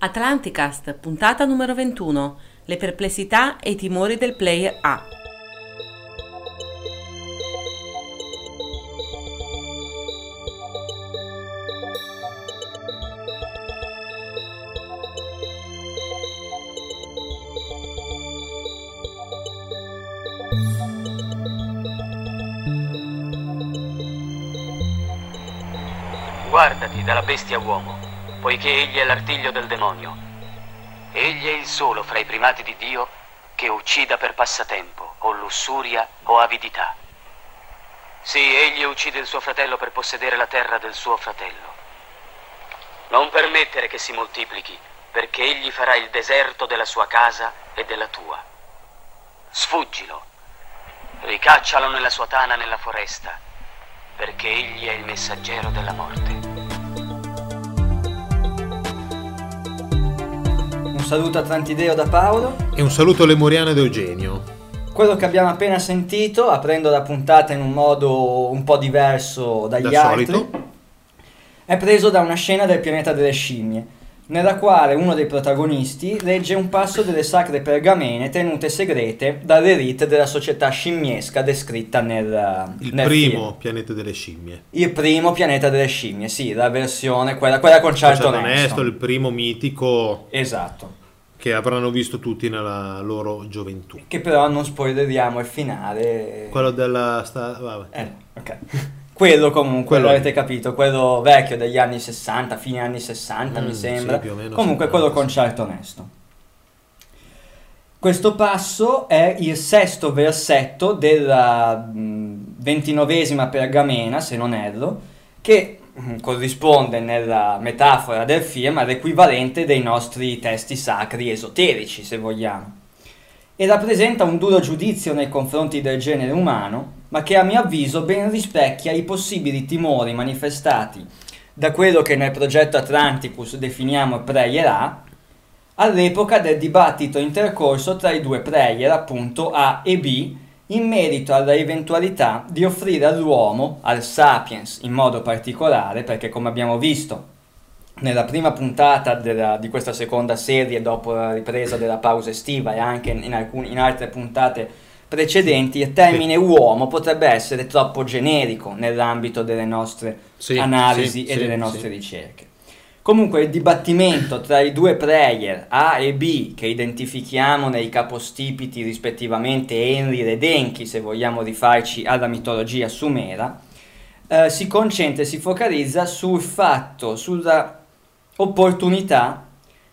Atlanticast, puntata numero 21. Le perplessità e i timori del player A. Guardati dalla bestia uomo, poiché egli è l'artiglio del demonio. Egli è il solo fra i primati di Dio che uccida per passatempo, o lussuria o avidità. Sì, egli uccide il suo fratello per possedere la terra del suo fratello. Non permettere che si moltiplichi, perché egli farà il deserto della sua casa e della tua. Sfuggilo, ricaccialo nella sua tana nella foresta, perché egli è il messaggero della morte. Saluto a Trantideo da Paolo. E un saluto lemuriano ed Eugenio. Quello che abbiamo appena sentito, aprendo la puntata in un modo un po' diverso dagli Da altri, solito. è preso da una scena del pianeta delle scimmie, nella quale uno dei protagonisti legge un passo delle sacre pergamene tenute segrete dall'elite della società scimmiesca descritta nel, Il nel primo film. pianeta delle scimmie. Il primo pianeta delle scimmie, sì, la versione, quella, quella con Charlton Charlton Heston. Heston, il primo mitico Esatto. Che avranno visto tutti nella loro gioventù. Che però non spoileriamo il finale. Quello della... Sta... vabbè. Eh, ok. Quello comunque, Quello- avete capito, quello vecchio degli anni 60, fine anni 60 mi Mm, sembra. sì, comunque 60, quello con sì. Charlton Heston. Questo passo è il sesto versetto della mh, ventinovesima pergamena, se non erro, che corrisponde nella metafora del film all'equivalente dei nostri testi sacri esoterici, se vogliamo e rappresenta un duro giudizio nei confronti del genere umano, ma che a mio avviso ben rispecchia i possibili timori manifestati da quello che nel progetto Atlanticus definiamo Prayer A, all'epoca del dibattito intercorso tra i due player, appunto A e B, in merito alla eventualità di offrire all'uomo, al sapiens in modo particolare, perché come abbiamo visto nella prima puntata della- di questa seconda serie dopo la ripresa della pausa estiva e anche in, alcuni- in altre puntate precedenti, il termine uomo potrebbe essere troppo generico nell'ambito delle nostre Sì, analisi sì, e sì, delle nostre sì. ricerche. Comunque il dibattimento tra i due player A e B che identifichiamo nei capostipiti rispettivamente Enlil ed Enki se vogliamo rifarci alla mitologia sumera eh, si concentra e si focalizza sul fatto, sulla opportunità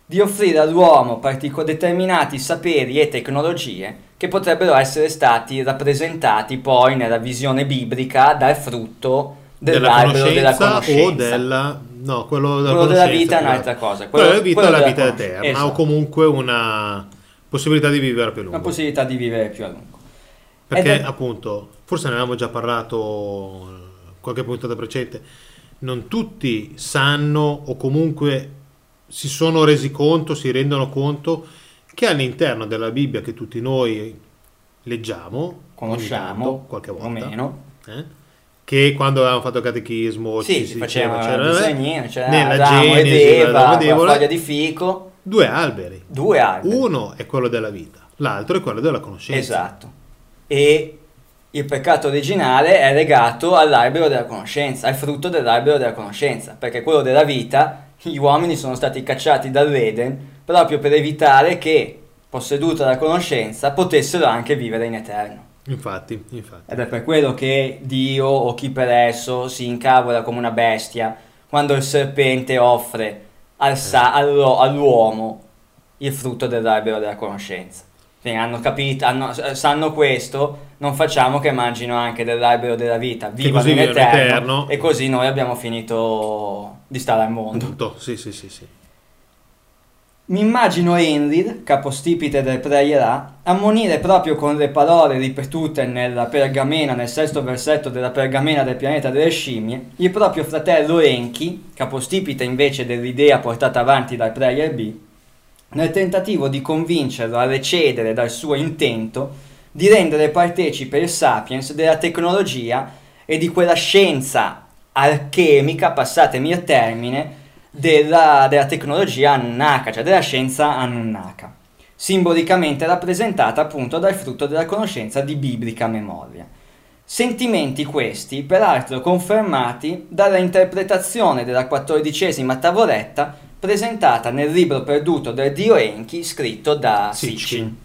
di offrire all'uomo partico- determinati saperi e tecnologie che potrebbero essere stati rappresentati poi nella visione biblica dal frutto Della dell'albero della conoscenza conoscenza. o della... No, quello della, Quello della vita è un'altra cosa. Quello della vita è la vita eterna o Esatto. comunque una possibilità di vivere più a lungo. Una possibilità di vivere più a lungo. Perché è- appunto, forse ne avevamo già parlato qualche puntata precedente, non tutti sanno o comunque si sono resi conto, si rendono conto che all'interno della Bibbia che tutti noi leggiamo, Conosciamo, tanto, qualche volta, o meno. eh, che quando avevamo fatto catechismo Sì, ci si faceva c'era, disegnino, c'era nella Adamo Genesi, ed foglia di fico, due alberi. due alberi. Uno è quello della vita, l'altro è quello della conoscenza. Esatto. E il peccato originale è legato all'albero della conoscenza, al frutto dell'albero della conoscenza, perché quello della vita, gli uomini sono stati cacciati dall'Eden proprio per evitare che, posseduta la conoscenza, potessero anche vivere in eterno. Infatti, infatti. Ed è per quello che Dio o chi per esso si incavola come una bestia quando il serpente offre al sa- allo- all'uomo il frutto dell'albero della conoscenza. Quindi hanno capito, hanno- sanno questo, non facciamo che mangino anche dell'albero della vita, vivano in eterno, eterno. e così noi abbiamo finito di stare al mondo. Punto. Sì, sì, sì, sì. Mi immagino Enlil, capostipite del Prayer A, ammonire proprio con le parole ripetute nella pergamena, nel sesto versetto della pergamena del pianeta delle scimmie, il proprio fratello Enki, capostipite invece dell'idea portata avanti dal Prayer B, nel tentativo di convincerlo a recedere dal suo intento di rendere partecipe il Sapiens della tecnologia e di quella scienza alchemica, passatemi il termine, della, della tecnologia Anunnaka, cioè della scienza Anunnaka, simbolicamente rappresentata appunto dal frutto della conoscenza di biblica memoria. Sentimenti questi, peraltro confermati dalla interpretazione della quattordicesima tavoletta presentata nel libro perduto del dio Enki scritto da Sitchin.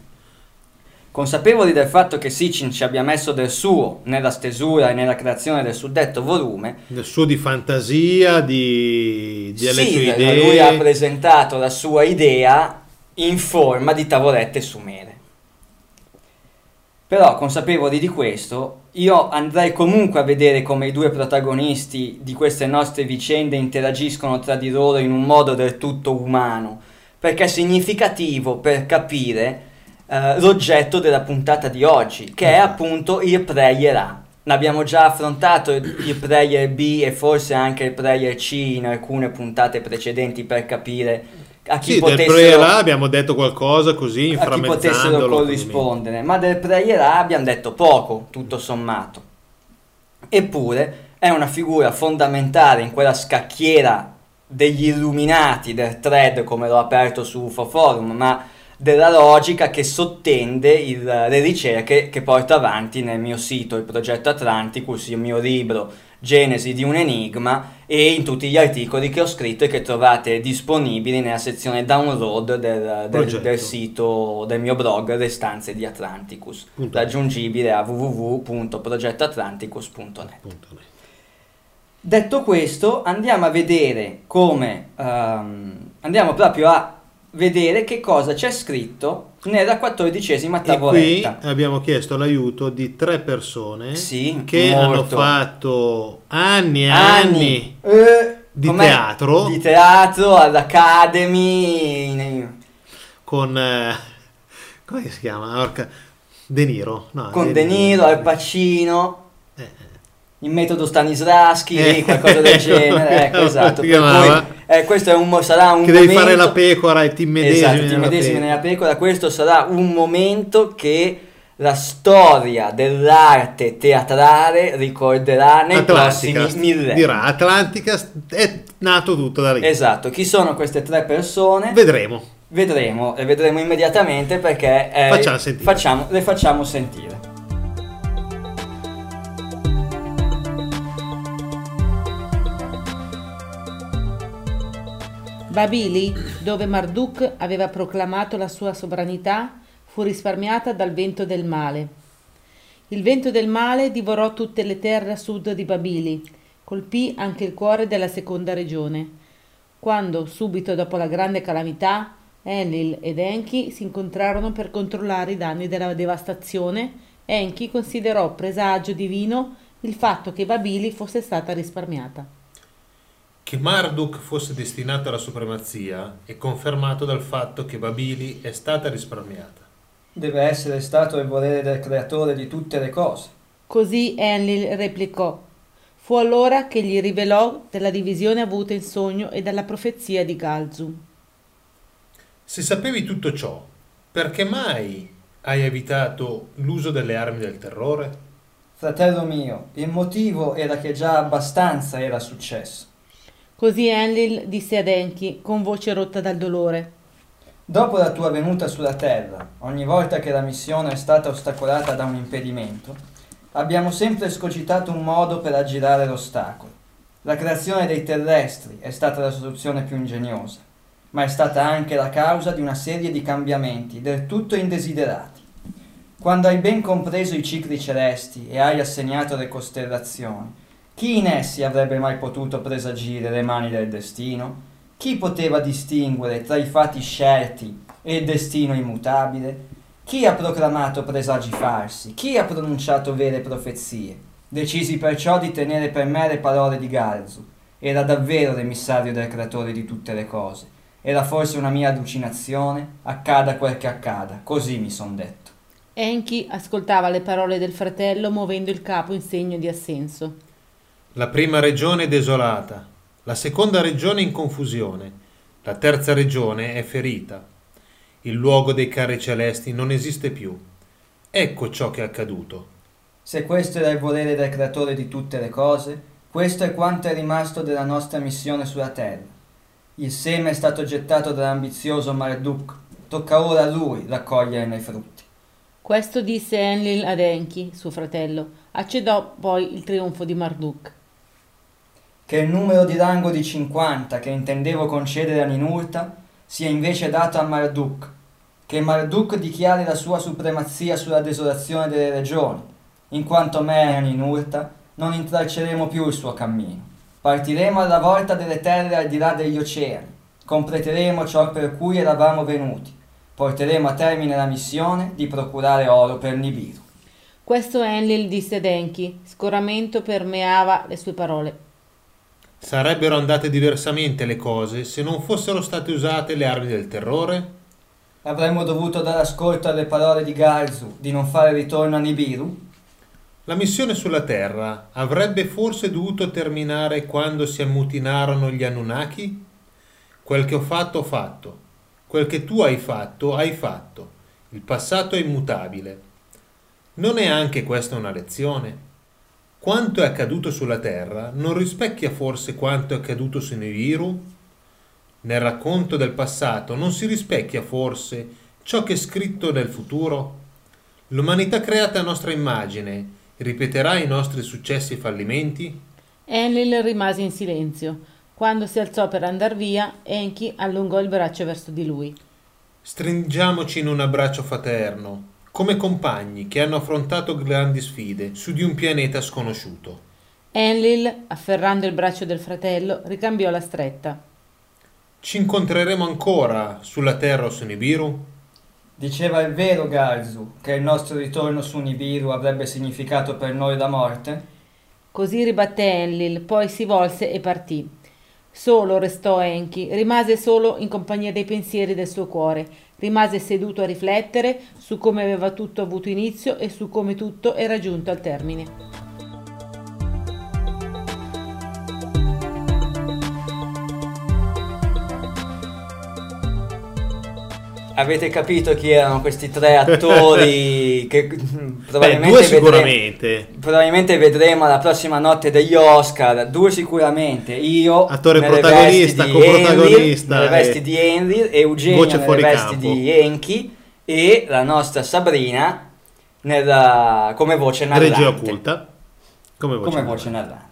Consapevoli del fatto che Sitchin ci abbia messo del suo nella stesura e nella creazione del suddetto volume, Nel suo di fantasia, di, di alle sue sì, idee. lui ha presentato la sua idea in forma di tavolette sumere. Però, consapevoli di questo, io andrei comunque a vedere come i due protagonisti di queste nostre vicende interagiscono tra di loro in un modo del tutto umano, perché è significativo per capire eh, l'oggetto della puntata di oggi, che è appunto il Prayer A. L'abbiamo già affrontato il Prayer B e forse anche il Prayer C in alcune puntate precedenti per capire a chi Sì, del potessero prayer là abbiamo detto qualcosa così, a chi potessero corrispondere, ma del Prayer A abbiamo detto poco, tutto sommato. Eppure è una figura fondamentale in quella scacchiera degli illuminati del thread, come l'ho aperto su UFO Forum, ma della logica che sottende il- le ricerche che porto avanti nel mio sito, il progetto Atlanticus, il mio libro Genesi di un enigma e in tutti gli articoli che ho scritto e che trovate disponibili nella sezione download del, del- del sito del mio blog Le stanze di Atlanticus, Punto. raggiungibile a www.progettoatlanticus.net. Detto questo, andiamo a vedere come ehm, andiamo proprio a vedere che cosa c'è scritto nella quattordicesima E qui tavoletta. abbiamo chiesto l'aiuto di tre persone Sì, che molto. hanno fatto anni e anni, eh, di teatro. di teatro all'Academy con... eh, come si chiama? Orca- De Niro. No, con De Niro, Al Pacino, il metodo Stanislaschi, Eh. qualcosa del genere. Ecco, Come esatto. cui, eh, questo è un, sarà un che devi momento... fare la pecora e ti medesimi Esatto, nella nella pecora, questo sarà un momento che la storia dell'arte teatrale ricorderà nei Atlantica, prossimi millenni. dirà Atlantica è nato tutto da lì. Esatto, chi sono queste tre persone? Vedremo. vedremo e vedremo immediatamente perché eh, facciamo- le facciamo sentire. Babili, dove Marduk aveva proclamato la sua sovranità, fu risparmiata dal vento del male. Il vento del male divorò tutte le terre a sud di Babili, colpì anche il cuore della seconda regione. Quando, subito dopo la grande calamità, Enlil ed Enki si incontrarono per controllare i danni della devastazione, Enki considerò presagio divino il fatto che Babili fosse stata risparmiata. Che Marduk fosse destinato alla supremazia è confermato dal fatto che Babili è stata risparmiata. Deve essere stato il volere del creatore di tutte le cose. Così Enlil replicò. Fu allora che gli rivelò della divisione avuta in sogno e dalla profezia di Galzu. Se sapevi tutto ciò, perché mai hai evitato l'uso delle armi del terrore? Fratello mio, il motivo era che già abbastanza era successo. Così Enlil disse ad Enki con voce rotta dal dolore. Dopo la tua venuta sulla Terra, ogni volta che la missione è stata ostacolata da un impedimento, abbiamo sempre scogitato un modo per aggirare l'ostacolo. La creazione dei terrestri è stata la soluzione più ingegnosa, ma è stata anche la causa di una serie di cambiamenti del tutto indesiderati. Quando hai ben compreso i cicli celesti e hai assegnato le costellazioni, chi in essi avrebbe mai potuto presagire le mani del destino? Chi poteva distinguere tra i fatti scelti e il destino immutabile? Chi ha proclamato presagi falsi? Chi ha pronunciato vere profezie? Decisi perciò di tenere per me le parole di Galzu. Era davvero l'emissario del creatore di tutte le cose. Era forse una mia allucinazione? Accada quel che accada, così mi son detto. Enki ascoltava le parole del fratello muovendo il capo in segno di assenso. La prima regione è desolata, la seconda regione in confusione, la terza regione è ferita. Il luogo dei carri celesti non esiste più. Ecco ciò che è accaduto. Se questo era il volere del creatore di tutte le cose, questo è quanto è rimasto della nostra missione sulla terra. Il seme è stato gettato dall'ambizioso Marduk, tocca ora a lui raccoglierne i frutti. Questo disse Enlil ad Enki, suo fratello. Accedò poi il trionfo di Marduk. Che il numero di rango di 50 che intendevo concedere a Ninurta sia invece dato a Marduk, che Marduk dichiari la sua supremazia sulla desolazione delle regioni, in quanto me e Ninurta non intralceremo più il suo cammino. Partiremo alla volta delle terre al di là degli oceani, completeremo ciò per cui eravamo venuti, porteremo a termine la missione di procurare oro per Nibiru. Questo Enlil disse ad Enki, scoramento permeava le sue parole. Sarebbero andate diversamente le cose se non fossero state usate le armi del terrore? Avremmo dovuto dare ascolto alle parole di Garzu di non fare ritorno a Nibiru? La missione sulla Terra avrebbe forse dovuto terminare quando si ammutinarono gli Anunnaki? Quel che ho fatto ho fatto, quel che tu hai fatto hai fatto, il passato è immutabile. Non è anche questa una lezione? Quanto è accaduto sulla Terra non rispecchia forse quanto è accaduto su Nibiru? Nel racconto del passato non si rispecchia forse ciò che è scritto nel futuro? L'umanità creata a nostra immagine ripeterà i nostri successi e fallimenti? Enlil rimase in silenzio. Quando si alzò per andar via, Enki allungò il braccio verso di lui. Stringiamoci in un abbraccio fraterno, come compagni che hanno affrontato grandi sfide su di un pianeta sconosciuto. Enlil, afferrando il braccio del fratello, ricambiò la stretta. Ci incontreremo ancora sulla Terra o su Nibiru? Diceva il vero Garzu che il nostro ritorno su Nibiru avrebbe significato per noi la morte? Così ribatté Enlil, poi si volse e partì. Solo restò Enki, rimase solo in compagnia dei pensieri del suo cuore, rimase seduto a riflettere su come aveva tutto avuto inizio e su come tutto era giunto al termine. Avete capito chi erano questi tre attori che Beh, due sicuramente. Vedremo, probabilmente vedremo la prossima notte degli Oscar. Due sicuramente. Io attore protagonista, coprotagonista, nelle vesti di Henry, Eugenio nelle vesti campo. di Enki e la nostra Sabrina nella, come voce narrante. Regia occulta. Come voce, come narrante. voce narrante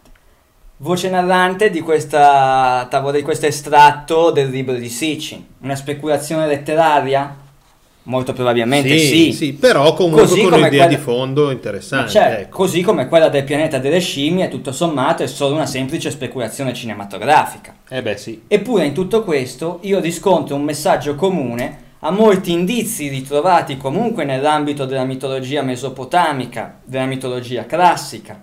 voce narrante di, questa, di questo estratto del libro di Sitchin. Una speculazione letteraria? Molto probabilmente sì. Sì, sì però comunque così con un'idea quella... di fondo interessante. Certo, ecco. Così come quella del pianeta delle scimmie, tutto sommato, è solo una semplice speculazione cinematografica. Eh beh sì. Eppure in tutto questo io riscontro un messaggio comune a molti indizi ritrovati comunque nell'ambito della mitologia mesopotamica, della mitologia classica,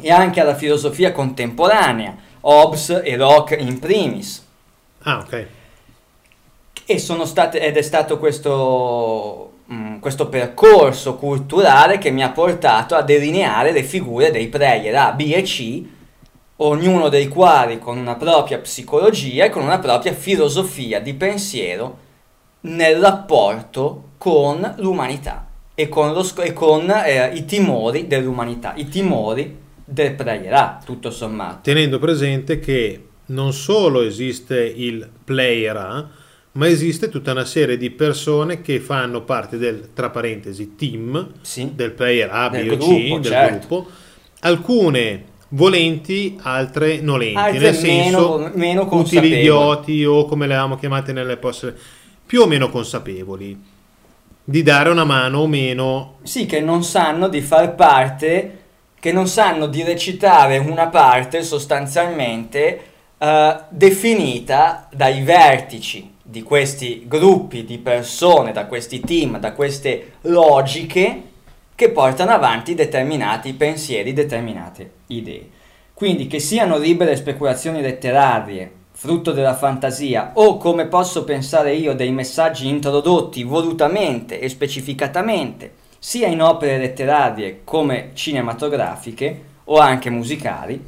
e anche alla filosofia contemporanea, Hobbes e Locke in primis. Ah, ok. E sono state, ed è stato questo, mh, mm, questo percorso culturale che mi ha portato a delineare le figure dei player A, B e C, ognuno dei quali con una propria psicologia e con una propria filosofia di pensiero nel rapporto con l'umanità e con, lo, e con eh, i timori dell'umanità, i timori depreierà tutto sommato. Tenendo presente che non solo esiste il player A, ma esiste tutta una serie di persone che fanno parte del, tra parentesi, team, sì. del player A, B o C, del certo. gruppo. Alcune volenti, altre nolenti, altre nel senso meno, meno utili idioti o come le avevamo chiamate nelle poste, più o meno consapevoli di dare una mano o meno. Sì, che non sanno di far parte che non sanno di recitare una parte sostanzialmente eh, definita dai vertici di questi gruppi di persone, da questi team, da queste logiche che portano avanti determinati pensieri, determinate idee. Quindi che siano libere speculazioni letterarie, frutto della fantasia, o come posso pensare io dei messaggi introdotti volutamente e specificatamente sia in opere letterarie come cinematografiche o anche musicali,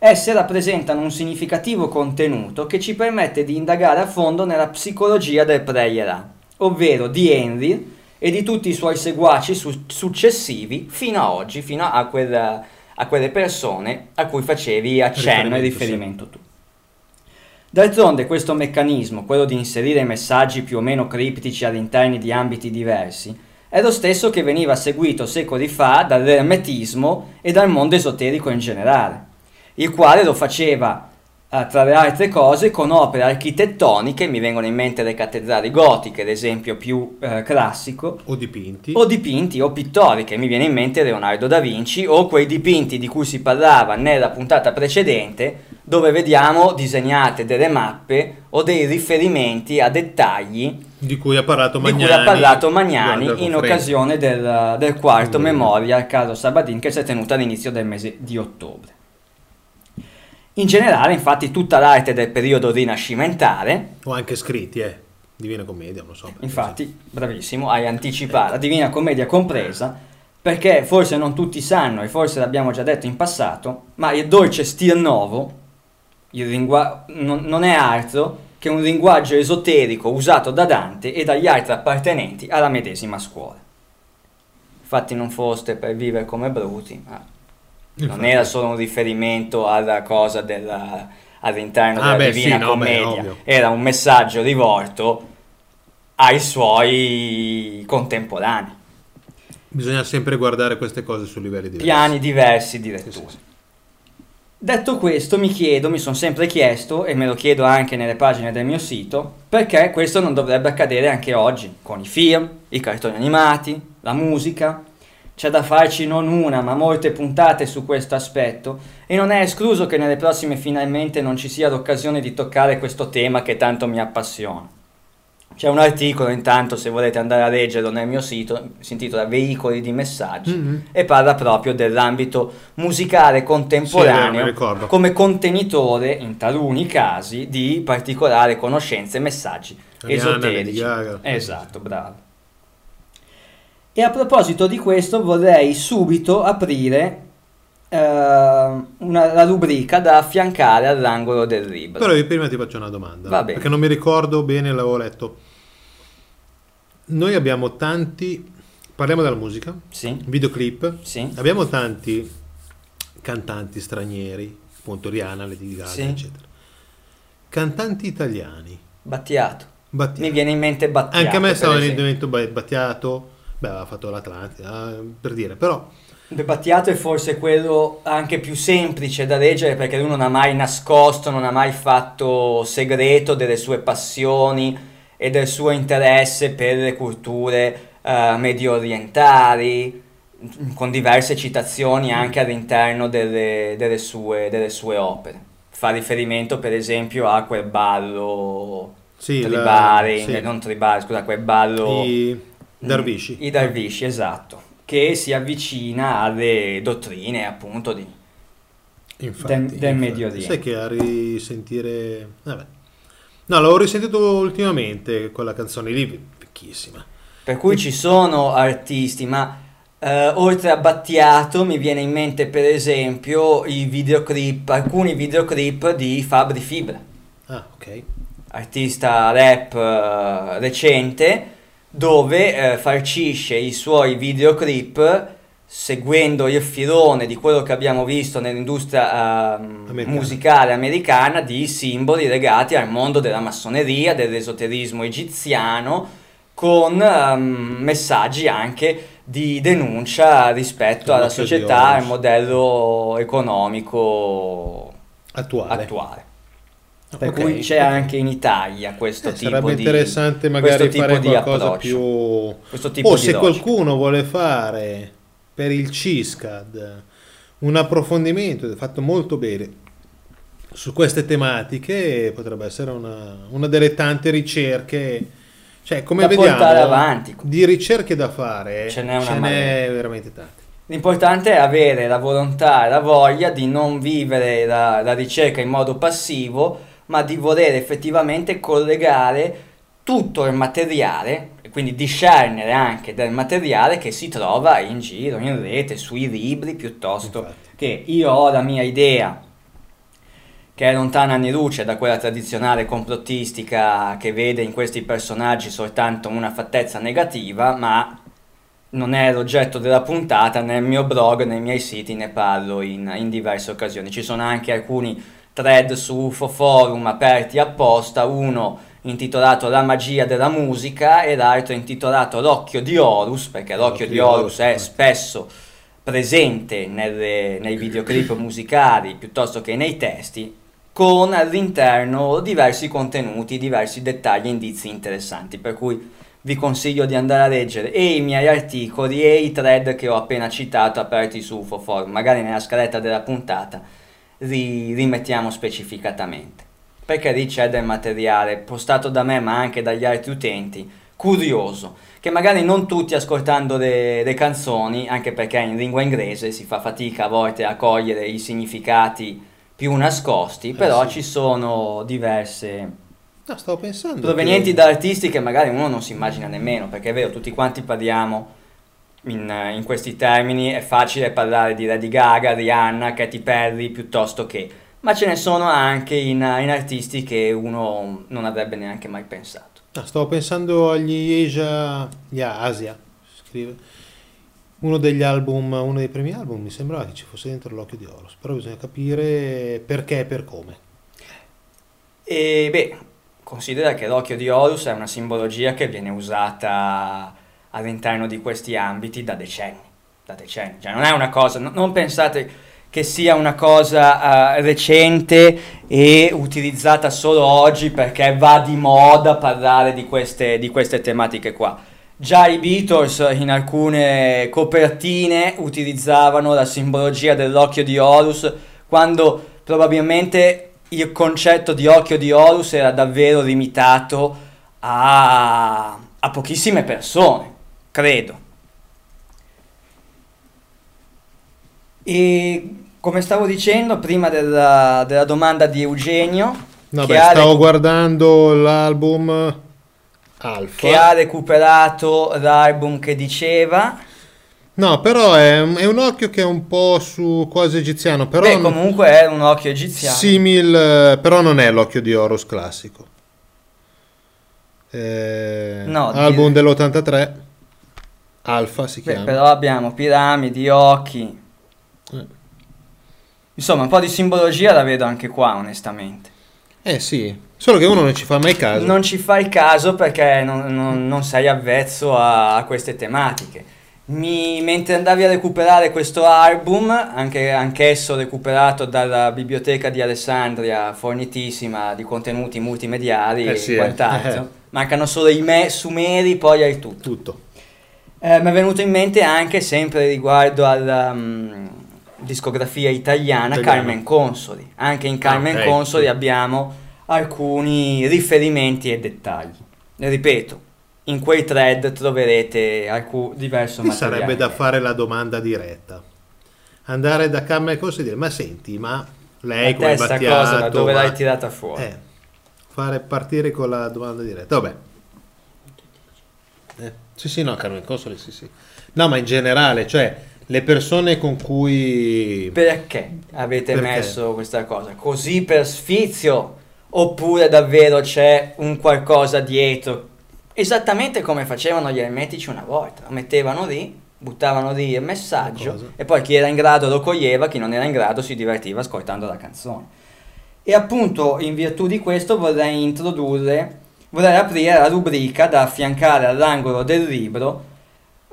esse rappresentano un significativo contenuto che ci permette di indagare a fondo nella psicologia del Preyera, ovvero di Henry e di tutti i suoi seguaci su- successivi fino a oggi, fino a, quel, a, quelle persone a cui facevi accenno e riferimento sì. tu. D'altronde questo meccanismo, quello di inserire messaggi più o meno criptici all'interno di ambiti diversi, è lo stesso che veniva seguito secoli fa dall'ermetismo e dal mondo esoterico in generale, il quale lo faceva tra le altre cose con opere architettoniche, mi vengono in mente le cattedrali gotiche, l'esempio più eh, classico, O dipinti. o dipinti o pittoriche, mi viene in mente Leonardo da Vinci, o quei dipinti di cui si parlava nella puntata precedente, dove vediamo disegnate delle mappe o dei riferimenti a dettagli di cui ha parlato di Magnani. cui ha parlato Magnani in occasione del, del quarto Mm. Memorial Carlo Sabadin che si è tenuto all'inizio del mese di ottobre. In generale, infatti, tutta l'arte del periodo rinascimentale O anche scritti, eh. Divina Commedia, non so. Infatti, bravissimo, hai anticipato, la Divina Commedia compresa, perché forse non tutti sanno, e forse l'abbiamo già detto in passato, ma il dolce stil novo il lingua- non, non è altro che un linguaggio esoterico usato da Dante e dagli altri appartenenti alla medesima scuola. Infatti non foste per vivere come bruti, ma non Infatti. era solo un riferimento alla cosa della, all'interno Ah, della beh, Divina sì, no, beh, Commedia, era un messaggio rivolto ai suoi contemporanei, Bisogna sempre guardare queste cose su livelli diversi. piani diversi di lettura. sì, sì. Detto questo, mi chiedo, mi sono sempre chiesto, e me lo chiedo anche nelle pagine del mio sito, perché questo non dovrebbe accadere anche oggi, con i film, i cartoni animati, la musica. C'è da farci non una, ma molte puntate su questo aspetto, e non è escluso che nelle prossime finalmente non ci sia l'occasione di toccare questo tema che tanto mi appassiona. C'è un articolo intanto, se volete andare a leggerlo nel mio sito, si intitola Veicoli di messaggi Mhm. e parla proprio dell'ambito musicale Sì, contemporaneo mi ricordo. come contenitore, in taluni casi, di particolari conoscenze e messaggi Ariana, esoterici. Esatto, bravo. E a proposito di questo vorrei subito aprire eh, una, la rubrica da affiancare all'angolo del libro. Però io prima ti faccio una domanda. Va bene. Perché non mi ricordo bene, l'avevo letto. Noi abbiamo tanti... Parliamo della musica, Sì, videoclip. sì, Abbiamo tanti cantanti stranieri, appunto Rihanna, Lady Gaga, Sì. eccetera. Cantanti italiani. Battiato. Battiato. Mi viene in mente Battiato. Anche a me stava venendo in mente Battiato. Beh, aveva fatto l'Atlantida, eh, per dire. Però Beh, Battiato è forse quello anche più semplice da leggere perché lui non ha mai nascosto, non ha mai fatto segreto delle sue passioni e del suo interesse per le culture eh, medio orientali, con diverse citazioni anche all'interno delle, delle sue, delle sue opere. Fa riferimento per esempio a quel ballo sì, la- tribale, sì. non tribale, scusa, quel ballo... i Darvishi. I Darvishi, esatto, che si avvicina alle dottrine appunto di... Infatti, del- del infatti. Medio Oriente. Sai che a risentire... Vabbè. No, l'avevo risentito ultimamente, quella canzone lì, vecchissima. Per cui ci sono artisti, ma eh, oltre a Battiato mi viene in mente per esempio i videoclip, alcuni videoclip di Fabri Fibra, Ah, ok. artista rap eh, recente, dove eh, farcisce i suoi videoclip seguendo il filone di quello che abbiamo visto nell'industria ehm, Americana. musicale americana di simboli legati al mondo della massoneria, dell'esoterismo egiziano, con ehm, messaggi anche di denuncia rispetto alla società, oggi. al modello economico Attuale. attuale. Per Ok, cui c'è anche in Italia questo Eh, tipo sarebbe di interessante magari fare qualcosa più... questo tipo o di se logica. qualcuno vuole fare per il CISCAD un approfondimento fatto molto bene su queste tematiche potrebbe essere una, una delle tante ricerche. Cioè come Da vediamo avanti. di ricerche da fare Ce n'è ce n'è veramente tante. L'importante è avere la volontà e la voglia di non vivere la, la ricerca in modo passivo, ma di voler effettivamente collegare tutto il materiale, quindi discernere anche del materiale che si trova in giro, in rete, sui libri, piuttosto Infatti. che io ho la mia idea che è lontana anni luce da quella tradizionale complottistica che vede in questi personaggi soltanto una fattezza negativa, ma non è l'oggetto della puntata, nel mio blog, nei miei siti ne parlo in, in diverse occasioni. Ci sono anche alcuni thread su UFO Forum aperti apposta, uno intitolato La magia della musica e l'altro intitolato L'occhio di Horus, perché l'occhio di Horus è spesso presente nelle- nei videoclip musicali piuttosto che nei testi, con all'interno diversi contenuti, diversi dettagli e indizi interessanti, per cui vi consiglio di andare a leggere e i miei articoli e i thread che ho appena citato aperti su UFO Forum, magari nella scaletta della puntata li rimettiamo specificatamente, perché lì c'è del materiale postato da me ma anche dagli altri utenti, curioso, che magari non tutti ascoltando le, le canzoni, anche perché in lingua inglese si fa fatica a volte a cogliere i significati più nascosti, però sì. ci sono diverse No, stavo pensando. provenienti che- da artisti che magari uno non si immagina nemmeno, perché è vero, tutti quanti parliamo in, in questi termini, è facile parlare di Lady Gaga, Rihanna, Katy Perry piuttosto che, ma ce ne sono anche in, in artisti che uno non avrebbe neanche mai pensato. No, stavo pensando agli Asia, gli Asia, si scrive. Uno degli album, uno dei primi album, mi sembrava che ci fosse dentro l'occhio di Horus, però bisogna capire perché e per come. E beh, considera che l'occhio di Horus è una simbologia che viene usata all'interno di questi ambiti da decenni, da decenni. Cioè non è una cosa, no- non pensate che sia una cosa eh, recente e utilizzata solo oggi perché va di moda parlare di queste, di queste tematiche qua. Già i Beatles in alcune copertine utilizzavano la simbologia dell'occhio di Horus quando probabilmente il concetto di occhio di Horus era davvero limitato a, a pochissime persone, credo. E come stavo dicendo prima della, della domanda di Eugenio, No, beh, stavo recu- guardando l'album Alfa. che ha recuperato l'album che diceva, No, però è, è un occhio che è un po' su quasi egiziano, però beh comunque è un occhio egiziano. simil, però non è l'occhio di Horus classico. Eh, No, album dire- dell'83, Alfa si Beh, chiama. però abbiamo piramidi, occhi. Eh. Insomma, un po' di simbologia la vedo anche qua, onestamente. Eh sì, solo che uno non ci fa mai caso. Non ci fai caso perché non, non- non sei avvezzo a, a queste tematiche. Mi- mentre andavi a recuperare questo album, anche, anch'esso recuperato dalla biblioteca di Alessandria, fornitissima di contenuti multimediali Eh e sì, eh. quant'altro, mancano solo i me- sumeri, poi hai tutto. Tutto. Eh, mi è venuto in mente anche sempre riguardo alla mm, discografia italiana Italiana. Carmen Consoli. Anche in Carmen ok, Consoli sì. abbiamo alcuni riferimenti e dettagli. Ripeto, in quei thread troverete alcun diverso Qui materiale. sarebbe da fare la domanda diretta. Andare da Carmen Corso e dire, ma senti, ma lei La come Battiato... cosa da dove ma-" l'hai tirata fuori? Eh, fare partire con la domanda diretta. Vabbè. Sì, sì, no, Carmen Consoli, sì, sì. No, ma in generale, cioè, le persone con cui... Perché avete Perché? messo questa cosa? Così per sfizio? Oppure davvero c'è un qualcosa dietro? Esattamente come facevano gli ermetici una volta. Lo mettevano lì, buttavano lì il messaggio e poi chi era in grado lo coglieva, chi non era in grado si divertiva ascoltando la canzone. E appunto in virtù di questo vorrei introdurre, vorrei aprire la rubrica da affiancare all'angolo del libro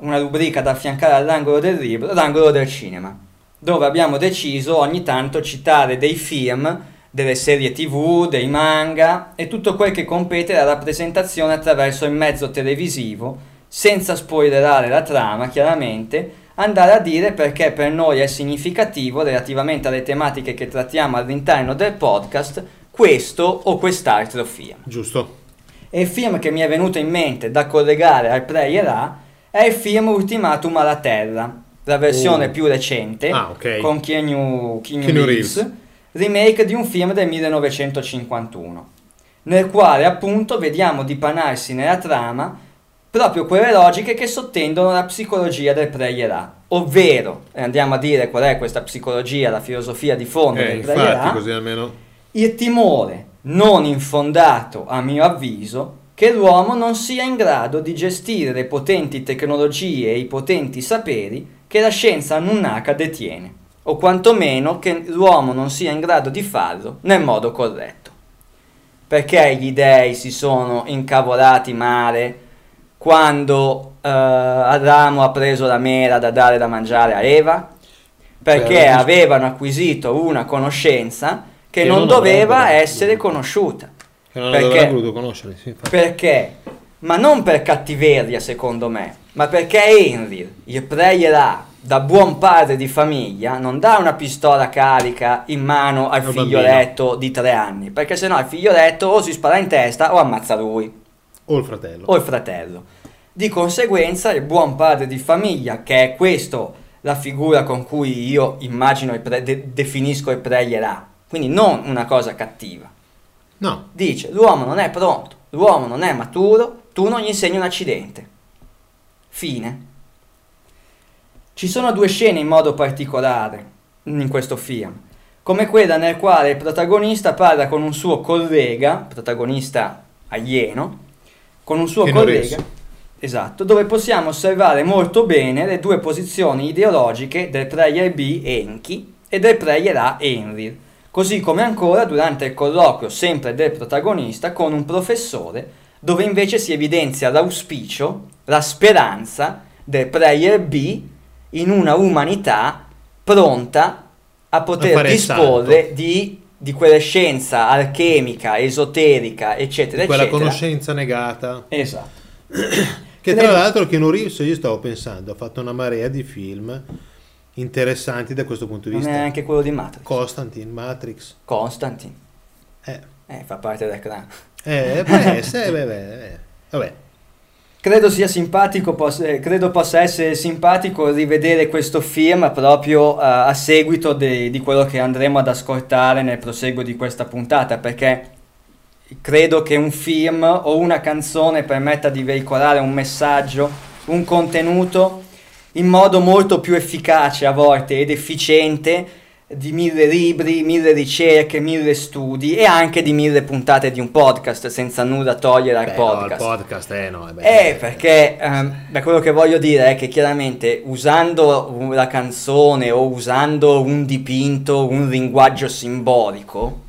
una rubrica da affiancare all'angolo del libro, l'angolo del cinema, dove abbiamo deciso ogni tanto citare dei film, delle serie tv, dei manga e tutto quel che compete alla rappresentazione attraverso il mezzo televisivo, senza spoilerare la trama chiaramente, andare a dire perché per noi è significativo relativamente alle tematiche che trattiamo all'interno del podcast questo o quest'altro film. Giusto. E il film che mi è venuto in mente da collegare al Player A è il film Ultimatum alla Terra, la versione Oh. più recente, Ah, ok. con Keanu, Keanu Keanu Reeves, Reeves. remake di un film del 1951, nel quale appunto vediamo dipanarsi nella trama proprio quelle logiche che sottendono la psicologia del Player A, ovvero, e andiamo a dire qual è questa psicologia, la filosofia di fondo Eh, del Player infatti, A, il timore non infondato, a mio avviso, che l'uomo non sia in grado di gestire le potenti tecnologie e i potenti saperi che la scienza nunnaka detiene. o quantomeno che l'uomo non sia in grado di farlo nel modo corretto. Perché gli dei si sono incavolati male quando eh, Adamo ha preso la mela da dare da mangiare a Eva? Perché Per- avevano acquisito una conoscenza che, non, non doveva essere conosciuta. Che non Perché? voluto conoscere, sì. Perché? Ma non per cattiveria, secondo me, ma perché Henry, il pregherà da buon padre di famiglia, non dà una pistola carica in mano al figlioletto di tre anni, perché sennò il figlioletto o si spara in testa o ammazza lui O il fratello. o il fratello. Di conseguenza, il buon padre di famiglia, che è questo la figura con cui io immagino e pre- de- definisco il pregherà, quindi non una cosa cattiva. No, dice l'uomo non è pronto, l'uomo non è maturo, tu non gli insegni un accidente. Fine. Ci sono due scene in modo particolare in questo film, come quella nel quale il protagonista parla con un suo collega, protagonista alieno, con un suo collega, esatto, dove possiamo osservare molto bene le due posizioni ideologiche del player B Enki e del player A Envil, così come ancora durante il colloquio sempre del protagonista con un professore dove invece si evidenzia l'auspicio, la speranza del player B in una umanità pronta a poter A disporre di, di quella scienza alchemica, esoterica, eccetera, quella eccetera. conoscenza negata. Esatto. Che tra l'altro Keanu Reeves, io stavo pensando, ha fatto una marea di film interessanti da questo punto di Non è vista. anche quello di Matrix. Constantine, Matrix. Constantine. Eh, Eh, fa parte del clan. eh, può essere, beh, beh, eh. vabbè. Credo sia simpatico, possa- eh, credo possa essere simpatico rivedere questo film proprio eh, a seguito de- di quello che andremo ad ascoltare nel proseguo di questa puntata, perché credo che un film o una canzone permetta di veicolare un messaggio, un contenuto in modo molto più efficace a volte ed efficiente di mille libri, mille ricerche, mille studi e anche di mille puntate di un podcast senza nulla togliere al Beh, no, podcast. il podcast, eh, no, eh, beh. Eh, perché ehm, beh, quello che voglio dire è che chiaramente usando la canzone o usando un dipinto, un linguaggio simbolico,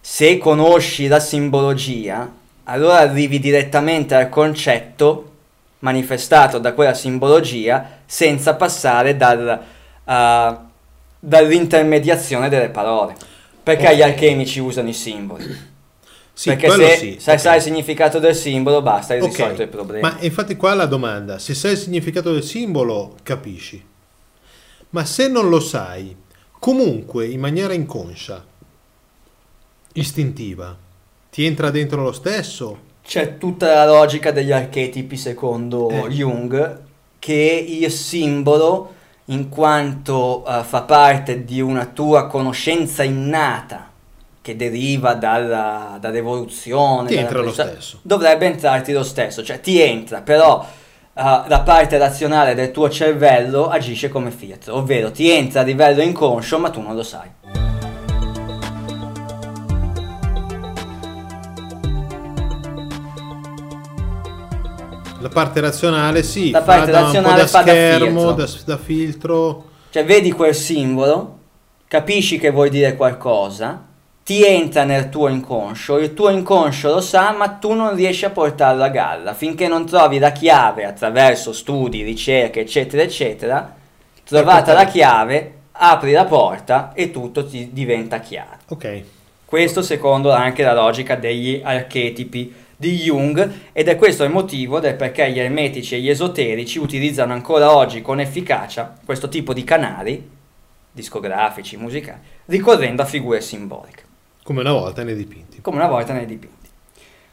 se conosci la simbologia, allora arrivi direttamente al concetto manifestato da quella simbologia senza passare dal, uh, dall'intermediazione delle parole. Perché Ok. gli alchemici usano i simboli? Sì, Perché se sì, sai, ok. sai il significato del simbolo, basta, hai risolto il problema. Ma infatti qua la domanda, se sai il significato del simbolo, capisci. Ma se non lo sai, comunque in maniera inconscia, istintiva, ti entra dentro lo stesso? C'è tutta la logica degli archetipi secondo Eh. Jung, che il simbolo, in quanto eh, fa parte di una tua conoscenza innata, che deriva dalla, dall'evoluzione, Ti dalla entra lo questa- stesso. dovrebbe entrarti lo stesso, cioè ti entra, però eh, la parte razionale del tuo cervello agisce come filtro, ovvero ti entra a livello inconscio ma tu non lo sai. La parte razionale sì, La fa parte da razionale da fa da schermo, filtro. da, da filtro. Cioè vedi quel simbolo, capisci che vuoi dire qualcosa, ti entra nel tuo inconscio, il tuo inconscio lo sa, ma tu non riesci a portarlo a galla finché non trovi la chiave attraverso studi, ricerche, eccetera, eccetera. Trovata la chiave, apri la porta e tutto ti diventa chiaro. Ok. Questo secondo anche la logica degli archetipi di Jung ed è questo il motivo del perché gli ermetici e gli esoterici utilizzano ancora oggi con efficacia questo tipo di canali discografici, musicali, ricorrendo a figure simboliche, Come una volta nei dipinti. come una volta nei dipinti.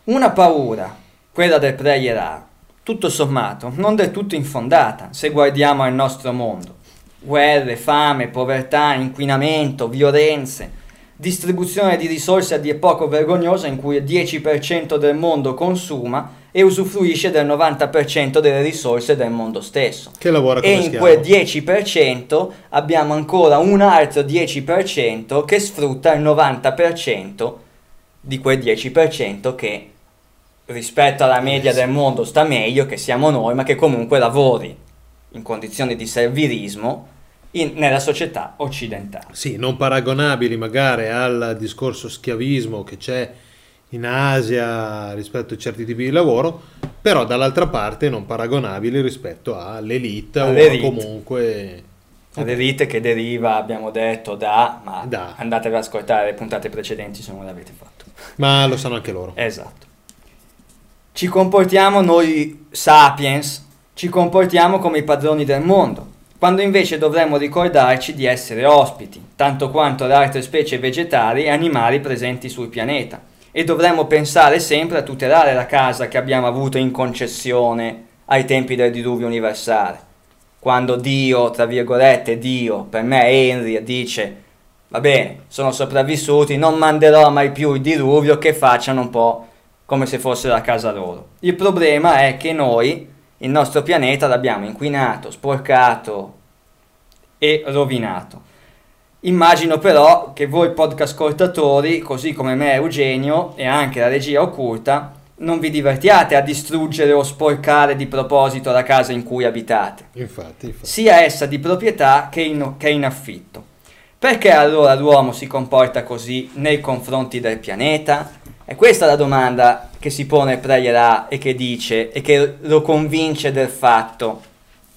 Una paura, quella del prayer A, tutto sommato, non del tutto infondata se guardiamo al nostro mondo. Guerre, fame, povertà, inquinamento, violenze, distribuzione di risorse a dir poco vergognosa in cui il 10% del mondo consuma e usufruisce del 90% delle risorse del mondo stesso. Che lavora come E in quel 10% abbiamo ancora un altro 10% che sfrutta il 90% di quel 10% che rispetto alla media del mondo sta meglio, che siamo noi, ma che comunque lavori in condizioni di servilismo in- nella società occidentale. Sì, non paragonabili magari al discorso schiavismo che c'è in Asia rispetto a certi tipi di lavoro, però dall'altra parte non paragonabili rispetto all'elite o All'elite. comunque... L'elite che deriva, abbiamo detto, da... ma Da. andate ad ascoltare le puntate precedenti se non l'avete fatto. Ma lo sanno anche loro. Esatto. Ci comportiamo noi sapiens, ci comportiamo come i padroni del mondo, quando invece dovremmo ricordarci di essere ospiti, tanto quanto le altre specie vegetali e animali presenti sul pianeta, e dovremmo pensare sempre a tutelare la casa che abbiamo avuto in concessione ai tempi del diluvio universale. Quando Dio, tra virgolette Dio, per me Henry, dice va bene, sono sopravvissuti, non manderò mai più il diluvio, che facciano un po' come se fosse la casa loro. Il problema è che noi, il nostro pianeta, l'abbiamo inquinato, sporcato e rovinato. Immagino però che voi podcast ascoltatori, così come me Eugenio e anche la regia occulta, non vi divertiate a distruggere o sporcare di proposito la casa in cui abitate Infatti, infatti. sia essa di proprietà che in, che in affitto. Perché allora l'uomo si comporta così nei confronti del pianeta? E questa è la domanda che si pone Prayerà e che dice e che lo convince del fatto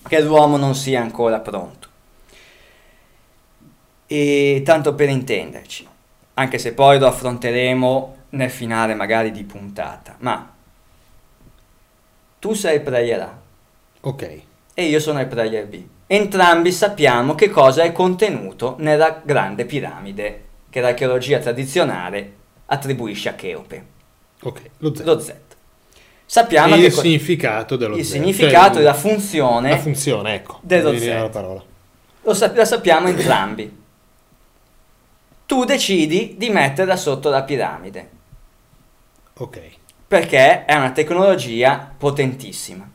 che l'uomo non sia ancora pronto. E tanto per intenderci, anche se poi lo affronteremo nel finale magari di puntata, ma tu sei Prayerà, Ok. e io sono il player B. Entrambi sappiamo che cosa è contenuto nella grande piramide che l'archeologia tradizionale attribuisce a Cheope, Ok, lo Z. lo Z. Sappiamo il co- significato dello il Z. significato Cioè, e la funzione La funzione, ecco. dello Z. la parola. lo sap- la sappiamo entrambi. Tu decidi di metterla sotto la piramide Ok. perché è una tecnologia potentissima.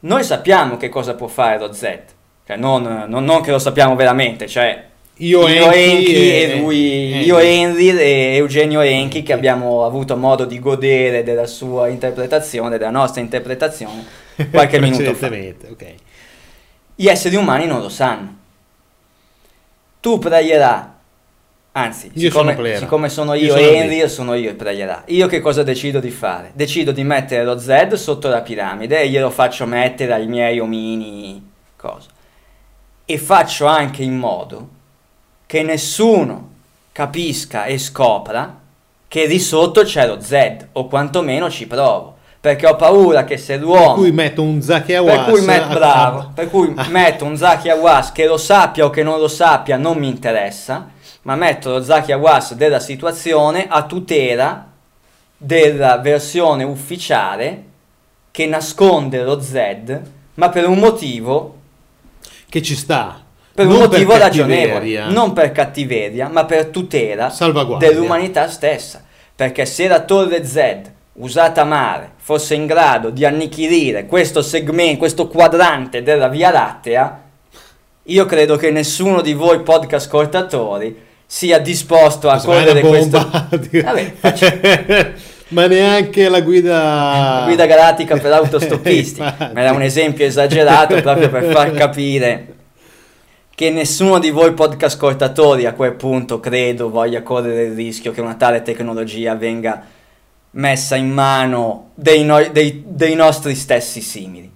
Noi sappiamo che cosa può fare lo Z, cioè non, non- non che lo sappiamo veramente, cioè Io, io Enki Enki e- e lui, e- io Henry e Eugenio Enki che abbiamo avuto modo di godere della sua interpretazione, della nostra interpretazione qualche minuto fa. Precedentemente, ok. Gli esseri umani non lo sanno. Tu pregherà, anzi, Io siccome, sono siccome sono Io io, sono io sono io il pregherà. Io che cosa decido di fare? Decido di mettere lo Z sotto la piramide e glielo faccio mettere ai miei omini cosa. E faccio anche in modo che nessuno capisca e scopra che di sotto c'è lo Z, o quantomeno ci provo. Perché ho paura che se Per l'uomo cui metto un Zaki per Awas. cui, met- bravo, per cui metto un Zaki Awas che lo sappia o che non lo sappia non mi interessa, ma metto lo Zaki Awas della situazione a tutela della versione ufficiale che nasconde lo Z, ma per un motivo, Che ci sta. Per un Non motivo cattiveria. ragionevole, non per cattiveria, ma per tutela dell'umanità stessa. Perché se la torre Z usata male fosse in grado di annichilire questo segmento, questo quadrante della Via Lattea, io credo che nessuno di voi podcast ascoltatori sia disposto a correre questo. Vabbè, faccio- Ma neanche la guida... la guida galattica per autostoppisti. Ma era un esempio esagerato proprio per far capire che nessuno di voi podcast ascoltatori a quel punto credo voglia correre il rischio che una tale tecnologia venga messa in mano dei, noi- dei- dei nostri stessi simili,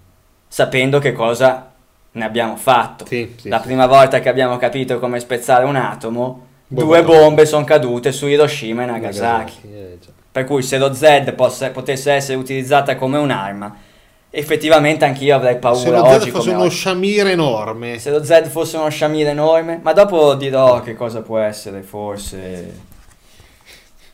sapendo che cosa ne abbiamo fatto. Sì, sì, La sì. prima volta che abbiamo capito come spezzare un atomo, Bomba due bombe sono cadute su Hiroshima e Nagasaki. eh, già. Per cui se lo Z posse- potesse essere utilizzata come un'arma, effettivamente anch'io avrei paura Se lo oggi Z fosse come uno oggi. sciamire enorme. Se lo Z fosse uno sciamire enorme, ma dopo dirò che cosa può essere forse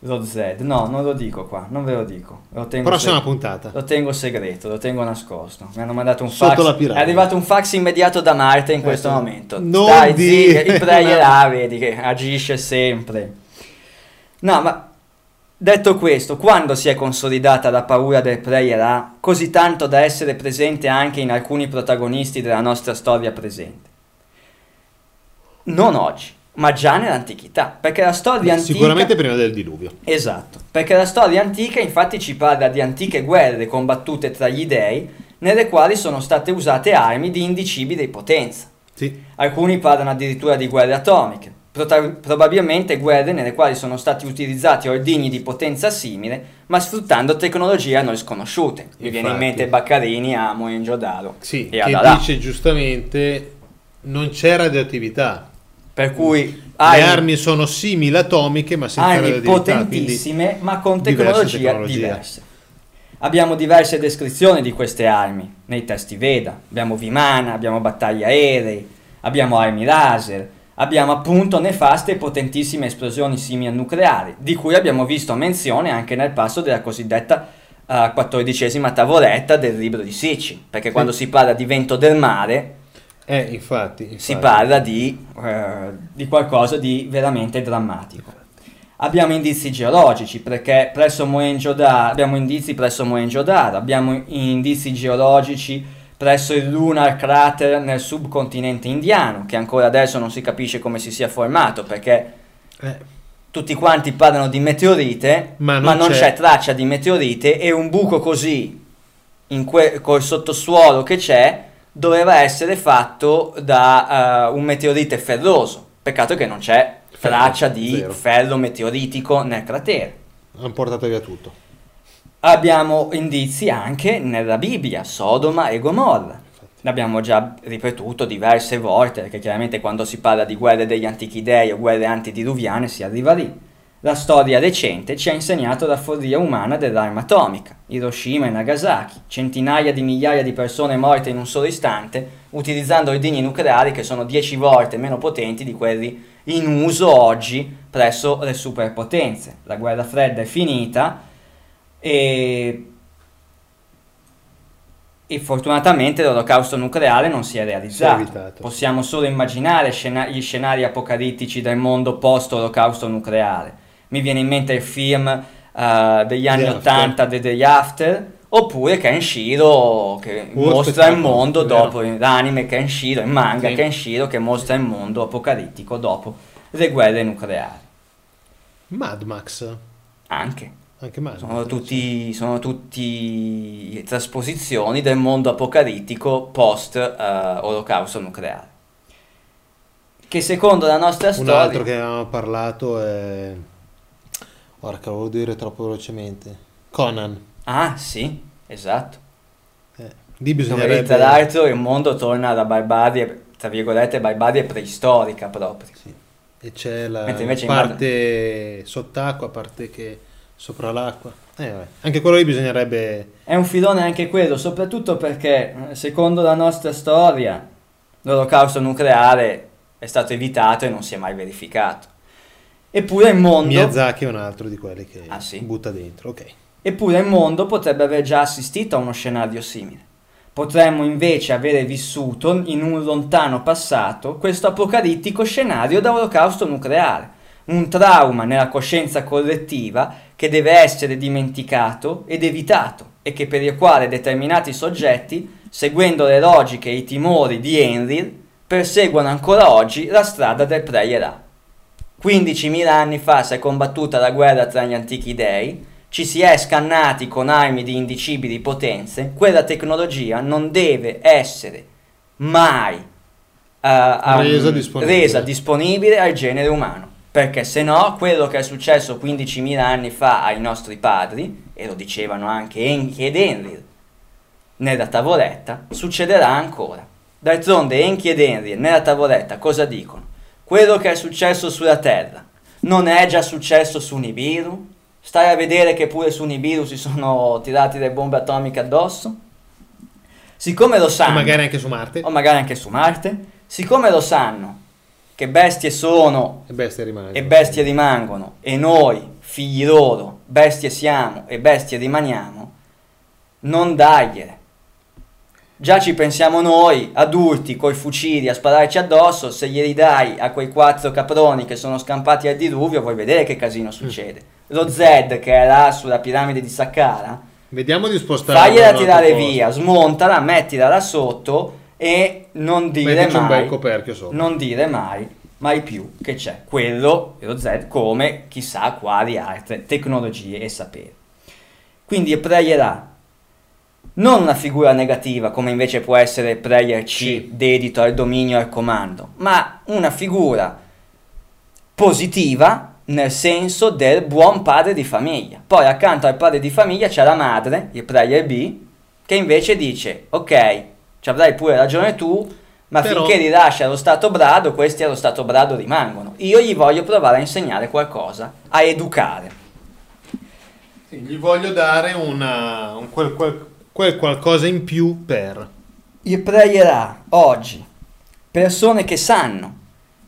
lo Z. No, non lo dico qua, non ve lo dico. Lo tengo, Prossima seg- puntata. lo tengo segreto, lo tengo nascosto. Mi hanno mandato un Sotto fax. È arrivato un fax immediato da Marte in questo Ecco. momento. Non Stai dire- zitto, il pregherà, vedi che agisce sempre. No, ma detto questo, quando si è consolidata la paura del pregherà così tanto da essere presente anche in alcuni protagonisti della nostra storia presente? Non oggi, ma già nell'antichità, perché la storia antica... Sicuramente prima del diluvio. Esatto, perché la storia antica infatti ci parla di antiche guerre combattute tra gli dei, nelle quali sono state usate armi di indicibile potenza. Sì. Alcuni parlano addirittura di guerre atomiche, probabilmente guerre nelle quali sono stati utilizzati ordigni di potenza simile, ma sfruttando tecnologie a noi sconosciute. Mi viene in Infatti. mente Baccarini a Mohenjo-Daro Sì, e che dice giustamente non c'è radioattività. Per cui Le armi, sono simili atomiche, ma senza armi potentissime, ma con tecnologie diverse. Abbiamo diverse descrizioni di queste armi nei testi Veda. Abbiamo Vimana, abbiamo battaglie aerei, abbiamo armi laser, abbiamo appunto nefaste e potentissime esplosioni simili a nucleari, di cui abbiamo visto menzione anche nel passo della cosiddetta eh, quattordicesima tavoletta del libro di Sicci, perché quando si parla di vento del mare Eh, infatti, infatti. si parla di, eh, di qualcosa di veramente drammatico. Abbiamo indizi geologici perché presso Mohenjo-Daro abbiamo indizi presso Mohenjo-Daro, abbiamo indizi geologici presso il Lunar Crater nel subcontinente indiano, che ancora adesso non si capisce come si sia formato perché Eh, tutti quanti parlano di meteorite, Ma ma non non, c'è. c'è. traccia di meteorite e un buco così in que- col sottosuolo che c'è doveva essere fatto da eh, un meteorite ferroso. Peccato che non c'è Ferro, traccia di zero. ferro meteoritico nel cratere. hanno portato via tutto. Abbiamo indizi anche nella Bibbia, Sodoma e Gomorra. L'abbiamo già ripetuto diverse volte, perché chiaramente quando si parla di guerre degli antichi dei o guerre antidiluviane si arriva lì. La storia recente ci ha insegnato la follia umana dell'arma atomica, Hiroshima e Nagasaki, centinaia di migliaia di persone morte in un solo istante, utilizzando ordigni nucleari che sono 10 volte meno potenti di quelli in uso oggi presso le superpotenze. La guerra fredda è finita e, e fortunatamente l'olocausto nucleare non si è realizzato. evitato. Possiamo solo immaginare scena- gli scenari apocalittici del mondo post-olocausto nucleare. Mi viene in mente il film eh, degli anni The 80 The Day After oppure Kenshiro che Oh, mostra il mondo è vero. dopo l'anime Kenshiro, il manga Sì. Kenshiro che mostra il mondo apocalittico dopo le guerre nucleari. Mad Max, Anche. Anche Mad Sono tutti, sono tutti trasposizioni del mondo apocalittico post eh, olocausto nucleare. Che secondo la nostra Un storia... altro che avevamo parlato è... Ora che volevo dire troppo velocemente. Conan. Ah sì, esatto. Eh, lì Dove bisognerebbe... tra l'altro il mondo torna alla barbarie, tra virgolette, barbarie preistorica proprio. Sì. E c'è la Mentre invece in parte sott'acqua, parte che sopra l'acqua. Eh, vabbè. Anche quello lì bisognerebbe... È un filone anche quello, soprattutto perché eh, secondo la nostra storia l'olocausto nucleare è stato evitato e non si è mai verificato. Eppure il mondo... Miyazaki è un altro di quelli che Ah, sì? butta dentro. Ok. Eppure il mondo potrebbe aver già assistito a uno scenario simile. Potremmo invece avere vissuto in un lontano passato questo apocalittico scenario da olocausto nucleare, un trauma nella coscienza collettiva che deve essere dimenticato ed evitato e che per il quale determinati soggetti, seguendo le logiche e i timori di Enlil, perseguono ancora oggi la strada del Preierà. 15.000 anni fa si è combattuta la guerra tra gli antichi dei, ci si è scannati con armi di indicibili potenze, quella tecnologia non deve essere mai eh, um, Resa disponibile. resa disponibile al genere umano, perché se no quello che è successo 15.000 anni fa ai nostri padri, e lo dicevano anche Enki ed Enlil nella tavoletta, succederà ancora. D'altronde Enki ed Enlil nella tavoletta cosa dicono? Quello che è successo sulla Terra non è già successo su Nibiru? Stai a vedere che pure su Nibiru si sono tirati le bombe atomiche addosso? Siccome lo sanno, magari anche su Marte. o magari anche su Marte, siccome lo sanno che bestie sono E bestie rimangono. e bestie rimangono e noi, figli loro, bestie siamo e bestie rimaniamo, non dargliele. Già ci pensiamo noi, adulti, coi fucili a spararci addosso, se glieli dai a quei quattro caproni che sono scampati al diluvio, vuoi vedere che casino succede. Lo Z che è là sulla piramide di Saqqara, Vediamo di spostare. fagliela tirare via, smontala, mettila là sotto e non dire mai, non dire mai, mai più che c'è quello, lo Z, come chissà quali altre tecnologie e saperi. Quindi pregherà Non una figura negativa come invece può essere Player C, Sì. dedito al dominio e al comando, ma una figura positiva nel senso del buon padre di famiglia. Poi accanto al padre di famiglia c'è la madre, il Player B, che invece dice, ok, ci avrai pure ragione tu, ma Però- finché li lasci allo stato brado, questi allo stato brado rimangono. Io gli voglio provare a insegnare qualcosa, a educare. Sì, gli voglio dare una, un quel, quel- quel qualcosa in più per... A oggi, persone che sanno,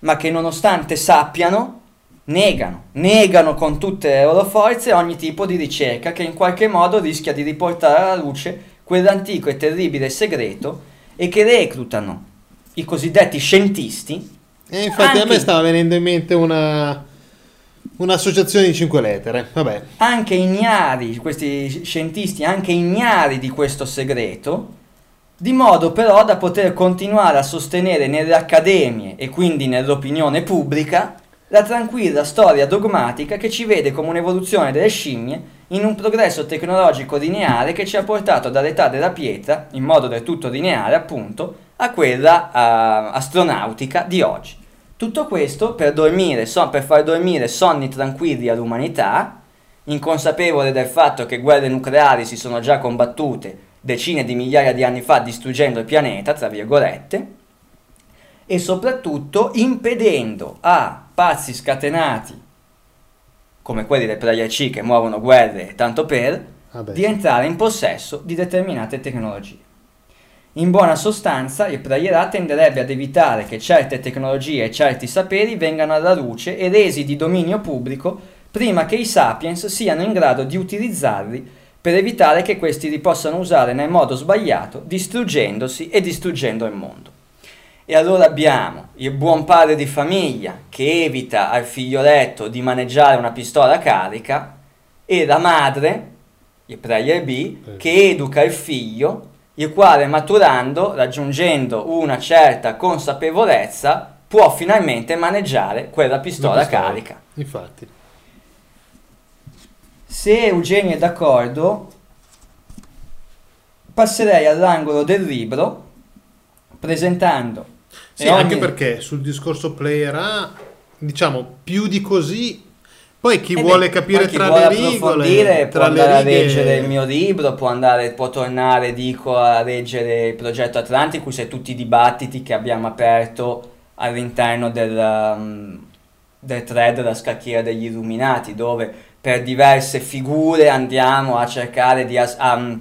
ma che nonostante sappiano, negano, negano con tutte le loro forze ogni tipo di ricerca che in qualche modo rischia di riportare alla luce quell'antico e terribile segreto e che reclutano i cosiddetti scientisti E infatti a Anche- me stava venendo in mente una... Un'associazione di cinque lettere. Vabbè. anche ignari, questi scientisti anche ignari di questo segreto, di modo però da poter continuare a sostenere nelle accademie e quindi nell'opinione pubblica la tranquilla storia dogmatica che ci vede come un'evoluzione delle scimmie in un progresso tecnologico lineare che ci ha portato dall'età della pietra, in modo del tutto lineare appunto, a quella ah, astronautica di oggi. Tutto questo per, dormire, so- per far dormire sonni tranquilli all'umanità, inconsapevole del fatto che guerre nucleari si sono già combattute decine di migliaia di anni fa distruggendo il pianeta, tra virgolette, e soprattutto impedendo a pazzi scatenati come quelli del Player C che muovono guerre tanto per, Vabbè. di entrare in possesso di determinate tecnologie. In buona sostanza, il Player A tenderebbe ad evitare che certe tecnologie e certi saperi vengano alla luce e resi di dominio pubblico prima che i sapiens siano in grado di utilizzarli per evitare che questi li possano usare nel modo sbagliato, distruggendosi e distruggendo il mondo. E allora abbiamo il buon padre di famiglia che evita al figlioletto di maneggiare una pistola carica e la madre, il player B, che educa il figlio, il quale maturando, raggiungendo una certa consapevolezza, può finalmente maneggiare quella pistola, pistola. carica. Infatti. Se Eugenio è d'accordo, passerei all'angolo del libro presentando Sì, e ogni- anche perché sul discorso player A, diciamo, più di così... Poi chi Eh vuole beh, capire chi tra vuole le rigole, approfondire può andare a righe- leggere il mio libro, può, andare, può tornare, dico, a leggere il progetto Atlanticus e tutti i dibattiti che abbiamo aperto all'interno del, um, del thread della scacchiera degli Illuminati, dove per diverse figure andiamo a cercare di, as- a-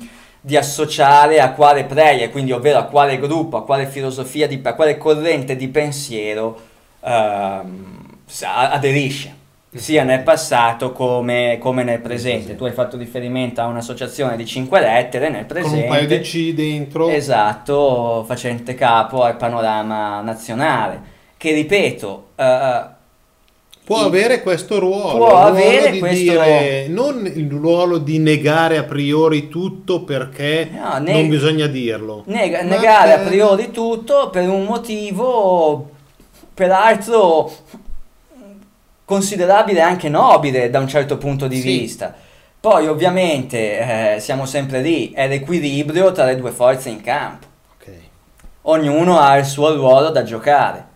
di associare a quale player, quindi ovvero a quale gruppo, a quale filosofia, di, a quale corrente di pensiero ehm, aderisce sia nel passato come, come nel presente. Tu hai fatto riferimento a un'associazione di cinque lettere nel con presente. un paio di C dentro. Esatto, facente capo al panorama nazionale, che ripeto, eh, Può avere questo ruolo, può avere di questo- dire, non il ruolo di negare a priori tutto perché No, ne- non bisogna dirlo. Ma negare a per- priori tutto per un motivo peraltro considerabile anche nobile da un certo punto di Sì. vista. Poi ovviamente eh, siamo sempre lì, è l'equilibrio tra le due forze in campo. Ok. Ognuno ha il suo ruolo da giocare.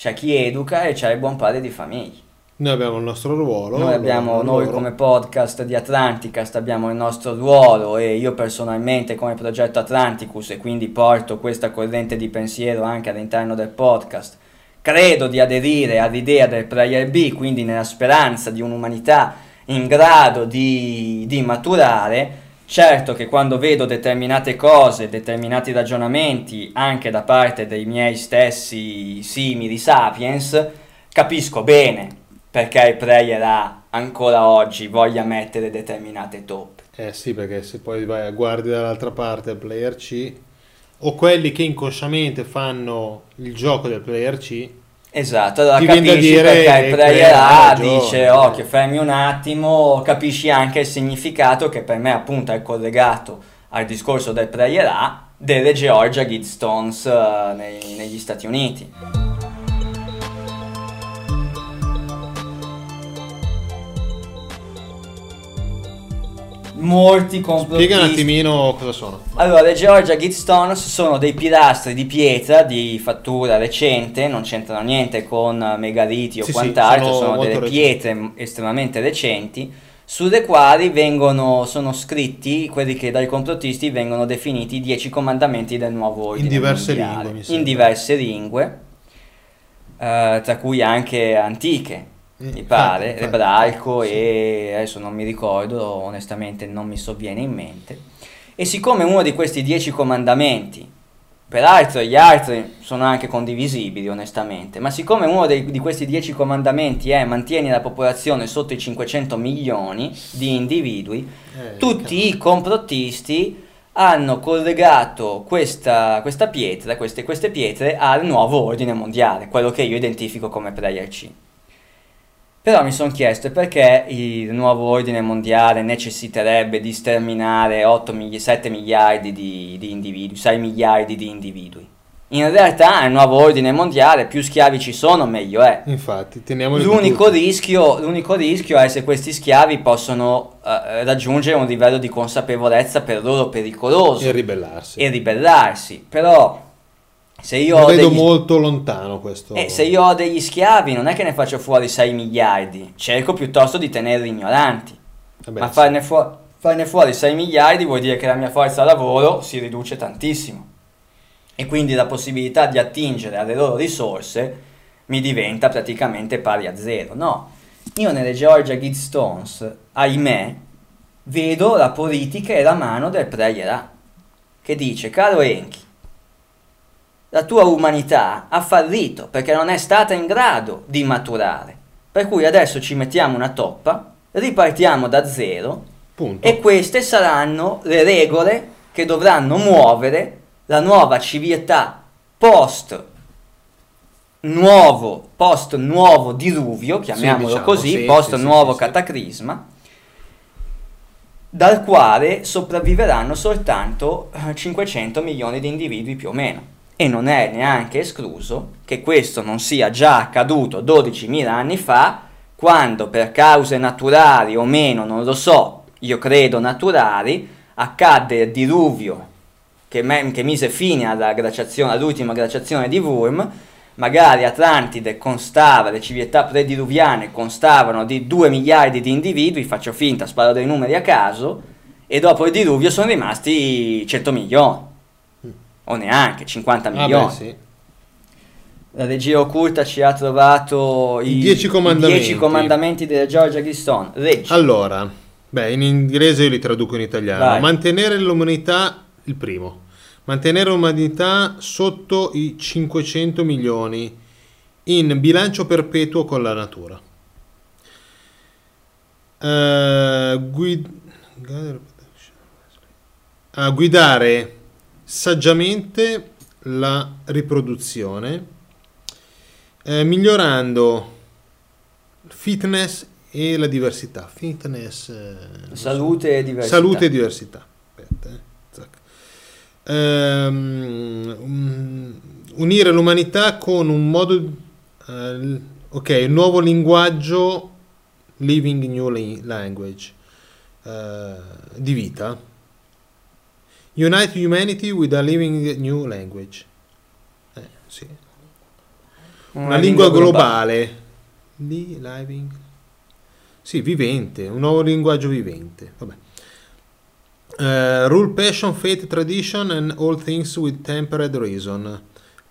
C'è chi educa e c'è il buon padre di famiglia. Noi abbiamo il nostro ruolo. Noi abbiamo, noi come podcast di Atlanticast abbiamo il nostro ruolo e io personalmente come progetto Atlanticus e quindi porto questa corrente di pensiero anche all'interno del podcast. Credo di aderire all'idea del Player B, quindi nella speranza di un'umanità in grado di, di maturare. Certo che quando vedo determinate cose, determinati ragionamenti anche da parte dei miei stessi simili sapiens, capisco bene perché il player A ancora oggi voglia mettere determinate toppe. Eh sì, perché se poi vai a guardi dall'altra parte il player C, o quelli che inconsciamente fanno il gioco del player C, Esatto, allora Ti capisci dire perché il player A dice occhio, fermi un attimo, capisci anche il significato che per me appunto è collegato al discorso del player A delle Georgia Guidestones eh, nei- negli Stati Uniti. Molti complotisti. Spiega un attimino cosa sono. Allora, le Georgia Gitstones sono dei pilastri di pietra di fattura recente, non c'entrano niente con megaliti o Sì, sì, quant'altro, sono sono, molto delle recenti. pietre estremamente recenti, sulle quali vengono, sono scritti quelli che dai complottisti vengono definiti i dieci comandamenti del nuovo ordine diverse mondiale. lingue, In diverse lingue, eh, tra cui anche antiche. Mi pare, infatti, ebraico sì. e adesso non mi ricordo, onestamente non mi sovviene in mente. E siccome uno di questi dieci comandamenti, peraltro gli altri sono anche condivisibili onestamente, ma siccome uno dei- di questi dieci comandamenti è mantieni la popolazione sotto i 500 milioni di individui, Eh, tutti i complottisti hanno collegato questa, questa pietra, queste, queste pietre al nuovo ordine mondiale, quello che io identifico come Prayer C. Però mi sono chiesto perché il nuovo ordine mondiale necessiterebbe di sterminare 8 mili- 7 miliardi di, di individui, 6 miliardi di individui. In realtà nel nuovo ordine mondiale più schiavi ci sono meglio è. Infatti, teniamoli L'unico rischio, l'unico rischio è se questi schiavi possono eh, raggiungere un livello di consapevolezza per loro pericoloso e ribellarsi. e ribellarsi. Però se io Lo ho vedo degli... molto lontano questo. Eh, se io ho degli schiavi non è che ne faccio fuori 6 miliardi, cerco piuttosto di tenerli ignoranti. Vabbè, Ma sì. farne, fu- farne fuori 6 miliardi vuol dire che la mia forza lavoro si riduce tantissimo. E quindi la possibilità di attingere alle loro risorse mi diventa praticamente pari a zero. No, io nelle Georgia Guidestones, ahimè, vedo la politica e la mano del Prayerà, che dice, caro Enki, la tua umanità ha fallito perché non è stata in grado di maturare. Per cui adesso ci mettiamo una toppa, ripartiamo da zero Punto. e queste saranno le regole che dovranno muovere la nuova civiltà post nuovo, post nuovo diluvio, chiamiamolo diciamo, così, sì, post sì, sì, nuovo sì, sì. cataclisma, dal quale sopravviveranno soltanto eh, 500 milioni di individui più o meno. E non è neanche escluso che questo non sia già accaduto 12.000 anni fa, quando per cause naturali o meno, non lo so, io credo naturali, accadde il diluvio che, me- che mise fine glaciazione, all'ultima glaciazione di Wurm, magari Atlantide constava, le civiltà prediluviane constavano di 2 miliardi di individui, faccio finta, sparo dei numeri a caso, e dopo il diluvio sono rimasti 100 milioni, o neanche 50 Ah, milioni. beh, sì. La regia occulta ci ha trovato I dieci comandamenti. dieci comandamenti della Georgia Ghiston. Leggi. Allora, beh, in inglese io li traduco in italiano. Vai. Mantenere l'umanità, il primo. Mantenere l'umanità sotto i 500 milioni in bilancio perpetuo con la natura. Eh, guid- a guidare saggiamente la riproduzione, eh, migliorando fitness e la diversità. Fitness, eh, non so. Salute e diversità. Salute e diversità. Aspetta, eh. Ehm, um, unire l'umanità con un modo, l- ok, un nuovo linguaggio, living new language, eh, di vita. Unite humanity with a living new language. Eh, sì. Una, lingua, globale. Li- living. Sì, vivente, un nuovo linguaggio vivente. Vabbè. Eh, rule passion, faith, tradition and all things with tempered reason.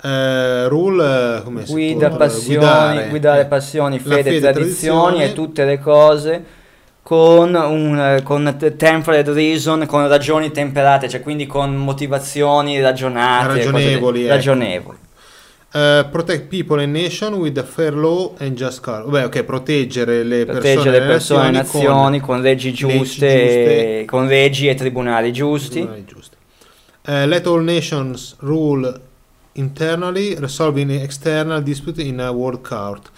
Eh, rule eh, come si Guida può- passioni, guidare, guidare passioni, fede, fede, tradizioni tradizione. e tutte le cose con, un, eh, con t- tempered reason, con ragioni temperate, cioè quindi con motivazioni ragionate, cose Ragionevoli, ecco. ragionevoli. Eh, protect people and nation with a fair law and just cause. Vabbè, ok, proteggere le persone Proteggere e le persone e nazioni nazioni con, leggi leggi giuste, giuste. e- con leggi e tribunali giusti. tribunali giusti. Eh, let all nations rule internally, resolving external dispute in a world court.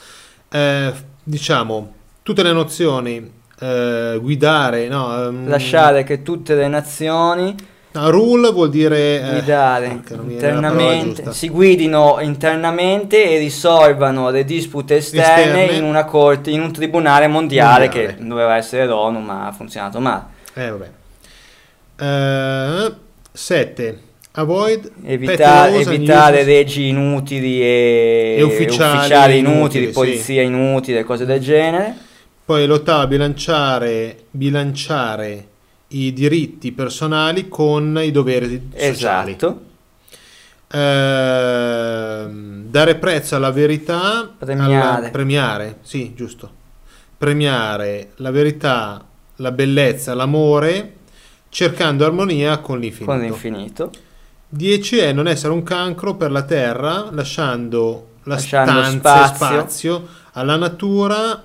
Eh, diciamo, tutte le nozioni, eh, guidare, no, ehm, Lasciare che tutte le nazioni no, rule vuol dire eh, guidare internamente, si guidino internamente e risolvano le dispute esterne, Esterne. in una corte, in un tribunale mondiale, Mondiale. che doveva essere l'ONU ma ha funzionato male. Eh, vabbè. 7. Avoid Evita- pet laws and evitare leggi inutili e, E ufficiali inutili, inutili, sì. polizia inutile, cose del genere. Poi l'ottava, bilanciare, bilanciare i diritti personali con i doveri sociali. Esatto. Ehm, dare prezzo alla verità, Premiare. alla- premiare, sì, giusto. Premiare la verità, la bellezza, l'amore, cercando armonia con l'infinito. Con l'infinito. 10 è non essere un cancro per la terra, lasciando la Lasciando stanza e spazio. spazio alla natura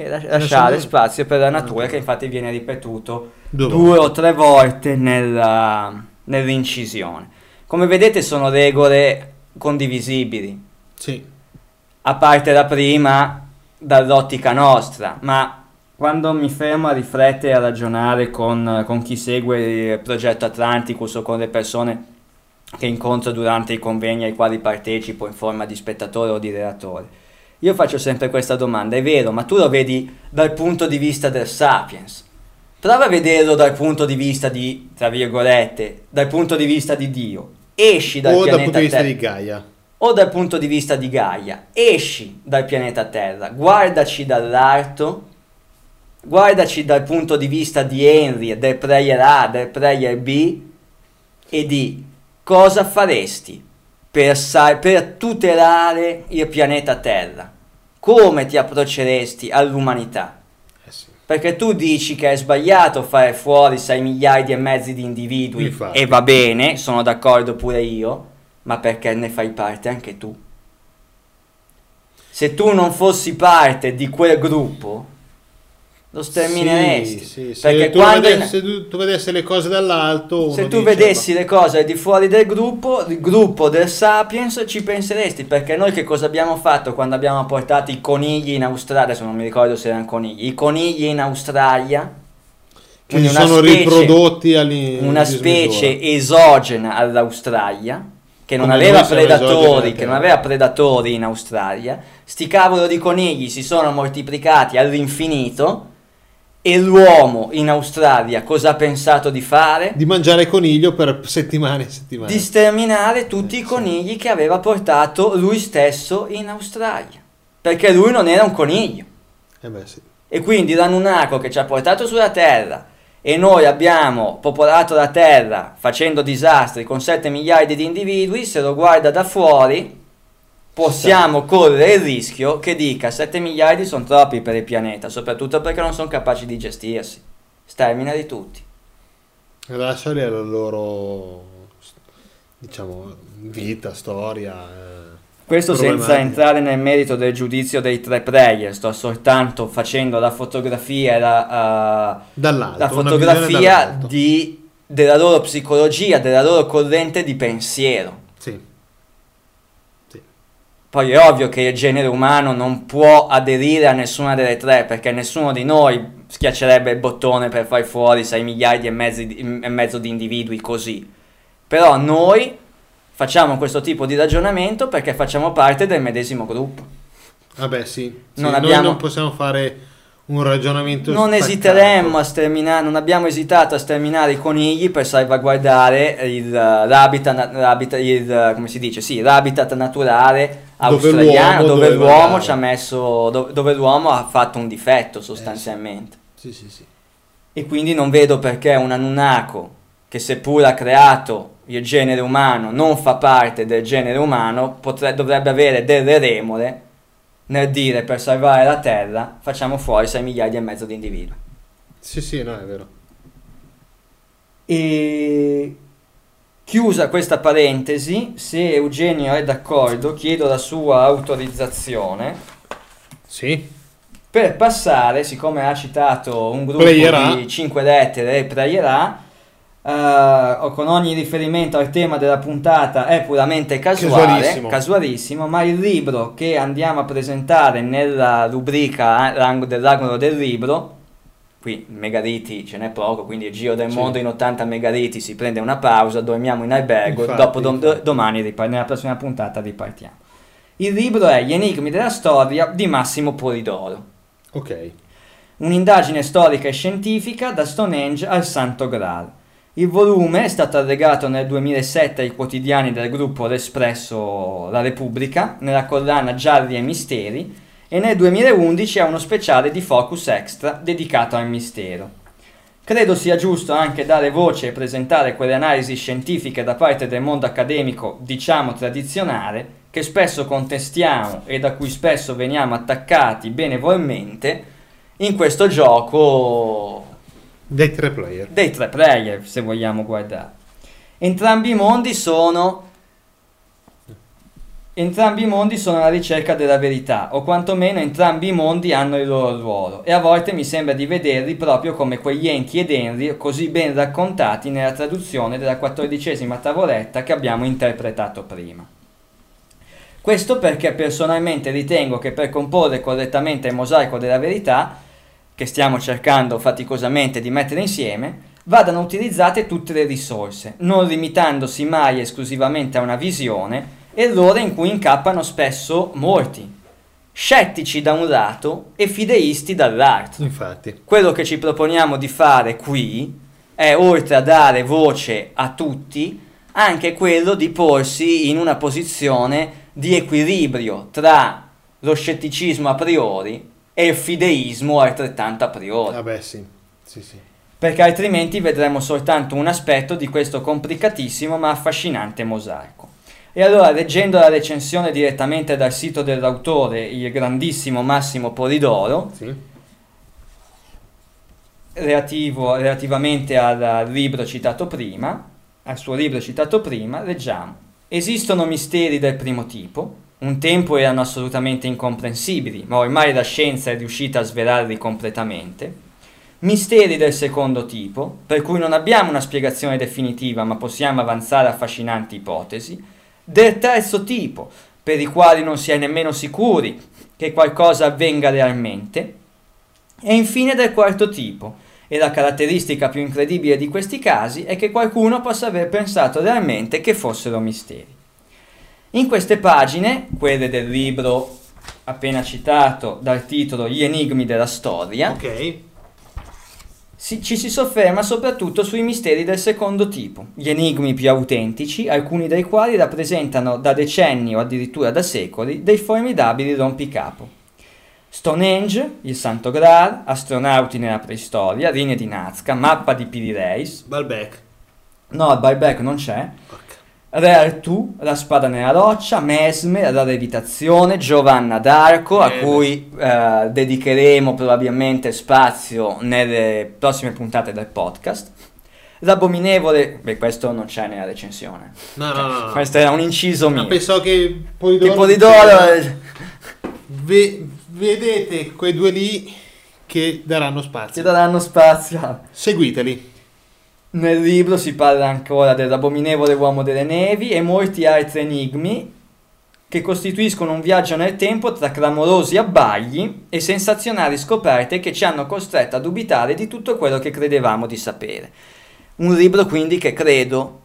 E lasciare spazio per la natura, che infatti viene ripetuto due due o tre volte nella- nell'incisione. Come vedete sono regole condivisibili, Sì. a parte la prima dall'ottica nostra, ma quando mi fermo a riflettere e a ragionare con, con chi segue il progetto Atlanticus o con le persone che incontro durante i convegni ai quali partecipo in forma di spettatore o di relatore, io faccio sempre questa domanda, è vero, ma tu lo vedi dal punto di vista del sapiens. Prova a vederlo dal punto di vista di, tra virgolette, dal punto di vista di Dio. Esci dal O dal pianeta punto di vista Terra di Gaia. o dal punto di vista di Gaia, esci dal pianeta Terra, guardaci dall'alto, guardaci dal punto di vista di Henry, del player A, del player B e di cosa faresti per, per tutelare il pianeta Terra, come ti approcceresti all'umanità. Eh sì. Perché tu dici che è sbagliato fare fuori 6 miliardi e mezzo di individui Infatti. e va bene, sono d'accordo pure io, ma perché ne fai parte anche tu? Se tu non fossi parte di quel gruppo, lo stermineresti. Sì, sì. Perché Se tu, quando vedessi, se tu- tu vedessi le cose dall'alto, se tu dice, vedessi le cose al di fuori del gruppo, il gruppo del Sapiens, ci penseresti. Perché noi che cosa abbiamo fatto quando abbiamo portato i conigli in Australia? Adesso non mi ricordo se erano conigli. I conigli in Australia. che quindi si sono specie- riprodotti all'in- una specie esogena all'Australia che non Come aveva predatori, che non aveva predatori in Australia. Sti cavolo di conigli si sono moltiplicati all'infinito e l'uomo in Australia cosa ha pensato di fare? di mangiare coniglio per settimane e settimane. Di sterminare tutti i conigli che aveva portato lui stesso in Australia. Perché lui non era un coniglio. Eh beh, sì. E quindi l'Anunnako che ci ha portato sulla Terra e noi abbiamo popolato la Terra facendo disastri con 7 miliardi di individui, se lo guarda da fuori possiamo correre il rischio che dica 7 miliardi sono troppi per il pianeta, soprattutto perché non sono capaci di gestirsi. Sterminali tutti. Lasciali alla loro, diciamo, vita, storia. eh. Questo senza entrare nel merito del giudizio dei tre player, sto soltanto facendo la fotografia la, Dall'alto. la fotografia di- della loro psicologia, della loro corrente di pensiero. Poi è ovvio che il genere umano non può aderire a nessuna delle tre, perché nessuno di noi schiaccerebbe il bottone per far fuori 6 miliardi e mezzo di, e mezzo di individui così. Però noi facciamo questo tipo di ragionamento perché facciamo parte del medesimo gruppo. Vabbè, sì. Sì, Non Noi abbiamo- non possiamo fare un ragionamento Non staccato. esiteremmo a sterminare, non abbiamo esitato a sterminare i conigli per salvaguardare il, eh, l'habitat, l'habitat- il, eh, come si dice? Sì, l'habitat naturale Dove australiano l'uomo dove, l'uomo ci ha messo, dove, dove l'uomo ha fatto un difetto sostanzialmente. Sì, sì, sì. E quindi non vedo perché un Anunnako che seppur ha creato il genere umano non fa parte del genere umano, potre- dovrebbe avere delle remore nel dire per salvare la Terra facciamo fuori 6 miliardi e mezzo di individui. Sì, sì, no, è vero. E chiusa questa parentesi, se Eugenio è d'accordo, chiedo la sua autorizzazione Sì. per passare, siccome ha citato un gruppo Player A. di 5 lettere e Player O con ogni riferimento al tema della puntata è puramente casuale, Casualissimo. ma il libro che andiamo a presentare nella rubrica eh, dell'angolo del libro, qui megariti ce n'è poco, quindi il giro del Sì. mondo in 80 megariti si prende una pausa, dormiamo in albergo, Infatti, dopo dom- infatti. domani ripar- nella prossima puntata ripartiamo. Il libro è Gli enigmi della storia di Massimo Polidoro. Ok. Un'indagine storica e scientifica da Stonehenge al Santo Graal. Il volume è stato allegato nel 2007 ai quotidiani del gruppo L'Espresso La Repubblica, nella collana Gialli e Misteri, e nel 2011 ha uno speciale di Focus Extra dedicato al mistero. Credo sia giusto anche dare voce e presentare quelle analisi scientifiche da parte del mondo accademico, diciamo tradizionale, che spesso contestiamo e da cui spesso veniamo attaccati benevolmente in questo gioco Dei tre player. dei tre player, se vogliamo guardare. Entrambi i mondi sono Entrambi i mondi sono alla ricerca della verità, o quantomeno entrambi i mondi hanno il loro ruolo, e a volte mi sembra di vederli proprio come quegli Yankee ed Henry così ben raccontati nella traduzione della quattordicesima tavoletta che abbiamo interpretato prima. Questo perché personalmente ritengo che per comporre correttamente il mosaico della verità, che stiamo cercando faticosamente di mettere insieme, vadano utilizzate tutte le risorse, non limitandosi mai esclusivamente a una visione, errore in cui incappano spesso molti, scettici da un lato e fideisti dall'altro. Infatti. Quello che ci proponiamo di fare qui è, oltre a dare voce a tutti, anche quello di porsi in una posizione di equilibrio tra lo scetticismo a priori e il fideismo altrettanto a priori Vabbè, sì. Sì, sì. perché altrimenti vedremo soltanto un aspetto di questo complicatissimo ma affascinante mosaico. E allora, leggendo la recensione direttamente dal sito dell'autore, il grandissimo Massimo Polidoro, Sì. relativo- relativamente al libro citato prima, al suo libro citato prima, leggiamo. Esistono misteri del primo tipo, un tempo erano assolutamente incomprensibili, ma ormai la scienza è riuscita a svelarli completamente. Misteri del secondo tipo, per cui non abbiamo una spiegazione definitiva, ma possiamo avanzare affascinanti ipotesi. Del terzo tipo, per i quali non si è nemmeno sicuri che qualcosa avvenga realmente. E infine del quarto tipo, e la caratteristica più incredibile di questi casi è che qualcuno possa aver pensato realmente che fossero misteri. In queste pagine, quelle del libro appena citato dal titolo Gli enigmi della storia, Ok. si- ci si sofferma soprattutto sui misteri del secondo tipo, gli enigmi più autentici, alcuni dei quali rappresentano da decenni o addirittura da secoli dei formidabili rompicapo. Stonehenge, il Santo Graal, astronauti nella preistoria, linee di Nazca, mappa di Piri-Reis, Balbec. no, buyback non c'è, Porca. Re Artù, la spada nella roccia, Mesme, la levitazione, Giovanna d'Arco, a cui eh, dedicheremo probabilmente spazio nelle prossime puntate del podcast. L'abominevole, beh questo non c'è nella recensione. No, no, no. no. Questo era un inciso Ma mio. pensavo che Polidoro... Che Polidoro... Ve- vedete quei due lì che daranno spazio. daranno spazio. Seguiteli. Nel libro si parla ancora dell'abominevole uomo delle nevi e molti altri enigmi che costituiscono un viaggio nel tempo tra clamorosi abbagli e sensazionali scoperte che ci hanno costretto a dubitare di tutto quello che credevamo di sapere. Un libro quindi che credo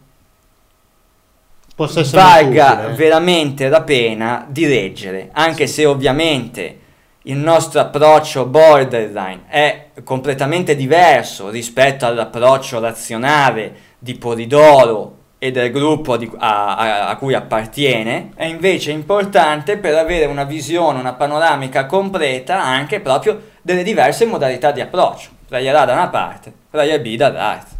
valga utile, eh. veramente la pena di leggere, anche se ovviamente il nostro approccio borderline è completamente diverso rispetto all'approccio razionale di Polidoro e del gruppo di- a, a- a cui appartiene, è invece importante per avere una visione, una panoramica completa anche proprio delle diverse modalità di approccio. Player A da una parte, player B dall'altra.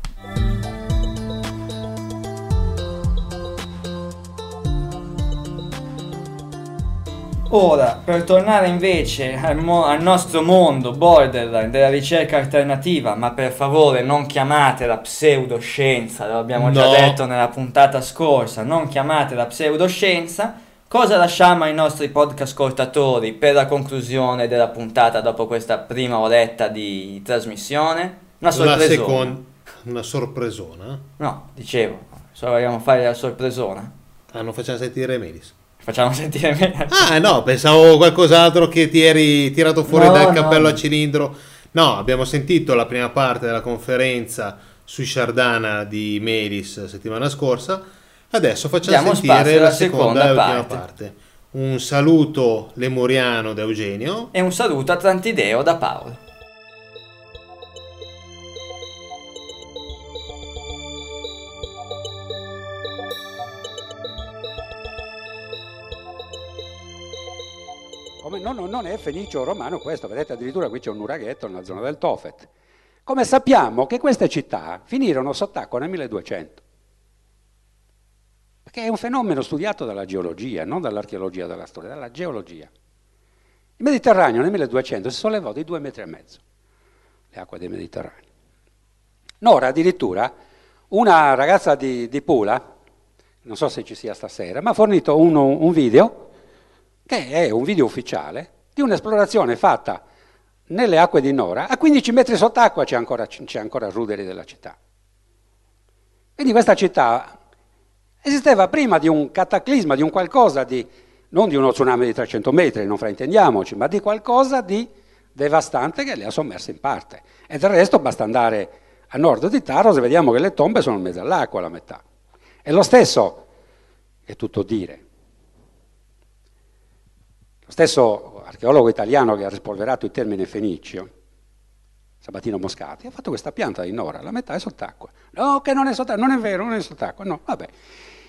Ora, per tornare invece al, mo- al nostro mondo borderline della ricerca alternativa, ma per favore non chiamatela pseudoscienza, lo abbiamo già No. detto nella puntata scorsa, non chiamatela pseudoscienza, cosa lasciamo ai nostri podcast ascoltatori per la conclusione della puntata dopo questa prima oretta di trasmissione? Una sorpresa. seconda... Una sorpresona. No, dicevo, solo vogliamo fare la sorpresona. Ah, non facciamo sentire Melis. Facciamo sentire me. Ah, no, pensavo qualcos'altro che ti eri tirato fuori No, dal cappello no. a cilindro. No, abbiamo sentito la prima parte della conferenza su Shardana di Melis settimana scorsa. Adesso facciamo Diamo sentire la seconda seconda e ultima parte. parte. Un saluto lemuriano da Eugenio. E un saluto a Trantideo da Paolo. Come non, non è fenicio romano questo, vedete addirittura qui c'è un uraghetto nella zona del Tofet. Come sappiamo che queste città finirono sott'acqua nel 1200? Perché è un fenomeno studiato dalla geologia, non dall'archeologia della storia, dalla geologia. Il Mediterraneo nel 1200 si sollevò di due metri e mezzo, le acque del Mediterraneo. Nora addirittura, una ragazza di, di Pula, non so se ci sia stasera, mi ha fornito un, un video, che è un video ufficiale, di un'esplorazione fatta nelle acque di Nora, a 15 metri sott'acqua c'è ancora, c'è ancora Ruderi della città. Quindi questa città esisteva prima di un cataclisma, di un qualcosa di, non di uno tsunami di 300 metri, non fraintendiamoci, ma di qualcosa di devastante che le ha sommerse in parte. E del resto basta andare a nord di Taros e vediamo che le tombe sono in mezzo all'acqua la metà. E lo stesso, è tutto dire, stesso archeologo italiano che ha rispolverato il termine fenicio, Sabatino Moscati, ha fatto questa pianta di Nora, la metà è sott'acqua. No, che non è sott'acqua, non è vero, non è sott'acqua, no, vabbè.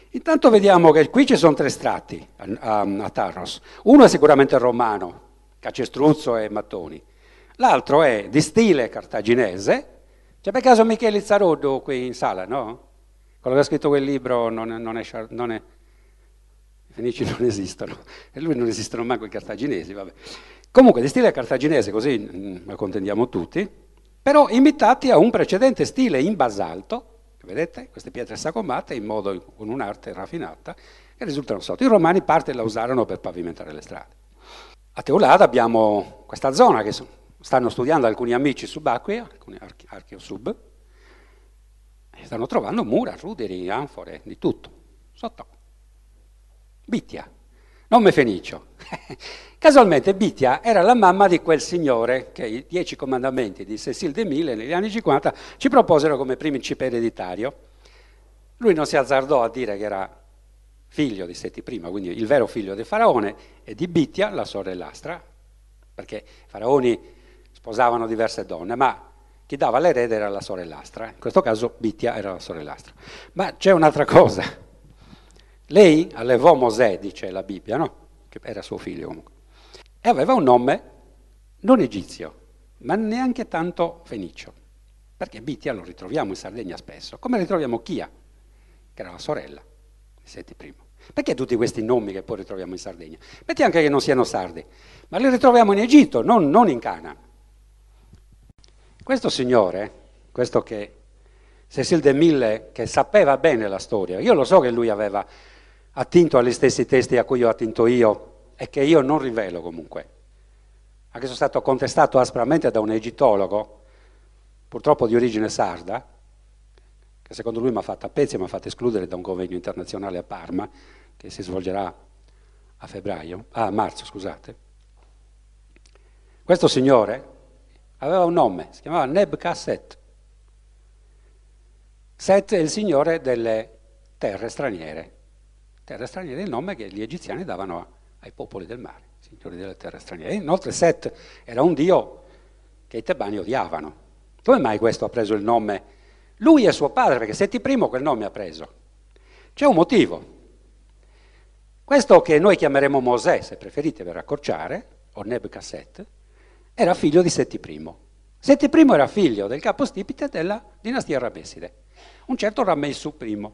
Intanto vediamo che qui ci sono tre strati a, a, a Tarros. Uno è sicuramente romano, Cacestruzzo e Mattoni. L'altro è di stile cartaginese. C'è per caso Michele Zaroddo qui in sala, no? Quello che ha scritto quel libro non è, non è, non è Fenici non esistono, e lui non esistono manco i cartaginesi, vabbè. Comunque di stile cartaginese, così mh, mm, contendiamo tutti, però imitati a un precedente stile in basalto, vedete, queste pietre sacomate in modo, con un'arte raffinata, che risultano sotto. I romani parte la usarono per pavimentare le strade. A Teulada abbiamo questa zona che stanno studiando alcuni amici subacquei, alcuni archeosub, e stanno trovando mura, ruderi, anfore, di tutto, sotto. Bitia, nome fenicio. Casualmente Bitia era la mamma di quel signore che i Dieci Comandamenti di Cecil de Mille negli anni 50 ci proposero come principe ereditario. Lui non si azzardò a dire che era figlio di Seti I, quindi il vero figlio del faraone, e di Bitia, la sorellastra, perché i faraoni sposavano diverse donne, ma chi dava l'erede era la sorellastra, in questo caso Bitia era la sorellastra. Ma c'è un'altra cosa, lei allevò Mosè, dice la Bibbia, no? Che era suo figlio comunque. E aveva un nome non egizio, ma neanche tanto fenicio. Perché Bitia lo ritroviamo in Sardegna spesso, come ritroviamo Chia, che era la sorella di Seti I. Perché tutti questi nomi che poi ritroviamo in Sardegna? Metti anche che non siano sardi, ma li ritroviamo in Egitto, non, non in Cana. Questo signore, questo che Cecil de Mille, che sapeva bene la storia, io lo so che lui aveva attinto agli stessi testi a cui ho attinto io e che io non rivelo comunque. Anche sono stato contestato aspramente da un egittologo, purtroppo di origine sarda, che secondo lui mi ha fatto a pezzi e mi ha fatto escludere da un convegno internazionale a Parma, che si svolgerà a febbraio, a marzo, scusate. Questo signore aveva un nome, si chiamava Nebkasset. Set è il signore delle terre straniere terre straniere, il nome che gli egiziani davano ai popoli del mare, signori delle terre straniere. Inoltre Set era un dio che i tebani odiavano. Come mai questo ha preso il nome? Lui e suo padre, perché Seti I quel nome ha preso. C'è un motivo. Questo che noi chiameremo Mosè, se preferite per accorciare, o Nebcasset, era figlio di Seti I. Seti I era figlio del capostipite della dinastia Ramesside, un certo Ramessu I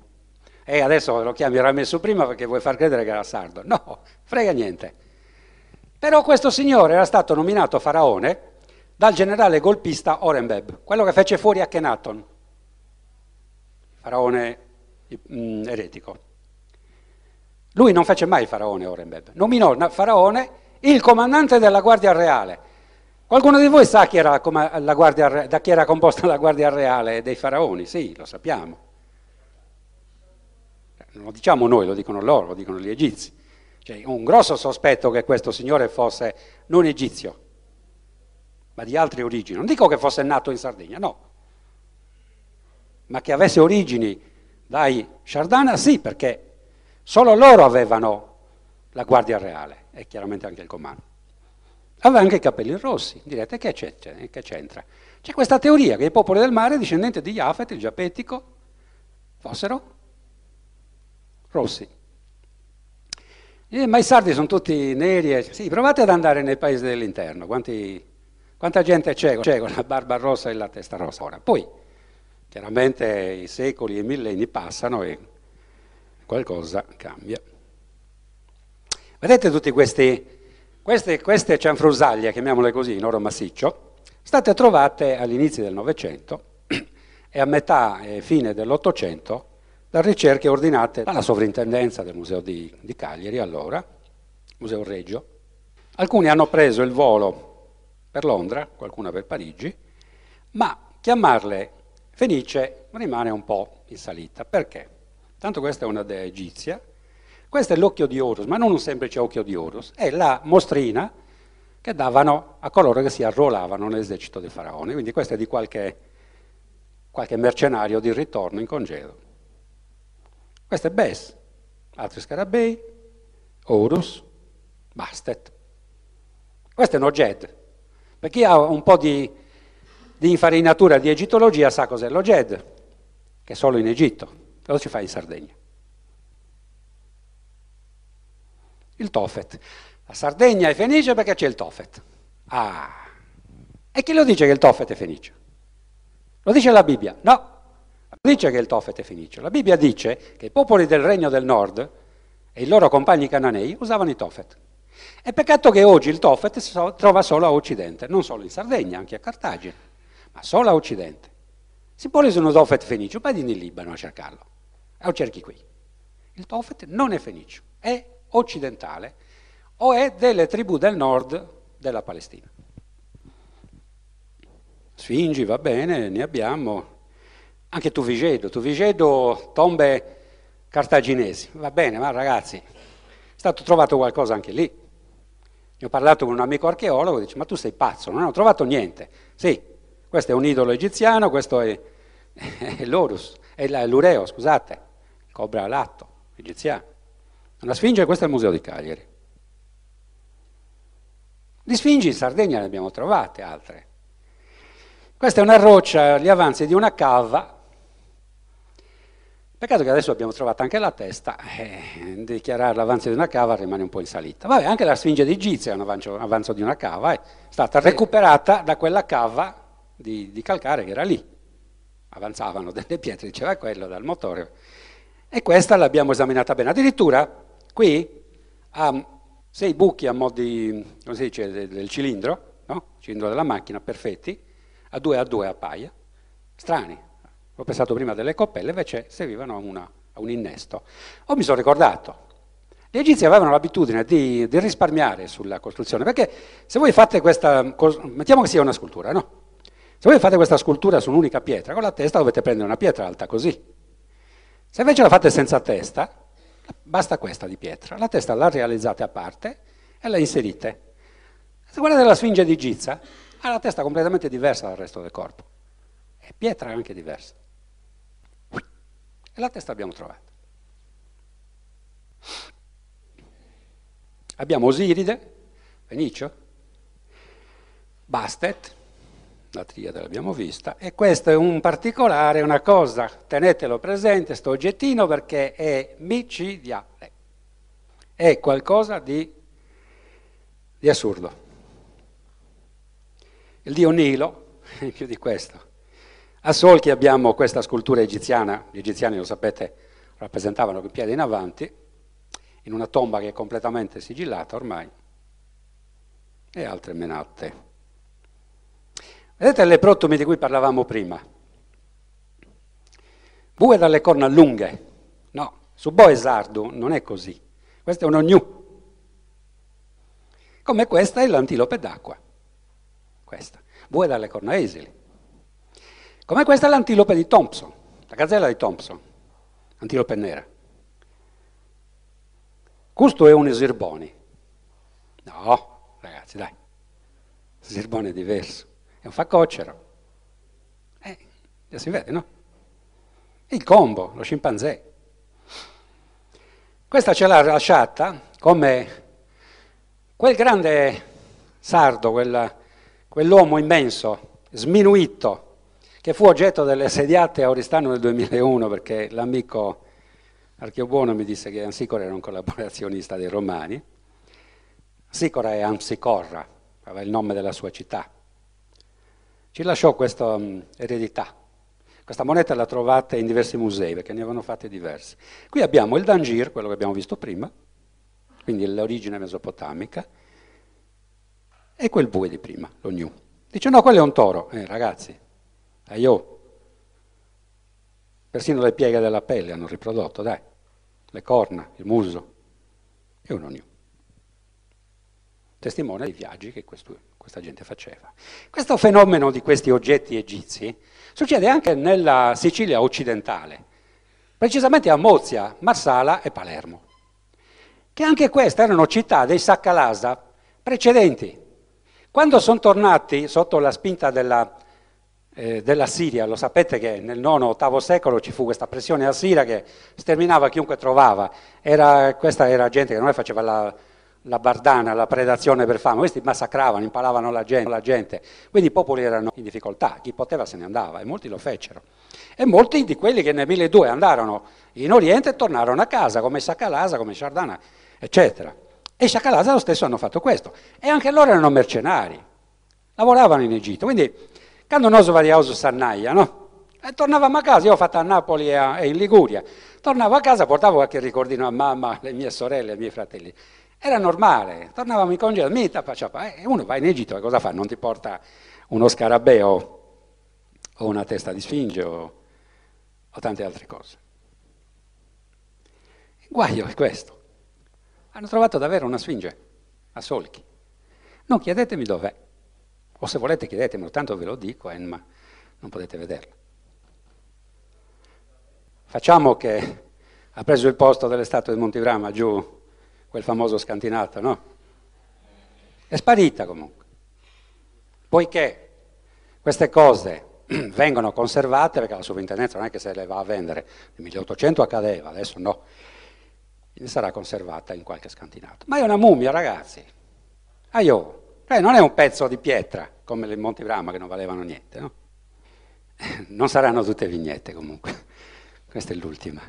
e adesso lo chiami Ramesso prima perché vuoi far credere che era sardo. No, frega niente. Però questo signore era stato nominato faraone dal generale golpista Orenbeb, quello che fece fuori Akhenaton, faraone mm, eretico. Lui non fece mai faraone Orenbeb, nominò faraone il comandante della Guardia Reale. Qualcuno di voi sa chi era guardia, da chi era composta la Guardia Reale dei faraoni? Sì, lo sappiamo non lo diciamo noi, lo dicono loro, lo dicono gli egizi. C'è un grosso sospetto che questo signore fosse non egizio, ma di altre origini. Non dico che fosse nato in Sardegna, no, ma che avesse origini dai Sardana, sì, perché solo loro avevano la guardia reale e chiaramente anche il comando. Aveva anche i capelli rossi, direte che, c'entra? C'è questa teoria che i popoli del mare, discendenti di Jafet, il Giapetico, fossero rossi. Eh, ma i sardi sono tutti neri. E... Sì, provate ad andare nei paesi dell'interno. Quanti, quanta gente c'è, c'è con la barba rossa e la testa rossa? Ora, poi, chiaramente i secoli e i millenni passano e qualcosa cambia. Vedete tutti questi, queste, queste cianfrusaglie, chiamiamole così, in oro massiccio, state trovate all'inizio del Novecento e a metà e fine dell'Ottocento da ricerche ordinate dalla sovrintendenza del Museo di, di Cagliari, allora, Museo Reggio. Alcuni hanno preso il volo per Londra, qualcuna per Parigi, ma chiamarle Fenice rimane un po' in salita. Perché? Tanto questa è una dea egizia, questo è l'occhio di Horus, ma non un semplice occhio di Horus, è la mostrina che davano a coloro che si arruolavano nell'esercito del faraone. Quindi questo è di qualche, qualche mercenario di ritorno in congedo. Questo è Bes, altri scarabei, Horus, Bastet. Questo è Noged. Per chi ha un po' di, di infarinatura di egittologia sa cos'è l'Oged, che è solo in Egitto, cosa ci fa in Sardegna? Il Tofet. La Sardegna è fenice perché c'è il Tofet. Ah, e chi lo dice che il Tofet è fenice? Lo dice la Bibbia? No, dice che il Tofet è fenicio. La Bibbia dice che i popoli del regno del nord e i loro compagni cananei usavano i Tofet. È peccato che oggi il Tofet si trova solo a Occidente, non solo in Sardegna, anche a Cartagine, ma solo a Occidente. Si può usare un Tofet fenicio, vai in Libano a cercarlo, lo cerchi qui. Il Tofet non è fenicio, è occidentale o è delle tribù del nord della Palestina. Sfingi, va bene, ne abbiamo, anche Tuvigedo, Tuvigedo, tombe cartaginesi, va bene, ma ragazzi, è stato trovato qualcosa anche lì. Ne ho parlato con un amico archeologo, dice, ma tu sei pazzo, non ho trovato niente. Sì, questo è un idolo egiziano, questo è, è l'Orus, è l'Ureo, scusate, il cobra alatto, egiziano. Una sfinge, questo è il museo di Cagliari. Di sfingi in Sardegna ne abbiamo trovate altre. Questa è una roccia, gli avanzi di una cava Peccato che adesso abbiamo trovato anche la testa, eh, dichiarare l'avanzo di una cava rimane un po' in salita. Vabbè, anche la Sfinge di Gizia è un avanzo, avanzo di una cava, è stata recuperata da quella cava di, di, calcare che era lì. Avanzavano delle pietre, diceva quello, dal motore. E questa l'abbiamo esaminata bene. Addirittura qui ha sei buchi a mo' di, come si dice, del, del cilindro, no? cilindro della macchina, perfetti, a due a due a paia, strani, ho pensato prima delle coppelle, invece servivano a, una, a un innesto. O mi sono ricordato, gli egizi avevano l'abitudine di, di, risparmiare sulla costruzione, perché se voi fate questa, mettiamo che sia una scultura, no? Se voi fate questa scultura su un'unica pietra, con la testa dovete prendere una pietra alta così. Se invece la fate senza testa, basta questa di pietra, la testa la realizzate a parte e la inserite. Se guardate la Sfinge di Giza, ha la testa completamente diversa dal resto del corpo. E pietra è anche diversa. E la testa abbiamo trovato. Abbiamo Osiride, Fenicio, Bastet, la triade l'abbiamo vista, e questo è un particolare, una cosa, tenetelo presente, sto oggettino, perché è micidiale, è qualcosa di, di assurdo. Il dio Nilo, più di questo, a Solchi abbiamo questa scultura egiziana, gli egiziani lo sapete rappresentavano con i piedi in avanti, in una tomba che è completamente sigillata ormai, e altre menate. Vedete le protomi di cui parlavamo prima? Bue dalle corna lunghe, no, su Boe sardo non è così, questo è un ognu, come questa è l'antilope d'acqua, questa, bue dalle corna esili. Come questa è l'antilope di Thompson, la gazzella di Thompson, antilope nera. Questo è un esirboni. No, ragazzi, dai. Esirbone è diverso. È un facocero. Eh, già si vede, no? Il combo, lo scimpanzé. Questa ce l'ha lasciata come quel grande sardo, quel, quell'uomo immenso, sminuito, che fu oggetto delle sediate a Oristano nel 2001 perché l'amico Archeobuono mi disse che Ansicora era un collaborazionista dei Romani. Ansicora è Amsicorra, aveva il nome della sua città. Ci lasciò questa um, eredità. Questa moneta la trovate in diversi musei, perché ne avevano fatte diverse. Qui abbiamo il Dangir, quello che abbiamo visto prima, quindi l'origine mesopotamica, e quel bue di prima, lo gnu. Dice no, quello è un toro. Eh, ragazzi, aio. Persino le pieghe della pelle hanno riprodotto, dai. Le corna, il muso. E un ognuno. Testimone dei viaggi che questo, questa gente faceva. Questo fenomeno di questi oggetti egizi succede anche nella Sicilia occidentale, precisamente a Mozia, Marsala e Palermo, che anche queste erano città dei Saccalasa precedenti quando sono tornati sotto la spinta della, eh, della Siria, lo sapete che nel IX-VIII secolo ci fu questa pressione assiria che sterminava chiunque trovava, era, questa era gente che non faceva la, la bardana, la predazione per fame, questi massacravano, impalavano la gente, la gente, quindi i popoli erano in difficoltà, chi poteva se ne andava e molti lo fecero. E molti di quelli che nel 1200 andarono in Oriente tornarono a casa, come Sacalasa, come Sardana, eccetera. E Sciacalasa lo stesso hanno fatto questo. E anche loro erano mercenari, lavoravano in Egitto. Quindi, quando noi variamo su Sannaia, no? E tornavamo a casa, io ho fatto a Napoli e, in Liguria, tornavo a casa, portavo qualche ricordino a mamma, alle mie sorelle, ai miei fratelli. Era normale, tornavamo in congedo, mita, faccia, e uno va in Egitto cosa fa? Non ti porta uno scarabeo o una testa di sfinge o, o tante altre cose. Il guaio è questo. Hanno trovato davvero una sfinge a solchi. Non chiedetemi dov'è, o se volete chiedetemelo, tanto ve lo dico, eh, ma non potete vederla. Facciamo che ha preso il posto delle statue di Montibrama giù, quel famoso scantinato, no? È sparita comunque. Poiché queste cose vengono conservate, perché la sovrintendenza non è che se le va a vendere, nel 1800 accadeva, adesso no, sarà conservata in qualche scantinato. Ma è una mummia, ragazzi. Aio, cioè non è un pezzo di pietra come le Monti Brahma che non valevano niente, no? Non saranno tutte vignette comunque. Questa è l'ultima.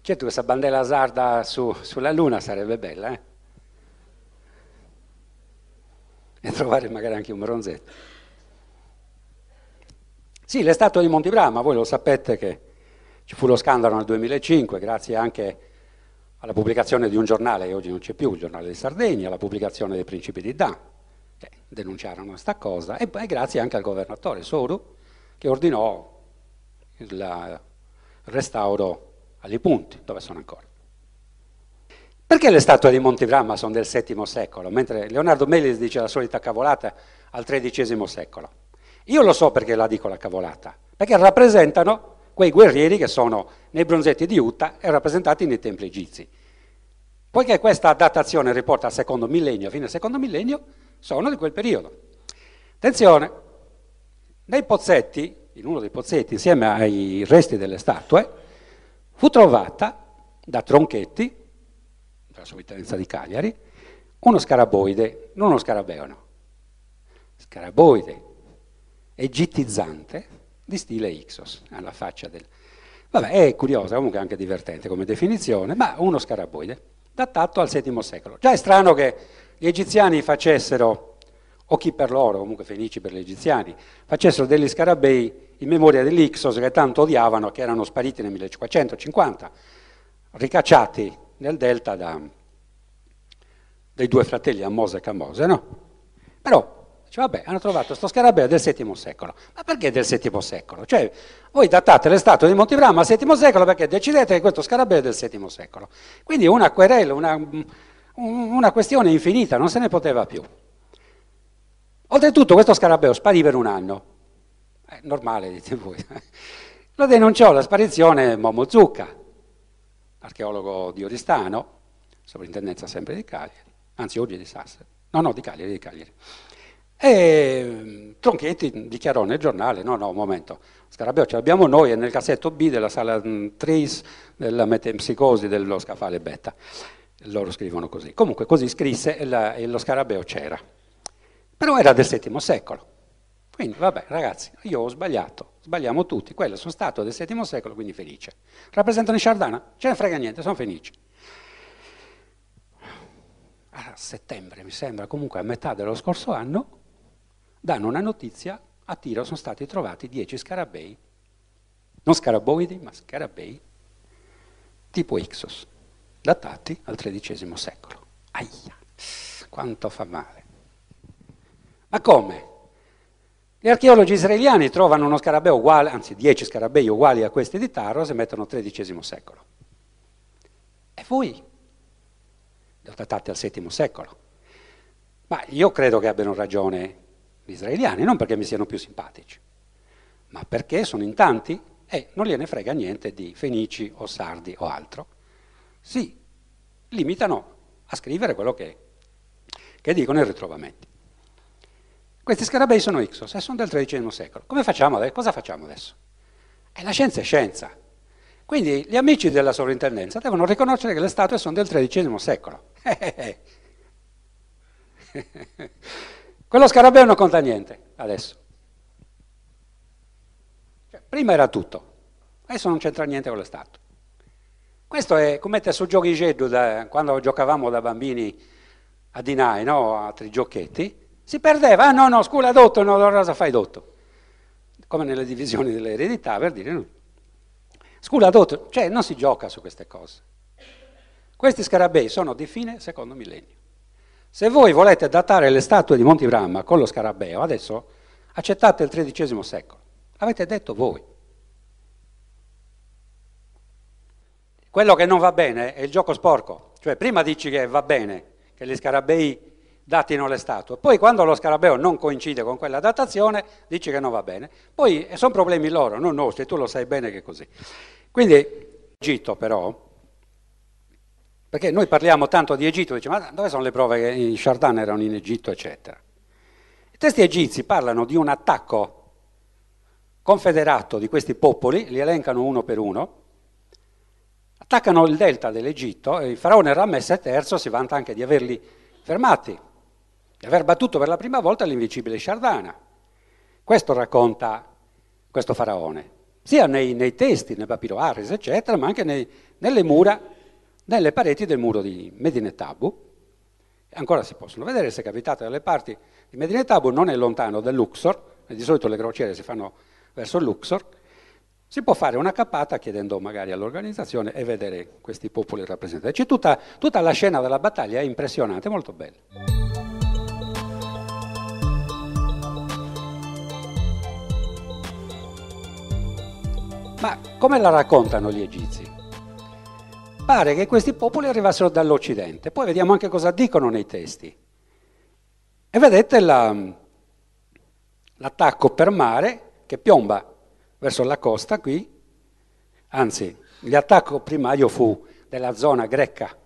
Certo, questa bandela sarda su, sulla luna sarebbe bella, eh? E trovare magari anche un bronzetto. Sì, le statue di Monti Brahma, voi lo sapete che ci fu lo scandalo nel 2005, grazie anche alla pubblicazione di un giornale che oggi non c'è più, il giornale di Sardegna, alla pubblicazione dei principi di Dan, che denunciarono questa cosa, e poi grazie anche al governatore Soru, che ordinò il restauro agli punti, dove sono ancora. Perché le statue di Montivramma sono del VII secolo, mentre Leonardo Melis dice la solita cavolata al XIII secolo? Io lo so perché la dico la cavolata, perché rappresentano quei guerrieri che sono nei bronzetti di Utah e rappresentati nei templi egizi. Poiché questa datazione riporta al secondo millennio, fine al secondo millennio, sono di quel periodo. Attenzione, nei pozzetti, in uno dei pozzetti, insieme ai resti delle statue, fu trovata da Tronchetti, della sovrintendenza di Cagliari, uno scaraboide, non uno scarabeo, no, scaraboide egittizzante, di stile Ixos, alla faccia del... Vabbè, è curiosa, comunque anche divertente come definizione, ma uno scaraboide, datato al VII secolo. Già è strano che gli egiziani facessero, o chi per loro, comunque fenici per gli egiziani, facessero degli scarabei in memoria dell'Ixos che tanto odiavano, che erano spariti nel 1550, ricacciati nel delta da, dai due fratelli Ammose e Camose, no? Però Dice, vabbè, hanno trovato questo scarabeo del VII secolo. Ma perché del VII secolo? Cioè, voi datate le statue di Montibrama al VII secolo perché decidete che questo scarabeo è del VII secolo. Quindi una querela, una, una questione infinita, non se ne poteva più. Oltretutto questo scarabeo sparì per un anno. È normale, dite voi. Lo denunciò la sparizione Momo Zucca, archeologo di Oristano, sovrintendenza sempre di Cagliari, anzi oggi di Sassari. No, no, di Cagliari, di Cagliari. E mm, Tronchetti dichiarò nel giornale, no, no, un momento, Scarabeo ce l'abbiamo noi, è nel cassetto B della sala mm, Tris della metempsicosi dello scafale beta. Loro scrivono così. Comunque così scrisse e, la, e lo Scarabeo c'era. Però era del VII secolo. Quindi, vabbè, ragazzi, io ho sbagliato, Sbagliamo tutti, quello sono stato del VII secolo, quindi felice. Rappresentano i Sardana? Ce ne frega niente, sono felici. A settembre, mi sembra, comunque a metà dello scorso anno, danno una notizia, a Tiro sono stati trovati dieci scarabei, non scaraboidi, ma scarabei, tipo Ixos, datati al XIII secolo. Aia, quanto fa male. Ma come? Gli archeologi israeliani trovano uno scarabeo uguale, anzi dieci scarabei uguali a questi di Taros e mettono XIII secolo. E voi? Li ho datati al VII secolo. Ma io credo che abbiano ragione gli israeliani, non perché mi siano più simpatici, ma perché sono in tanti e non gliene frega niente di fenici o sardi o altro. Si limitano a scrivere quello che, che dicono i ritrovamenti. Questi scarabei sono Ixos e sono del XIII secolo. Come facciamo adesso? Cosa facciamo adesso? E la scienza è scienza. Quindi gli amici della sovrintendenza devono riconoscere che le statue sono del XIII secolo. Quello scarabeo non conta niente adesso. Cioè, prima era tutto, adesso non c'entra niente con le statue. Questo è come te su giochi Geddu, quando giocavamo da bambini a Dinai, no? a trigiochetti, si perdeva, ah no, no, scuola dotto, no, cosa fai dotto? Come nelle divisioni dell'eredità, per dire no. Scuola dotto, cioè non si gioca su queste cose. Questi scarabei sono di fine secondo millennio. Se voi volete datare le statue di Monti Bramma con lo scarabeo, adesso accettate il XIII secolo. Avete detto voi. Quello che non va bene è il gioco sporco, cioè prima dici che va bene, che gli scarabei datino le statue. Poi quando lo scarabeo non coincide con quella datazione, dici che non va bene. Poi eh, sono problemi loro, non nostri, tu lo sai bene che è così. Quindi, Egitto però, perché noi parliamo tanto di Egitto, diciamo, ma dove sono le prove che i Chardin erano in Egitto, eccetera. I testi egizi parlano di un attacco confederato di questi popoli, li elencano uno per uno, attaccano il delta dell'Egitto e il faraone Ramesse III si vanta anche di averli fermati di aver battuto per la prima volta l'invincibile Sciardana. Questo racconta questo faraone, sia nei, nei testi, nel papiro Ares, eccetera, ma anche nei, nelle mura, nelle pareti del muro di Medine Tabu. Ancora si possono vedere, se capitate dalle parti di Medine Tabu, non è lontano da Luxor, di solito le crociere si fanno verso Luxor, si può fare una cappata chiedendo magari all'organizzazione e vedere questi popoli rappresentati. C'è tutta, tutta la scena della battaglia, è impressionante, molto bella. Ma come la raccontano gli egizi? Pare che questi popoli arrivassero dall'Occidente, poi vediamo anche cosa dicono nei testi. E vedete la, l'attacco per mare che piomba verso la costa qui, anzi l'attacco primario fu della zona greca,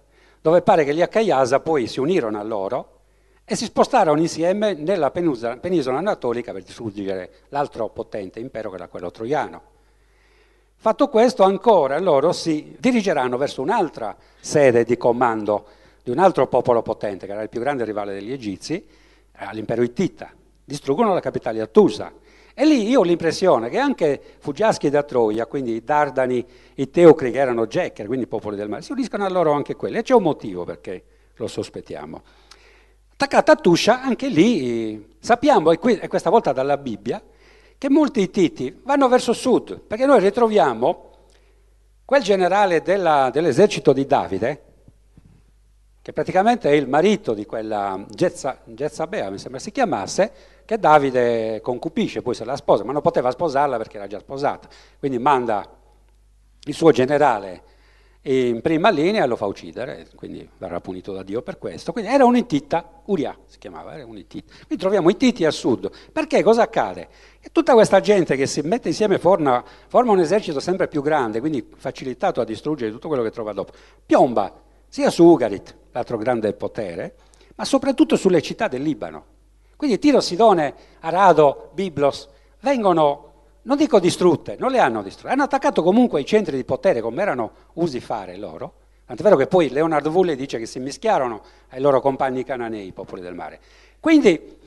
dove pare che gli Acaiasa poi si unirono a loro e si spostarono insieme nella penisola, penisola anatolica per distruggere l'altro potente impero che era quello troiano. Fatto questo, ancora loro si dirigeranno verso un'altra sede di comando di un altro popolo potente, che era il più grande rivale degli egizi, all'impero Ittita. Distruggono la capitale Attusa. E lì io ho l'impressione che anche fuggiaschi da Troia, quindi i Dardani, i Teucri, che erano Jekker, quindi popoli del mare, si uniscono a loro anche quelli. E c'è un motivo perché lo sospettiamo. Attaccata a Tuscia, anche lì sappiamo, e, qui, e questa volta dalla Bibbia, che molti Ittiti vanno verso sud, perché noi ritroviamo quel generale dell'esercito di Davide, che praticamente è il marito di quella Gezzabea, mi sembra si chiamasse, che Davide concupisce, poi se la sposa, ma non poteva sposarla perché era già sposata. Quindi manda il suo generale in prima linea lo fa uccidere, quindi verrà punito da Dio per questo. Quindi era un Ittita, Uria si chiamava, era un Ittita. Qui troviamo i Titi a sud. Perché cosa accade? Che tutta questa gente che si mette insieme forma, forma un esercito sempre più grande, quindi facilitato a distruggere tutto quello che trova dopo. Piomba sia su Ugarit, l'altro grande potere, ma soprattutto sulle città del Libano. Quindi Tiro, Sidone, Arado, Biblos vengono non dico distrutte, non le hanno distrutte, hanno attaccato comunque i centri di potere come erano usi fare loro, tant'è vero che poi Leonard Woolley dice che si mischiarono ai loro compagni cananei, i popoli del mare. Quindi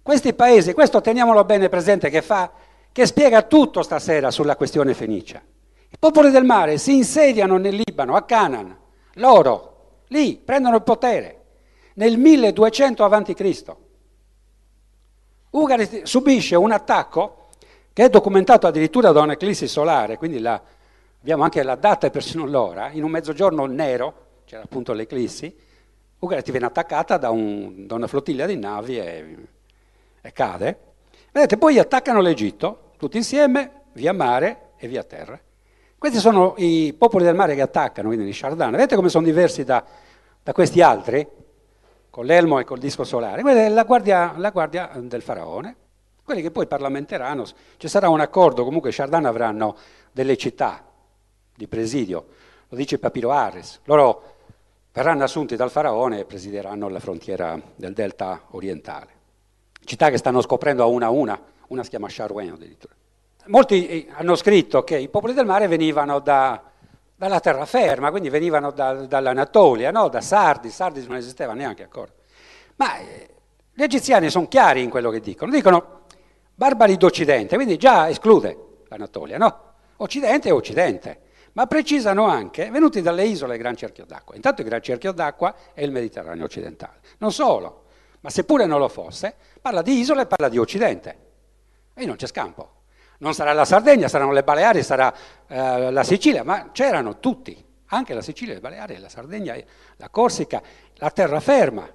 questi paesi, questo teniamolo bene presente, che fa, che spiega tutto stasera sulla questione fenicia. I popoli del mare si insediano nel Libano, a Canaan, loro, lì, prendono il potere, nel 1200 a.C. Ugarit subisce un attacco che è documentato addirittura da un'eclissi solare, quindi la, abbiamo anche la data e persino l'ora, in un mezzogiorno nero, c'era appunto l'eclissi, Ugarit viene attaccata da, un, da, una flottiglia di navi e, e cade. Vedete, poi attaccano l'Egitto, tutti insieme, via mare e via terra. Questi sono i popoli del mare che attaccano, quindi gli Shardan. Vedete come sono diversi da, da questi altri? Con l'elmo e col disco solare. Quella è la guardia, la guardia del faraone. Quelli che poi parlamenteranno, ci sarà un accordo, comunque i Shardan avranno delle città di presidio, lo dice Papiro Ares. Loro verranno assunti dal faraone e presideranno la frontiera del delta orientale. Città che stanno scoprendo a una a una, una si chiama Charwen addirittura. Molti eh, hanno scritto che i popoli del mare venivano da, dalla terraferma, quindi venivano da, dall'Anatolia, no? da Sardis, Sardis non esisteva neanche ancora. Ma eh, gli egiziani sono chiari in quello che dicono, dicono barbari d'Occidente, quindi già esclude l'Anatolia, no? Occidente è Occidente, ma precisano anche venuti dalle isole Gran Cerchio d'Acqua. Intanto il Gran Cerchio d'Acqua è il Mediterraneo occidentale. Non solo, ma seppure non lo fosse, parla di isole e parla di Occidente. E non c'è scampo. Non sarà la Sardegna, saranno le Baleari, sarà eh, la Sicilia, ma c'erano tutti, anche la Sicilia, le Baleari, la Sardegna, la Corsica, la terraferma.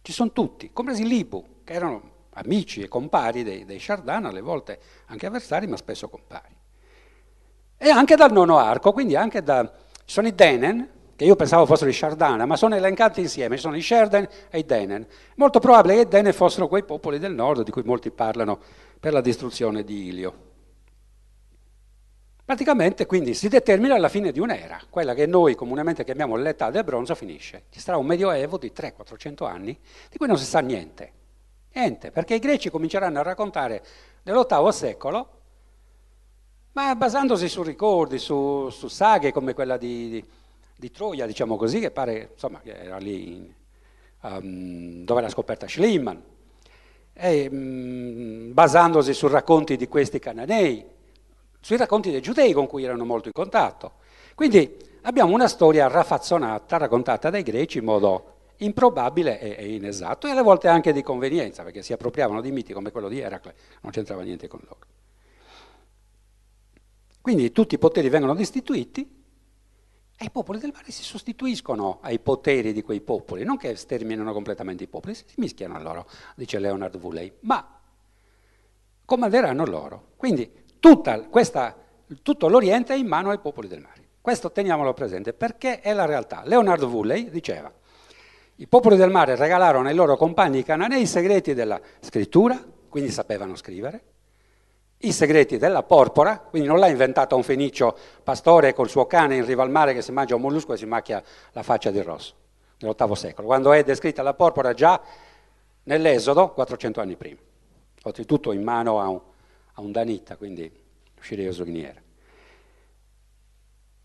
Ci sono tutti, compresi l'Ibu, che erano amici e compari dei, dei Chardin, alle volte anche avversari, ma spesso compari. E anche dal nono arco, quindi anche da... Ci sono i Denen, che io pensavo fossero i Shardana, ma sono elencati insieme, ci sono i Sherden e i Denen. Molto probabile che i Denen fossero quei popoli del nord di cui molti parlano per la distruzione di Ilio. Praticamente quindi si determina la fine di un'era, quella che noi comunemente chiamiamo l'età del bronzo finisce. Ci sarà un medioevo di 300-400 anni di cui non si sa niente. Niente, perché i greci cominceranno a raccontare dell'ottavo secolo, ma basandosi su ricordi, su, su saghe come quella di, di, di, Troia, diciamo così, che pare, insomma, era lì um, dove era scoperta Schliemann, e, um, basandosi su racconti di questi cananei, sui racconti dei giudei con cui erano molto in contatto. Quindi abbiamo una storia raffazzonata, raccontata dai greci in modo improbabile e, inesatto e alle volte anche di convenienza, perché si appropriavano di miti come quello di Eracle, non c'entrava niente con loro. Quindi tutti i poteri vengono destituiti e i popoli del mare si sostituiscono ai poteri di quei popoli, non che sterminano completamente i popoli, si mischiano a loro, dice Leonard Woolley, ma comanderanno loro. Quindi questa, tutto l'Oriente è in mano ai popoli del mare. Questo teniamolo presente perché è la realtà. Leonard Woolley diceva i popoli del mare regalarono ai loro compagni cananei i segreti della scrittura, quindi sapevano scrivere, i segreti della porpora, quindi non l'ha inventato un fenicio pastore col suo cane in riva al mare che si mangia un mollusco e si macchia la faccia di rosso, nell'ottavo secolo, quando è descritta la porpora già nell'Esodo 400 anni prima, oltretutto in mano a un, a un danita, quindi uscire esoghiniera.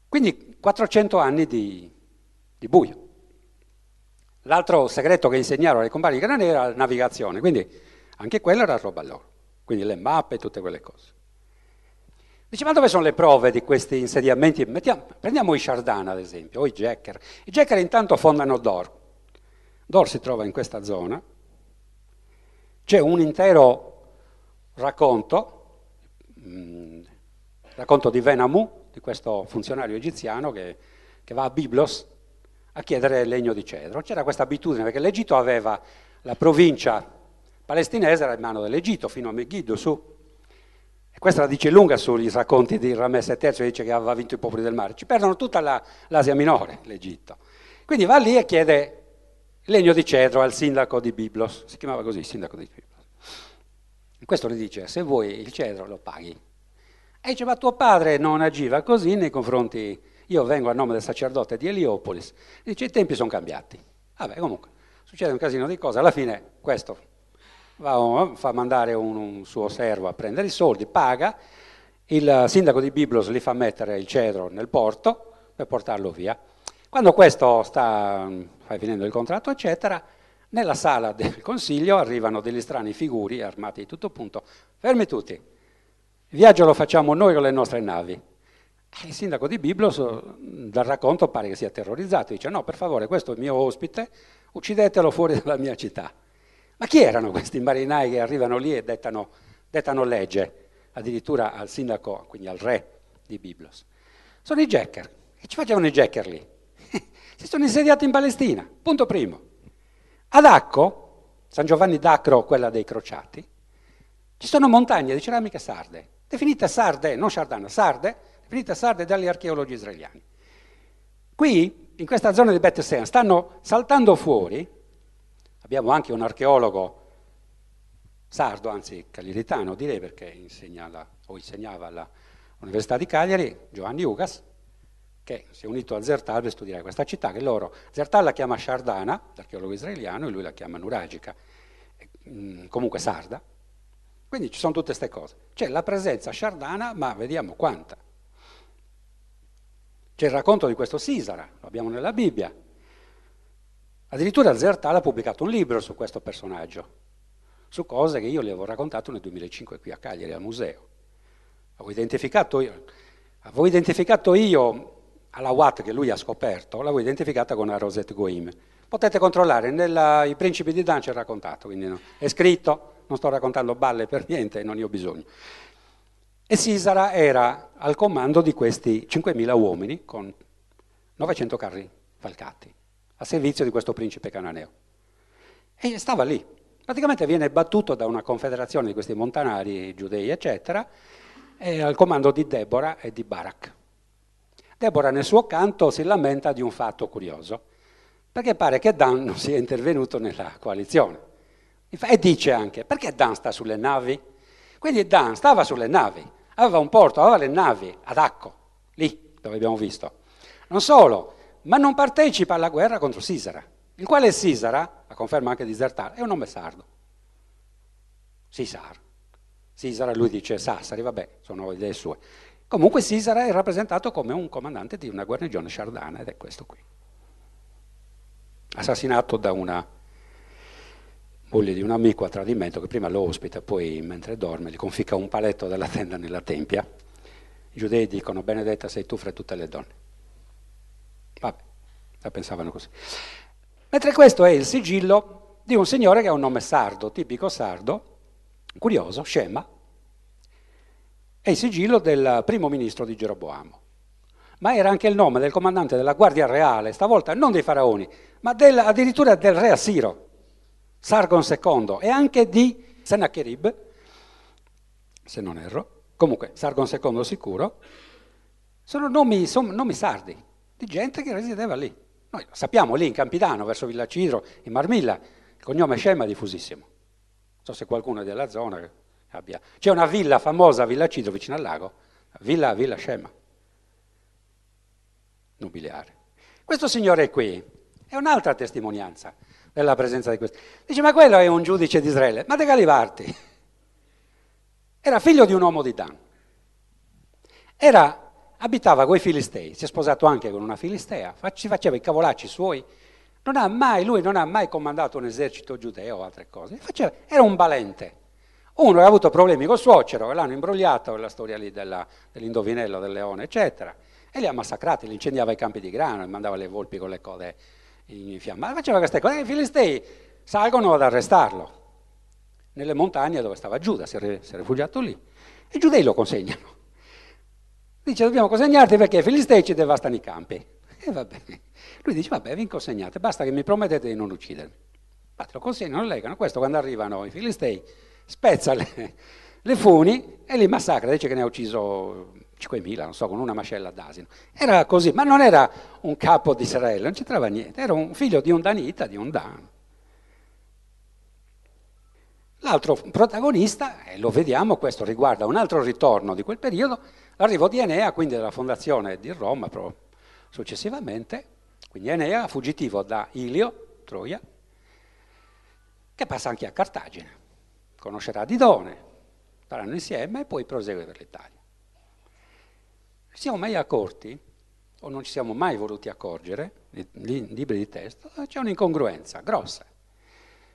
Quindi 400 anni di, di buio. L'altro segreto che insegnarono ai compagni cananei era la navigazione, quindi anche quello era roba loro, quindi le mappe e tutte quelle cose. Diciamo dove sono le prove di questi insediamenti? Mettiamo, prendiamo i Chardin ad esempio, o i Jacker. I Jacker intanto fondano Dor. Dor si trova in questa zona. C'è un intero racconto, mh, racconto di Venamu, di questo funzionario egiziano che, che va a Biblos a chiedere legno di cedro. C'era questa abitudine perché l'Egitto aveva la provincia palestinese era in mano dell'Egitto fino a Megiddo su. E questa la dice lunga sugli racconti di Ramesse III, dice che aveva vinto i popoli del mare. Ci perdono tutta la, l'Asia minore, l'Egitto. Quindi va lì e chiede legno di cedro al sindaco di Biblos, si chiamava così, sindaco di Biblos. E questo gli dice, se vuoi il cedro lo paghi. E dice, ma tuo padre non agiva così nei confronti io vengo a nome del sacerdote di Eliopolis, dice i tempi sono cambiati. Vabbè, comunque, succede un casino di cose, alla fine questo va, fa mandare un, un, suo servo a prendere i soldi, paga, il sindaco di Biblos gli fa mettere il cedro nel porto per portarlo via. Quando questo sta, finendo il contratto, eccetera, nella sala del consiglio arrivano degli strani figuri armati di tutto punto, fermi tutti, Il viaggio lo facciamo noi con le nostre navi. Il sindaco di Biblos, dal racconto, pare che sia terrorizzato. Dice, no, per favore, questo è il mio ospite, uccidetelo fuori dalla mia città. Ma chi erano questi marinai che arrivano lì e dettano, dettano legge, addirittura al sindaco, quindi al re di Biblos? Sono i Jacker. Che ci facevano i Jacker lì? si sono insediati in Palestina, punto primo. Ad Acco, San Giovanni d'Acro, quella dei crociati, ci sono montagne di ceramiche sarde, definite sarde, non sardana, sarde, definite sarde dagli archeologi israeliani. Qui, in questa zona di Bet stanno saltando fuori, abbiamo anche un archeologo sardo, anzi caliritano direi perché insegna la, o insegnava all'Università di Cagliari, Giovanni Ugas, che si è unito a Zertal per studiare questa città, che loro, Zertal la chiama Shardana, l'archeologo israeliano, e lui la chiama Nuragica, mm, comunque sarda. Quindi ci sono tutte queste cose. C'è la presenza Shardana, ma vediamo quanta. C'è il racconto di questo Sisara, lo abbiamo nella Bibbia. Addirittura Zertal ha pubblicato un libro su questo personaggio, su cose che io le avevo raccontato nel 2005 qui a Cagliari, al museo. Avevo identificato io, avevo identificato io alla Watt che lui ha scoperto, l'avevo identificata con la Rosette Goim. Potete controllare, nella, i principi di Dan c'è raccontato, quindi no, è scritto, non sto raccontando balle per niente, non ne ho bisogno. E Sisara era al comando di questi 5.000 uomini con 900 carri falcati, a servizio di questo principe cananeo. E stava lì. Praticamente viene battuto da una confederazione di questi montanari, giudei, eccetera, e al comando di Deborah e di Barak. Deborah nel suo canto si lamenta di un fatto curioso, perché pare che Dan non sia intervenuto nella coalizione. E dice anche, perché Dan sta sulle navi? Quindi Dan stava sulle navi, aveva un porto, aveva le navi ad Acco, lì dove abbiamo visto. Non solo, ma non partecipa alla guerra contro Sisara, il quale Sisara, la conferma anche di Zertar, è un nome sardo. Sisar. Sisara, lui dice Sassari, vabbè, sono idee sue. Comunque Sisara è rappresentato come un comandante di una guarnigione sciardana ed è questo qui. Assassinato da una moglie di un amico a tradimento che prima lo ospita, poi mentre dorme gli conficca un paletto della tenda nella tempia. I giudei dicono benedetta sei tu fra tutte le donne. Vabbè, la pensavano così. Mentre questo è il sigillo di un signore che ha un nome sardo, tipico sardo, curioso, Scema, è il sigillo del primo ministro di Geroboamo. Ma era anche il nome del comandante della Guardia Reale, stavolta non dei faraoni, ma del, addirittura del re Assiro, Sargon II, e anche di Sennacherib, se non erro, comunque Sargon II sicuro, sono nomi, sono nomi sardi, di gente che risiedeva lì. Noi lo sappiamo lì in Campidano, verso Villa Cidro, in Marmilla, il cognome Scema è diffusissimo. Non so se qualcuno è della zona abbia. C'è una villa famosa Villa Cidro, vicino al lago, Villa, villa Scema, nobiliare. Questo signore qui è un'altra testimonianza della presenza di questo. Dice, ma quello è un giudice di Israele. Ma de Galivarti era figlio di un uomo di Dan. Era, abitava con i filistei, si è sposato anche con una filistea, ci faceva i cavolacci suoi. Non ha mai, lui non ha mai comandato un esercito giudeo o altre cose. Faceva, era un valente. Uno ha avuto problemi col suocero, l'hanno imbrogliato, la storia lì della, dell'indovinello del leone, eccetera, e li ha massacrati, li incendiava i campi di grano, e mandava le volpi con le code infiammate. Faceva queste cose, i filistei salgono ad arrestarlo nelle montagne dove stava Giuda, si è, rifugiato lì, e i giudei lo consegnano. Dice, dobbiamo consegnarti perché i filistei ci devastano i campi. E va bene. Lui dice, vabbè, vi consegnate, basta che mi promettete di non uccidermi. Infatti lo consegnano, lo legano. Questo quando arrivano i filistei spezza le, le funi e li massacra, dice che ne ha ucciso 5.000, non so, con una mascella d'asino. Era così, ma non era un capo di Israele, non c'entrava niente, era un figlio di un danita, di un dan. L'altro protagonista, e lo vediamo, questo riguarda un altro ritorno di quel periodo, l'arrivo di Enea, quindi della fondazione di Roma, successivamente, quindi Enea, fuggitivo da Ilio, Troia, che passa anche a Cartagine conoscerà Didone, staranno insieme e poi prosegue per l'Italia. Ci siamo mai accorti, o non ci siamo mai voluti accorgere, nei libri di testo, c'è un'incongruenza grossa.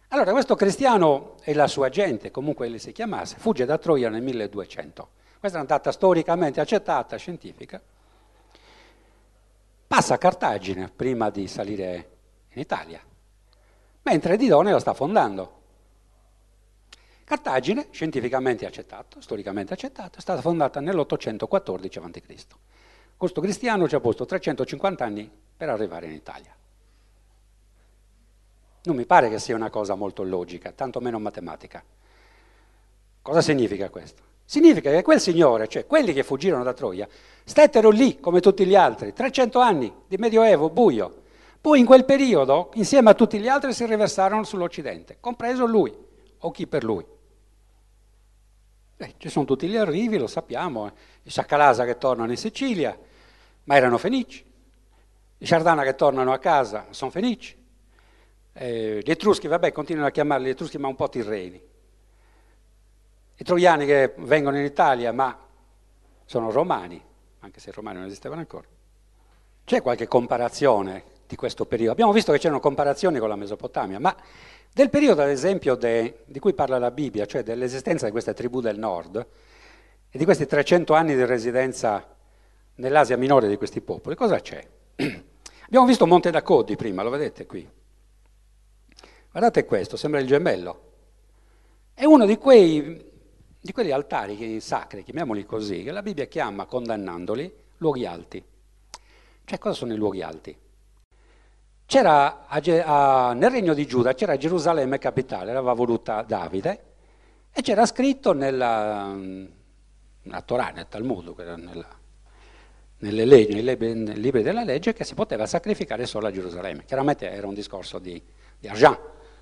Allora, questo cristiano e la sua gente, comunque egli si chiamasse, fugge da Troia nel 1200, Questa è una data storicamente accettata, scientifica. Passa a Cartagine prima di salire in Italia, mentre Didone lo sta fondando. Cartagine, scientificamente accettato, storicamente accettato, è stata fondata nell'814 a.C. Questo cristiano ci ha posto 350 anni per arrivare in Italia. Non mi pare che sia una cosa molto logica, tantomeno matematica. Cosa significa questo? Significa che quel signore, cioè quelli che fuggirono da Troia, stettero lì come tutti gli altri, 300 anni di medioevo buio. Poi in quel periodo, insieme a tutti gli altri, si riversarono sull'Occidente, compreso lui o chi per lui. Eh, ci sono tutti gli arrivi, lo sappiamo, eh. i Sacalasa che tornano in Sicilia, ma erano fenici, i Sardana che tornano a casa sono fenici, eh, gli Etruschi, vabbè, continuano a chiamarli Etruschi, ma un po' tirreni. I troiani che vengono in Italia, ma sono romani, anche se i romani non esistevano ancora. C'è qualche comparazione di questo periodo? Abbiamo visto che c'erano comparazioni con la Mesopotamia, ma del periodo, ad esempio, de, di cui parla la Bibbia, cioè dell'esistenza di queste tribù del nord e di questi 300 anni di residenza nell'Asia minore di questi popoli, cosa c'è? Abbiamo visto Monte da Codi prima, lo vedete qui? Guardate questo, sembra il gemello. È uno di, quei, di quegli altari sacri, chiamiamoli così, che la Bibbia chiama, condannandoli, luoghi alti. Cioè, cosa sono i luoghi alti? C'era nel regno di Giuda, c'era Gerusalemme capitale, l'aveva voluta Davide, e c'era scritto nella, nella Torah, nel Talmud, nella, nelle leggi, nei libri, libri della legge, che si poteva sacrificare solo a Gerusalemme. Chiaramente era un discorso di, di Arjan,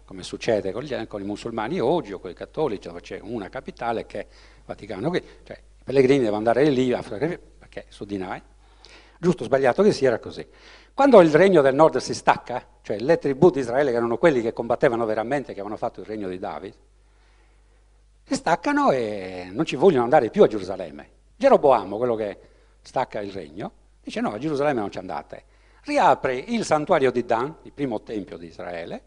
come succede con, gli, con, i musulmani oggi o con i cattolici, dove c'è una capitale che è Vaticano, cioè i pellegrini devono andare lì perché su di giusto o sbagliato che sia, era così. Quando il regno del nord si stacca, cioè le tribù di Israele che erano quelli che combattevano veramente, che avevano fatto il regno di David, si staccano e non ci vogliono andare più a Gerusalemme. Geroboamo, quello che stacca il regno, dice no, a Gerusalemme non ci andate. Riapre il santuario di Dan, il primo tempio di Israele,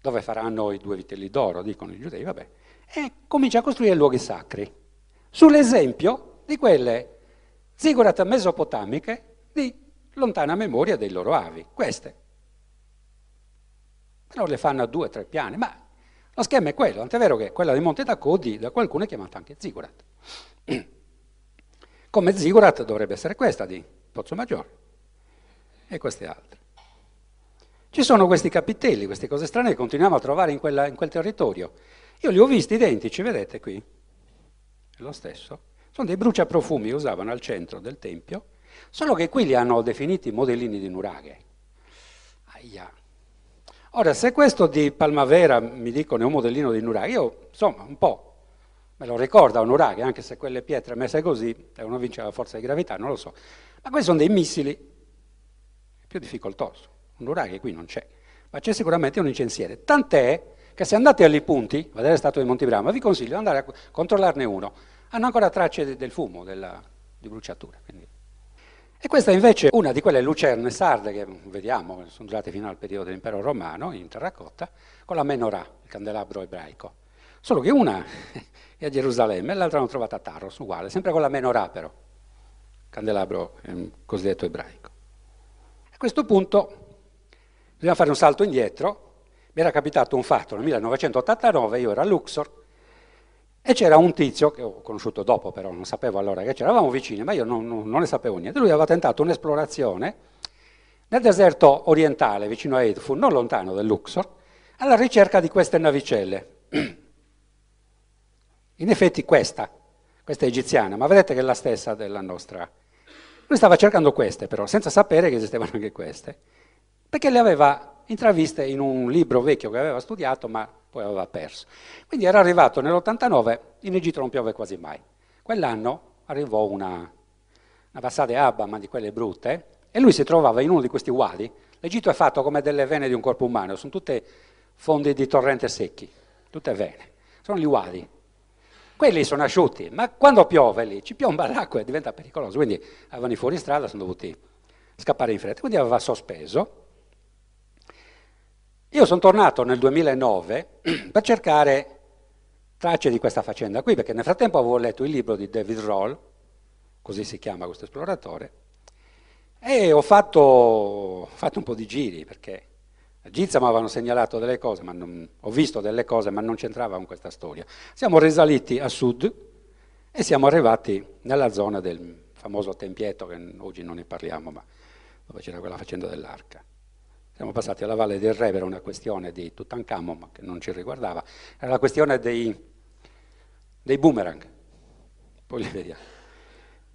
dove faranno i due vitelli d'oro, dicono i giudei, vabbè, e comincia a costruire luoghi sacri, sull'esempio di quelle ziggurat mesopotamiche di lontana memoria dei loro avi, queste. Però le fanno a due o tre piani, ma lo schema è quello, tant'è vero che quella di Monte Tacodi da qualcuno è chiamata anche ziggurat. Come ziggurat dovrebbe essere questa di Pozzo Maggiore e queste altre. Ci sono questi capitelli, queste cose strane che continuiamo a trovare in, quella, in quel territorio. Io li ho visti identici, vedete qui? È lo stesso. Sono dei bruciaprofumi che usavano al centro del tempio, solo che qui li hanno definiti modellini di nuraghe. Aia. Ora, se questo di Palmavera mi dicono è un modellino di nuraghe, io insomma un po' me lo ricorda un nuraghe, anche se quelle pietre messe così e uno vince la forza di gravità, non lo so. Ma questi sono dei missili più difficoltosi. Un uraghe qui non c'è, ma c'è sicuramente un incensiere. Tant'è che se andate agli punti, a vedere la statua di Montibrama, vi consiglio di andare a controllarne uno. Hanno ancora tracce del fumo, della, di bruciatura. Quindi. E questa invece è una di quelle lucerne sarde che vediamo, sono durate fino al periodo dell'impero romano, in terracotta, con la menorah, il candelabro ebraico. Solo che una è a Gerusalemme e l'altra l'hanno trovata a Tarros, uguale, sempre con la menorah però, candelabro eh, cosiddetto ebraico. A questo punto Bisogna fare un salto indietro. Mi era capitato un fatto nel 1989, io ero a Luxor, e c'era un tizio, che ho conosciuto dopo però, non sapevo allora che c'era, eravamo vicini, ma io non, non, non ne sapevo niente. Lui aveva tentato un'esplorazione nel deserto orientale, vicino a Edfu, non lontano da Luxor, alla ricerca di queste navicelle. In effetti questa, questa è egiziana, ma vedete che è la stessa della nostra. Lui stava cercando queste però, senza sapere che esistevano anche queste perché le aveva intraviste in un libro vecchio che aveva studiato, ma poi aveva perso. Quindi era arrivato nell'89, in Egitto non piove quasi mai. Quell'anno arrivò una, una Vassade Abba, ma di quelle brutte, e lui si trovava in uno di questi wadi. L'Egitto è fatto come delle vene di un corpo umano, sono tutte fondi di torrente secchi, tutte vene. Sono gli wadi. Quelli sono asciutti, ma quando piove lì ci piomba l'acqua e diventa pericoloso. Quindi avevano i fuoristrada, sono dovuti scappare in fretta. Quindi aveva sospeso io sono tornato nel 2009 per cercare tracce di questa faccenda qui, perché nel frattempo avevo letto il libro di David Roll, così si chiama questo esploratore, e ho fatto, ho fatto un po' di giri, perché a Gizza mi avevano segnalato delle cose, ma non, ho visto delle cose, ma non c'entrava con questa storia. Siamo risaliti a sud e siamo arrivati nella zona del famoso Tempietto, che oggi non ne parliamo, ma dove c'era quella faccenda dell'arca. Siamo passati alla Valle del Re per una questione di Tutankhamon, ma che non ci riguardava, era la questione dei, dei boomerang. Poi li vediamo.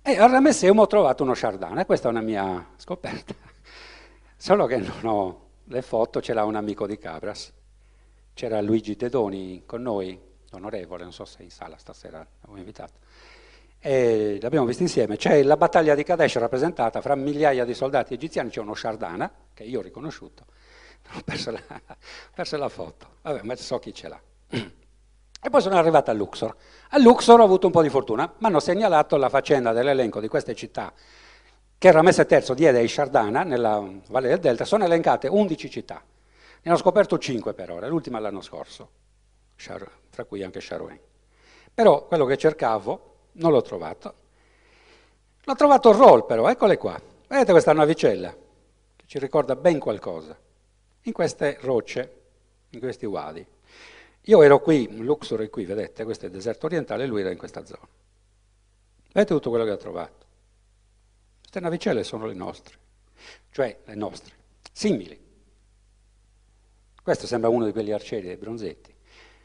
E al Ramesseum ho trovato uno Chardin, e questa è una mia scoperta. Solo che non ho le foto, ce l'ha un amico di Cabras. C'era Luigi Tedoni con noi, onorevole, non so se è in sala stasera, l'avevo invitato e l'abbiamo visto insieme. C'è la battaglia di Kadesh rappresentata fra migliaia di soldati egiziani, c'è uno Shardana, che io ho riconosciuto, ho perso la, perso la foto, vabbè, ma so chi ce l'ha. E poi sono arrivato a Luxor. A Luxor ho avuto un po' di fortuna, mi hanno segnalato la faccenda dell'elenco di queste città che Ramesse III diede ai Shardana, nella Valle del Delta, sono elencate 11 città. Ne hanno scoperto 5 per ora, l'ultima l'anno scorso, fra cui anche Sharoen. Però quello che cercavo non l'ho trovato. L'ho trovato il roll però, eccole qua. Vedete questa navicella, che ci ricorda ben qualcosa, in queste rocce, in questi wadi. Io ero qui, Luxor è qui, vedete, questo è il deserto orientale, lui era in questa zona. Vedete tutto quello che ha trovato. Queste navicelle sono le nostre, cioè le nostre, simili. Questo sembra uno di quegli arcieri dei bronzetti.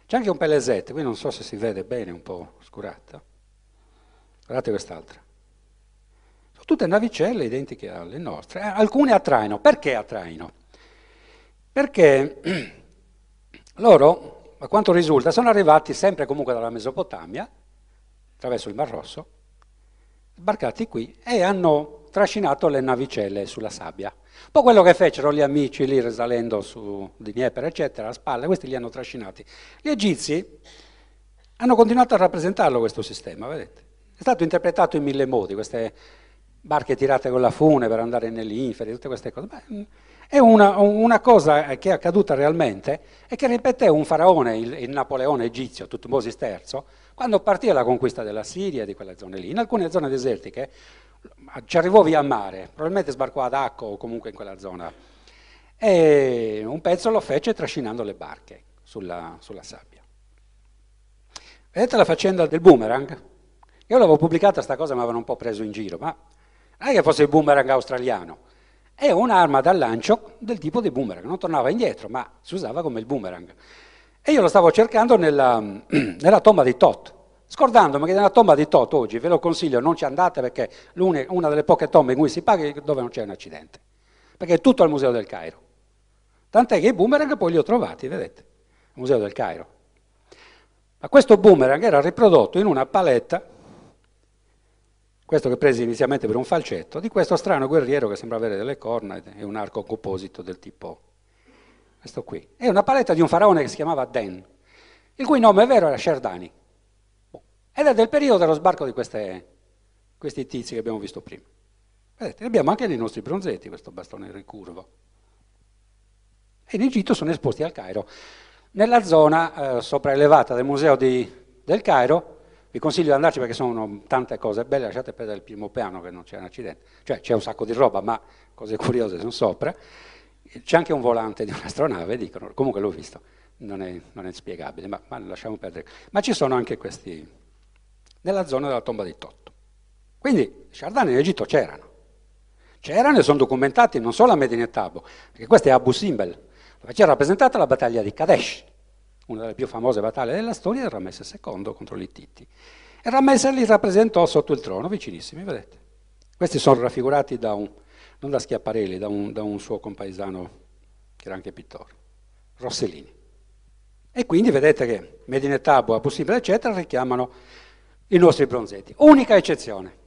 C'è anche un pelesette, qui non so se si vede bene, un po' oscurato. Guardate quest'altra. Sono tutte navicelle identiche alle nostre. Eh, alcune a. Perché a? Perché loro, a quanto risulta, sono arrivati sempre comunque dalla Mesopotamia, attraverso il Mar Rosso, sbarcati qui e hanno trascinato le navicelle sulla sabbia. Un po' quello che fecero gli amici lì risalendo su Dnieper, eccetera, a spalle, questi li hanno trascinati. Gli egizi hanno continuato a rappresentarlo questo sistema, vedete? È stato interpretato in mille modi, queste barche tirate con la fune per andare nell'inferi, tutte queste cose. Beh, è una, una, cosa che è accaduta realmente e che ripeté un faraone, il, il Napoleone egizio, Tutmosis III, quando partì alla conquista della Siria e di quelle zone lì. In alcune zone desertiche ci arrivò via mare, probabilmente sbarcò ad Acco o comunque in quella zona, e un pezzo lo fece trascinando le barche sulla, sulla sabbia. Vedete la faccenda del boomerang? Io l'avevo pubblicata questa cosa, mi avevano un po' preso in giro, ma non è che fosse il boomerang australiano, è un'arma da lancio del tipo di boomerang, non tornava indietro, ma si usava come il boomerang. E io lo stavo cercando nella, nella tomba di Tot, scordandomi che nella tomba di Tot oggi, ve lo consiglio, non ci andate perché è una delle poche tombe in cui si paga dove non c'è un accidente, perché è tutto al Museo del Cairo. Tant'è che i boomerang poi li ho trovati, vedete, al Museo del Cairo. Ma questo boomerang era riprodotto in una paletta questo che presi inizialmente per un falcetto, di questo strano guerriero che sembra avere delle corna e un arco composito del tipo questo qui. È una paletta di un faraone che si chiamava Den, il cui nome vero era Sherdani. Ed è del periodo dello sbarco di queste, questi tizi che abbiamo visto prima. Vedete, abbiamo anche nei nostri bronzetti questo bastone ricurvo. E in Egitto sono esposti al Cairo. Nella zona eh, sopraelevata del museo di, del Cairo vi consiglio di andarci perché sono tante cose belle, lasciate perdere il primo piano che non c'è un accidente, cioè c'è un sacco di roba, ma cose curiose sono sopra. C'è anche un volante di un'astronave, dicono, comunque l'ho visto, non è, non è spiegabile, ma, ma, lasciamo perdere. Ma ci sono anche questi, nella zona della tomba di Totto. Quindi Chardin in Egitto c'erano, c'erano e sono documentati non solo a Medina Tabo, perché questa è Abu Simbel, dove c'era rappresentata la battaglia di Kadesh, una delle più famose battaglie della storia, è Ramesse II contro gli Ittiti. E Ramesse li rappresentò sotto il trono, vicinissimi, vedete. Questi sono raffigurati da un, non da Schiaparelli, da un, da un suo compaesano che era anche pittore, Rossellini. E quindi vedete che Medine Tabo, Abu Simbel, eccetera, richiamano i nostri bronzetti. Unica eccezione.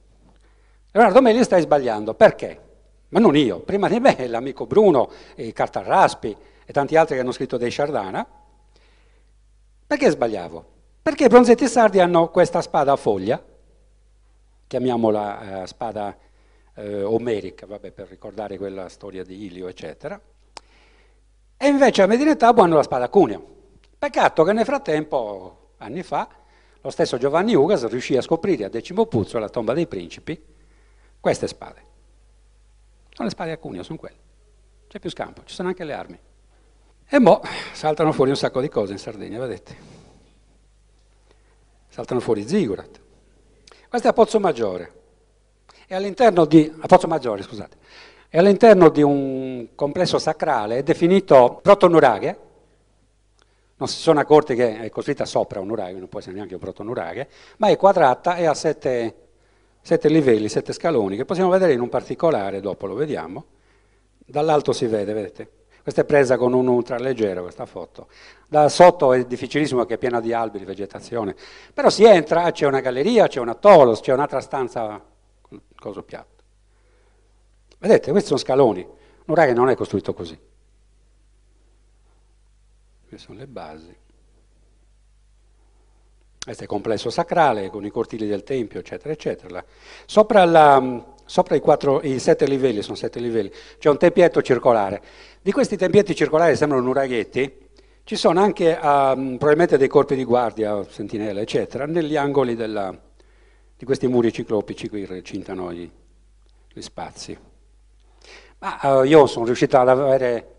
Leonardo Melli stai sbagliando, perché? Ma non io, prima di me l'amico Bruno, Cartarraspi e tanti altri che hanno scritto dei Sciardana, perché sbagliavo? Perché i bronzetti sardi hanno questa spada a foglia, chiamiamola eh, spada eh, omerica, vabbè, per ricordare quella storia di Ilio, eccetera, e invece a Medina Tabo hanno la spada a cuneo. Peccato che nel frattempo anni fa, lo stesso Giovanni Ugas riuscì a scoprire a Decimo Puzzo, la tomba dei principi, queste spade. Sono le spade a cuneo, sono quelle. C'è più scampo, ci sono anche le armi. E mo' saltano fuori un sacco di cose in Sardegna, vedete? Saltano fuori zigurat. Questo è a Pozzo Maggiore. E all'interno di... Maggiore, scusate. E all'interno di un complesso sacrale definito protonuraghe, non si sono accorti che è costruita sopra un nuraghe, non può essere neanche un protonuraghe, ma è quadrata e ha sette, sette livelli, sette scaloni, che possiamo vedere in un particolare, dopo lo vediamo. Dall'alto si vede, vedete? Questa è presa con un ultraleggero, questa foto. Da sotto è difficilissimo che è piena di alberi, vegetazione. Però si entra, c'è una galleria, c'è una tolos, c'è un'altra stanza, coso piatto. Vedete, questi sono scaloni. Un che non è costruito così. Queste sono le basi. Questo è il complesso sacrale con i cortili del Tempio, eccetera, eccetera. Sopra, la, sopra i, quattro, i, sette livelli, sono sette livelli, c'è un tempietto circolare. Di questi tempietti circolari sembrano nuraghetti, ci sono anche um, probabilmente dei corpi di guardia, sentinelle, eccetera, negli angoli della, di questi muri ciclopici qui recintano gli, gli spazi. Ma uh, io sono riuscito ad avere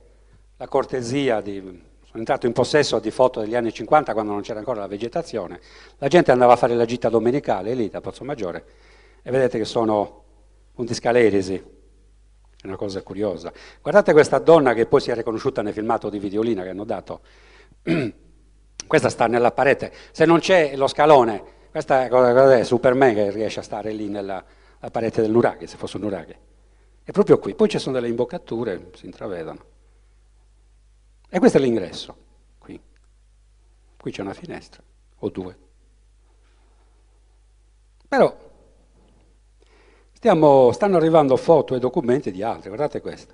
la cortesia di... sono entrato in possesso di foto degli anni 50 quando non c'era ancora la vegetazione. La gente andava a fare la gita domenicale lì da Pozzo Maggiore e vedete che sono punti scalerisi. È una cosa curiosa. Guardate questa donna che poi si è riconosciuta nel filmato di Videolina che hanno dato. questa sta nella parete. Se non c'è lo scalone, questa è Superman che riesce a stare lì nella parete del nuraghe, se fosse un nuraghe. È proprio qui. Poi ci sono delle imboccature, si intravedono. E questo è l'ingresso, qui. Qui c'è una finestra, o due. Però stiamo, stanno arrivando foto e documenti di altri. Guardate questa.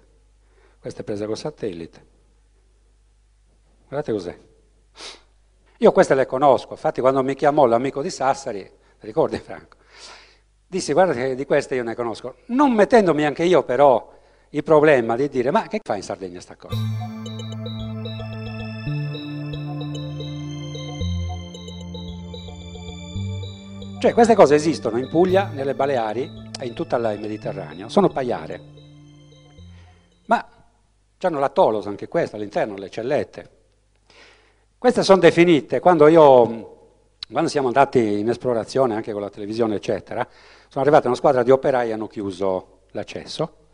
Questa è presa col satellite. Guardate cos'è. Io queste le conosco, infatti quando mi chiamò l'amico di Sassari, ricordi Franco? dissi guarda che di queste io ne conosco, non mettendomi anche io però il problema di dire ma che fa in Sardegna sta cosa? Cioè queste cose esistono in Puglia, nelle Baleari in tutta il Mediterraneo, sono paiare, ma hanno la tolos anche questa all'interno, le cellette. Queste sono definite, quando io quando siamo andati in esplorazione anche con la televisione, eccetera, sono arrivate una squadra di operai e hanno chiuso l'accesso.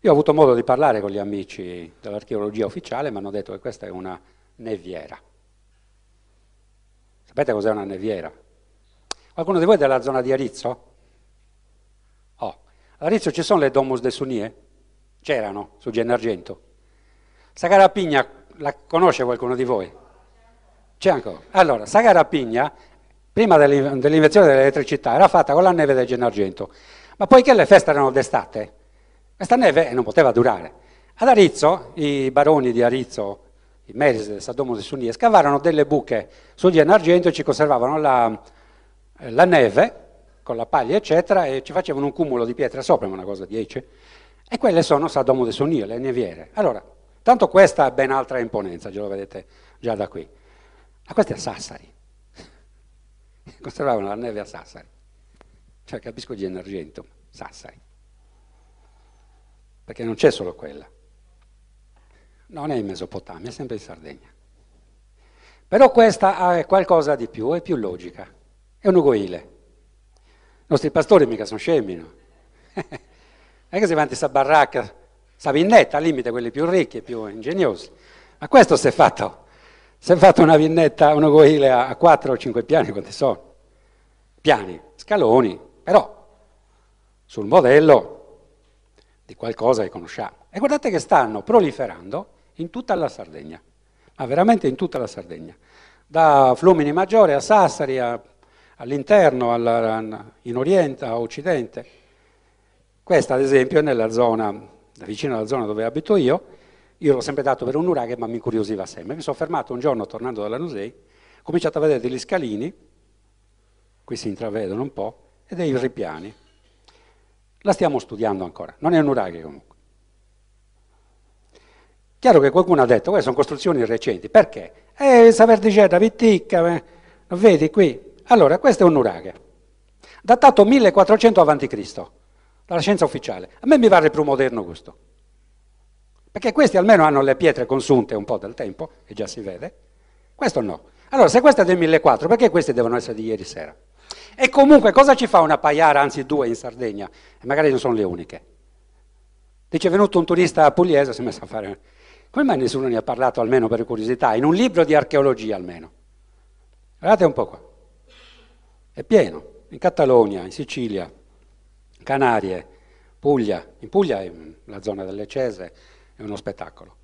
Io ho avuto modo di parlare con gli amici dell'archeologia ufficiale, mi hanno detto che questa è una neviera. Sapete cos'è una neviera? Qualcuno di voi è della zona di Arizzo? A Arizzo ci sono le Domus de Sunie? C'erano, su Gennargento. Sagarapigna, la conosce qualcuno di voi? C'è ancora. Allora, Sagarapigna prima dell'invenzione dell'elettricità, era fatta con la neve del Gennargento. Ma poiché le feste erano d'estate, questa neve non poteva durare. Ad Arizzo, i baroni di Arizzo, i Meris del Sadomo di Sunie, scavarono delle buche sul Gennargento e ci conservavano la, la, neve con la paglia, eccetera, e ci facevano un cumulo di pietre sopra, una cosa 10, e quelle sono Sadomo di Sunie, le neviere. Allora, tanto questa ha ben altra imponenza, già lo vedete già da qui. Ma questa è Sassari conservavano la neve a Sassari. Cioè capisco di Argento, Sassari. Perché non c'è solo quella. Non è in Mesopotamia, è sempre in Sardegna. Però questa è qualcosa di più, è più logica. È un ugoile. Nostri pastori mica sono scemi, no? non è che si avanti questa baracca, sta vinnetta, al limite quelli più ricchi e più ingegnosi. Ma questo si è fatto si è fatto una vignetta, un ogoile a 4 o 5 piani, quanti sono? Piani, scaloni, però sul modello di qualcosa che conosciamo. E guardate che stanno proliferando in tutta la Sardegna, ma veramente in tutta la Sardegna, da Flumini Maggiore a Sassari, a, all'interno, in Oriente, a Occidente. Questa ad esempio è nella zona, vicino alla zona dove abito io, io l'ho sempre dato per un nuraghe, ma mi incuriosiva sempre. Mi sono fermato un giorno tornando dalla Nusei, ho cominciato a vedere degli scalini, qui si intravedono un po', e dei ripiani. La stiamo studiando ancora, non è un nuraghe comunque. Chiaro che qualcuno ha detto, queste sono costruzioni recenti, perché? Eh, saper di Viticca, eh, Lo vedi qui? Allora, questo è un nuraghe, datato 1400 a.C., dalla scienza ufficiale. A me mi pare più moderno questo. Perché questi almeno hanno le pietre consunte un po' del tempo, e già si vede. Questo no. Allora, se questo è del 1400, perché questi devono essere di ieri sera? E comunque cosa ci fa una paiara, anzi due in Sardegna? E magari non sono le uniche. Dice è venuto un turista pugliese, si è messo a fare... Come mai nessuno ne ha parlato, almeno per curiosità, in un libro di archeologia almeno? Guardate un po' qua. È pieno, in Catalogna, in Sicilia, Canarie, Puglia. In Puglia, la zona delle Cese, è uno spettacolo.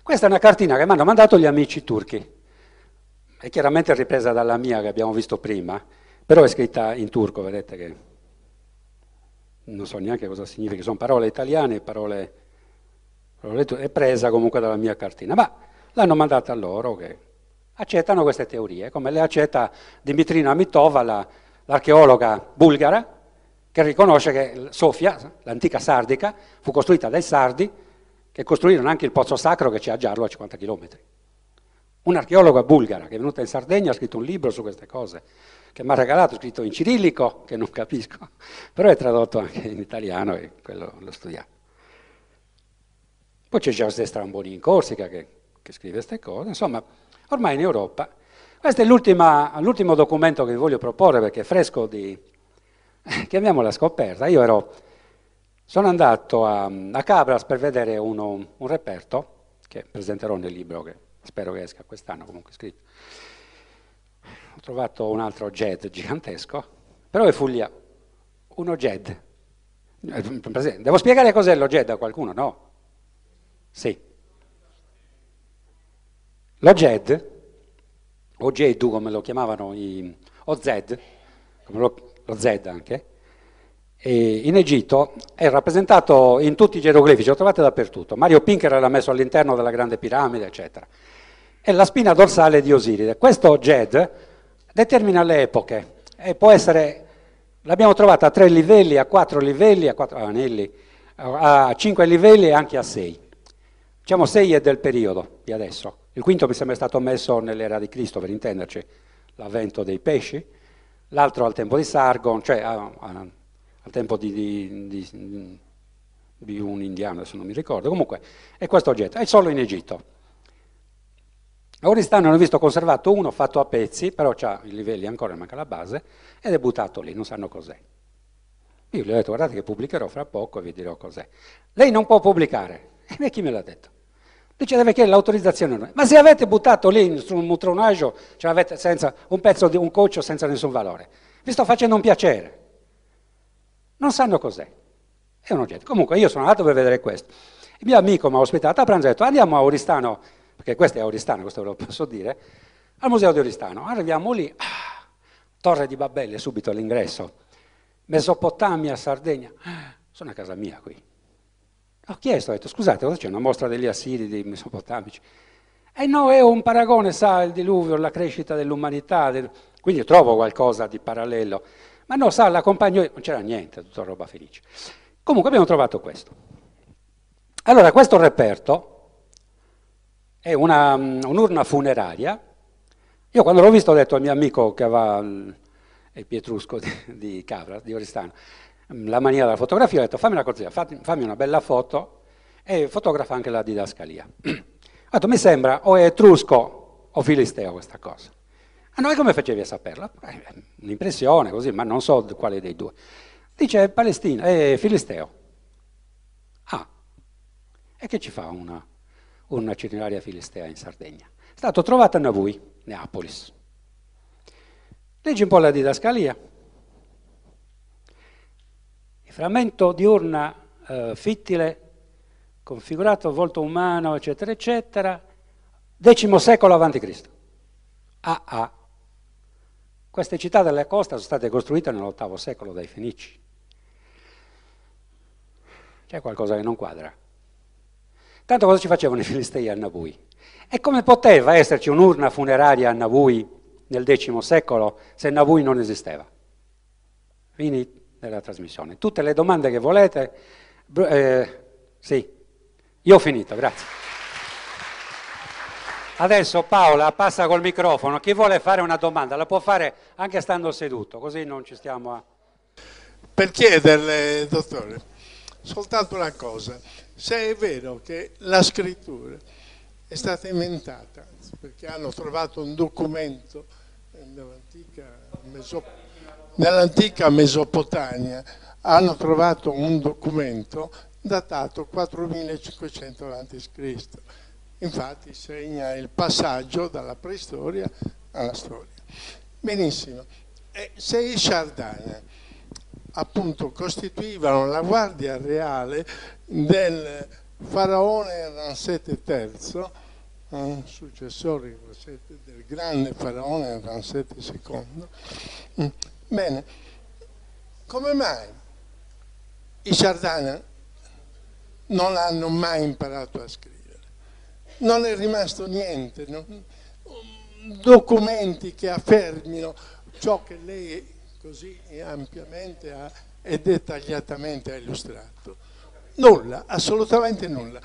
Questa è una cartina che mi hanno mandato gli amici turchi. È chiaramente ripresa dalla mia che abbiamo visto prima, però è scritta in turco, vedete che non so neanche cosa significa, sono parole italiane, parole, parole è presa comunque dalla mia cartina, ma l'hanno mandata a loro che accettano queste teorie, come le accetta Dimitrina Mitova, la, l'archeologa bulgara, che riconosce che Sofia, l'antica sardica, fu costruita dai sardi che costruirono anche il pozzo sacro che c'è a Giarlo a 50 km. Un'archeologa bulgara che è venuta in Sardegna ha scritto un libro su queste cose, che mi ha regalato, scritto in cirillico, che non capisco, però è tradotto anche in italiano e quello l'ho studiato. Poi c'è José Stramboni in Corsica che, che scrive queste cose, insomma, ormai in Europa. Questo è l'ultimo documento che vi voglio proporre perché è fresco di, chiamiamola scoperta. Io ero, sono andato a, a Cabras per vedere uno, un reperto che presenterò nel libro che spero che esca quest'anno comunque scritto ho trovato un altro jet gigantesco, però è Fuglia, uno jet. Devo spiegare cos'è lo jet a qualcuno? No? Sì. Lo JED, o JEDU come lo chiamavano, i, o Z, come lo, lo Z anche, in Egitto è rappresentato in tutti i geroglifici, lo trovate dappertutto. Mario Pinker l'ha messo all'interno della grande piramide, eccetera. È la spina dorsale di Osiride. Questo JED determina le epoche e può essere, l'abbiamo trovata a tre livelli, a quattro livelli, a quattro anelli, a cinque livelli e anche a sei. Diciamo sei è del periodo di adesso. Il quinto mi sembra stato messo nell'era di Cristo, per intenderci, l'avvento dei pesci, l'altro al tempo di Sargon, cioè a, a, al tempo di, di, di, di un indiano, adesso non mi ricordo. Comunque è questo oggetto, è solo in Egitto. A Oristano hanno visto conservato uno fatto a pezzi, però ha i livelli ancora, manca la base, ed è buttato lì, non sanno cos'è. Io gli ho detto guardate che pubblicherò fra poco e vi dirò cos'è. Lei non può pubblicare. E chi me l'ha detto? Dice deve chiedere l'autorizzazione. Ma se avete buttato lì su un mutronaggio, ce l'avete senza un pezzo di un coccio senza nessun valore. Vi sto facendo un piacere. Non sanno cos'è. È un oggetto. Comunque io sono andato per vedere questo. Il mio amico mi ha ospitato a pranzo e ha detto andiamo a Oristano perché questo è Oristano, questo ve lo posso dire, al Museo di Oristano. Arriviamo lì, ah, Torre di Babele subito all'ingresso, Mesopotamia, Sardegna, ah, sono a casa mia qui. Ho chiesto, ho detto, scusate, cosa c'è una mostra degli assiri, dei mesopotamici? E eh no, è un paragone, sa, il diluvio, la crescita dell'umanità, del... quindi trovo qualcosa di parallelo. Ma no, sa, l'accompagno, non c'era niente, tutta roba felice. Comunque abbiamo trovato questo. Allora, questo reperto è una, un'urna funeraria. Io quando l'ho visto ho detto al mio amico che aveva il Pietrusco di, di Cavra, di Oristano, la mania della fotografia, ho detto fammi una cortesia, fammi una bella foto e fotografa anche la didascalia. Ho detto mi sembra o è etrusco o filisteo questa cosa. A noi come facevi a saperla? Eh, un'impressione così, ma non so quale dei due. Dice Palestina, è filisteo. Ah, e che ci fa una, una cineraria filistea in Sardegna. È stato trovato a Navui, Neapolis. Leggi un po' la didascalia. Frammento di urna eh, fittile, configurato, volto umano, eccetera, eccetera, X secolo a.C. Ah, ah. Queste città della costa sono state costruite nell'VIII secolo dai Fenici. C'è qualcosa che non quadra. Tanto cosa ci facevano i Filistei a Nabui? E come poteva esserci un'urna funeraria a Nabui nel X secolo se Nabui non esisteva? Fini della trasmissione. Tutte le domande che volete? Eh, sì, io ho finito, grazie. Adesso Paola passa col microfono, chi vuole fare una domanda la può fare anche stando seduto, così non ci stiamo a... Per chiederle, dottore, soltanto una cosa, se è vero che la scrittura è stata inventata, perché hanno trovato un documento nell'antica, Mesop- nell'antica Mesopotamia, hanno trovato un documento datato 4500 a.C. Infatti segna il passaggio dalla preistoria alla storia. Benissimo. E se i Sardana appunto costituivano la guardia reale del faraone Ramsete III, eh, successore del grande faraone Ramsete II, bene, come mai i Sardana non hanno mai imparato a scrivere? non è rimasto niente, no? documenti che affermino ciò che lei così ampiamente ha, e dettagliatamente ha illustrato. Nulla, assolutamente nulla.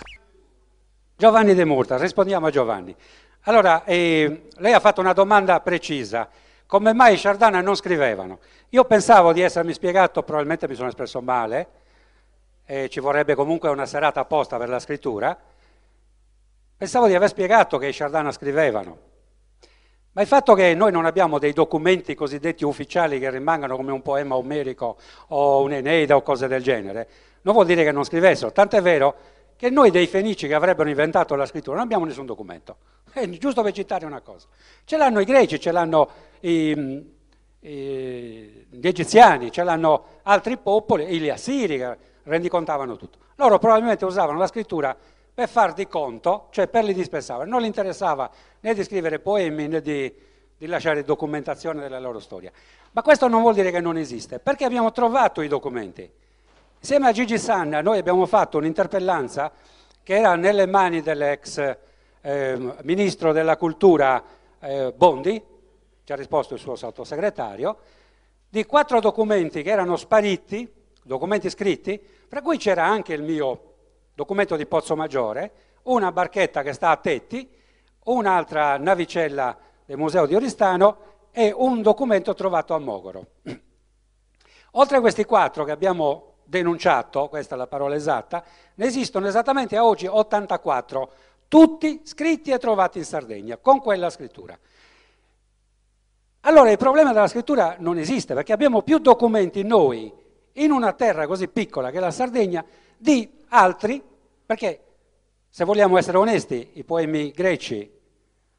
Giovanni De Murta, rispondiamo a Giovanni. Allora, eh, lei ha fatto una domanda precisa. Come mai i Sardana non scrivevano? Io pensavo di essermi spiegato, probabilmente mi sono espresso male, e ci vorrebbe comunque una serata apposta per la scrittura, Pensavo di aver spiegato che i Sciardana scrivevano, ma il fatto che noi non abbiamo dei documenti cosiddetti ufficiali che rimangano come un poema omerico o un'Eneida o cose del genere, non vuol dire che non scrivessero. Tant'è vero che noi dei fenici che avrebbero inventato la scrittura non abbiamo nessun documento. È giusto per citare una cosa. Ce l'hanno i greci, ce l'hanno i, i, gli egiziani, ce l'hanno altri popoli, gli assiri rendicontavano tutto. Loro probabilmente usavano la scrittura per far di conto, cioè per l'indispensabile. Non gli interessava né di scrivere poemi né di, di lasciare documentazione della loro storia. Ma questo non vuol dire che non esiste, perché abbiamo trovato i documenti. Insieme a Gigi Sanna noi abbiamo fatto un'interpellanza che era nelle mani dell'ex eh, ministro della cultura eh, Bondi, ci ha risposto il suo sottosegretario, di quattro documenti che erano spariti, documenti scritti, fra cui c'era anche il mio documento di Pozzo Maggiore, una barchetta che sta a Tetti, un'altra navicella del Museo di Oristano e un documento trovato a Mogoro. Oltre a questi quattro che abbiamo denunciato, questa è la parola esatta, ne esistono esattamente a oggi 84, tutti scritti e trovati in Sardegna, con quella scrittura. Allora il problema della scrittura non esiste, perché abbiamo più documenti noi, in una terra così piccola che la Sardegna, di altri, perché se vogliamo essere onesti, i poemi greci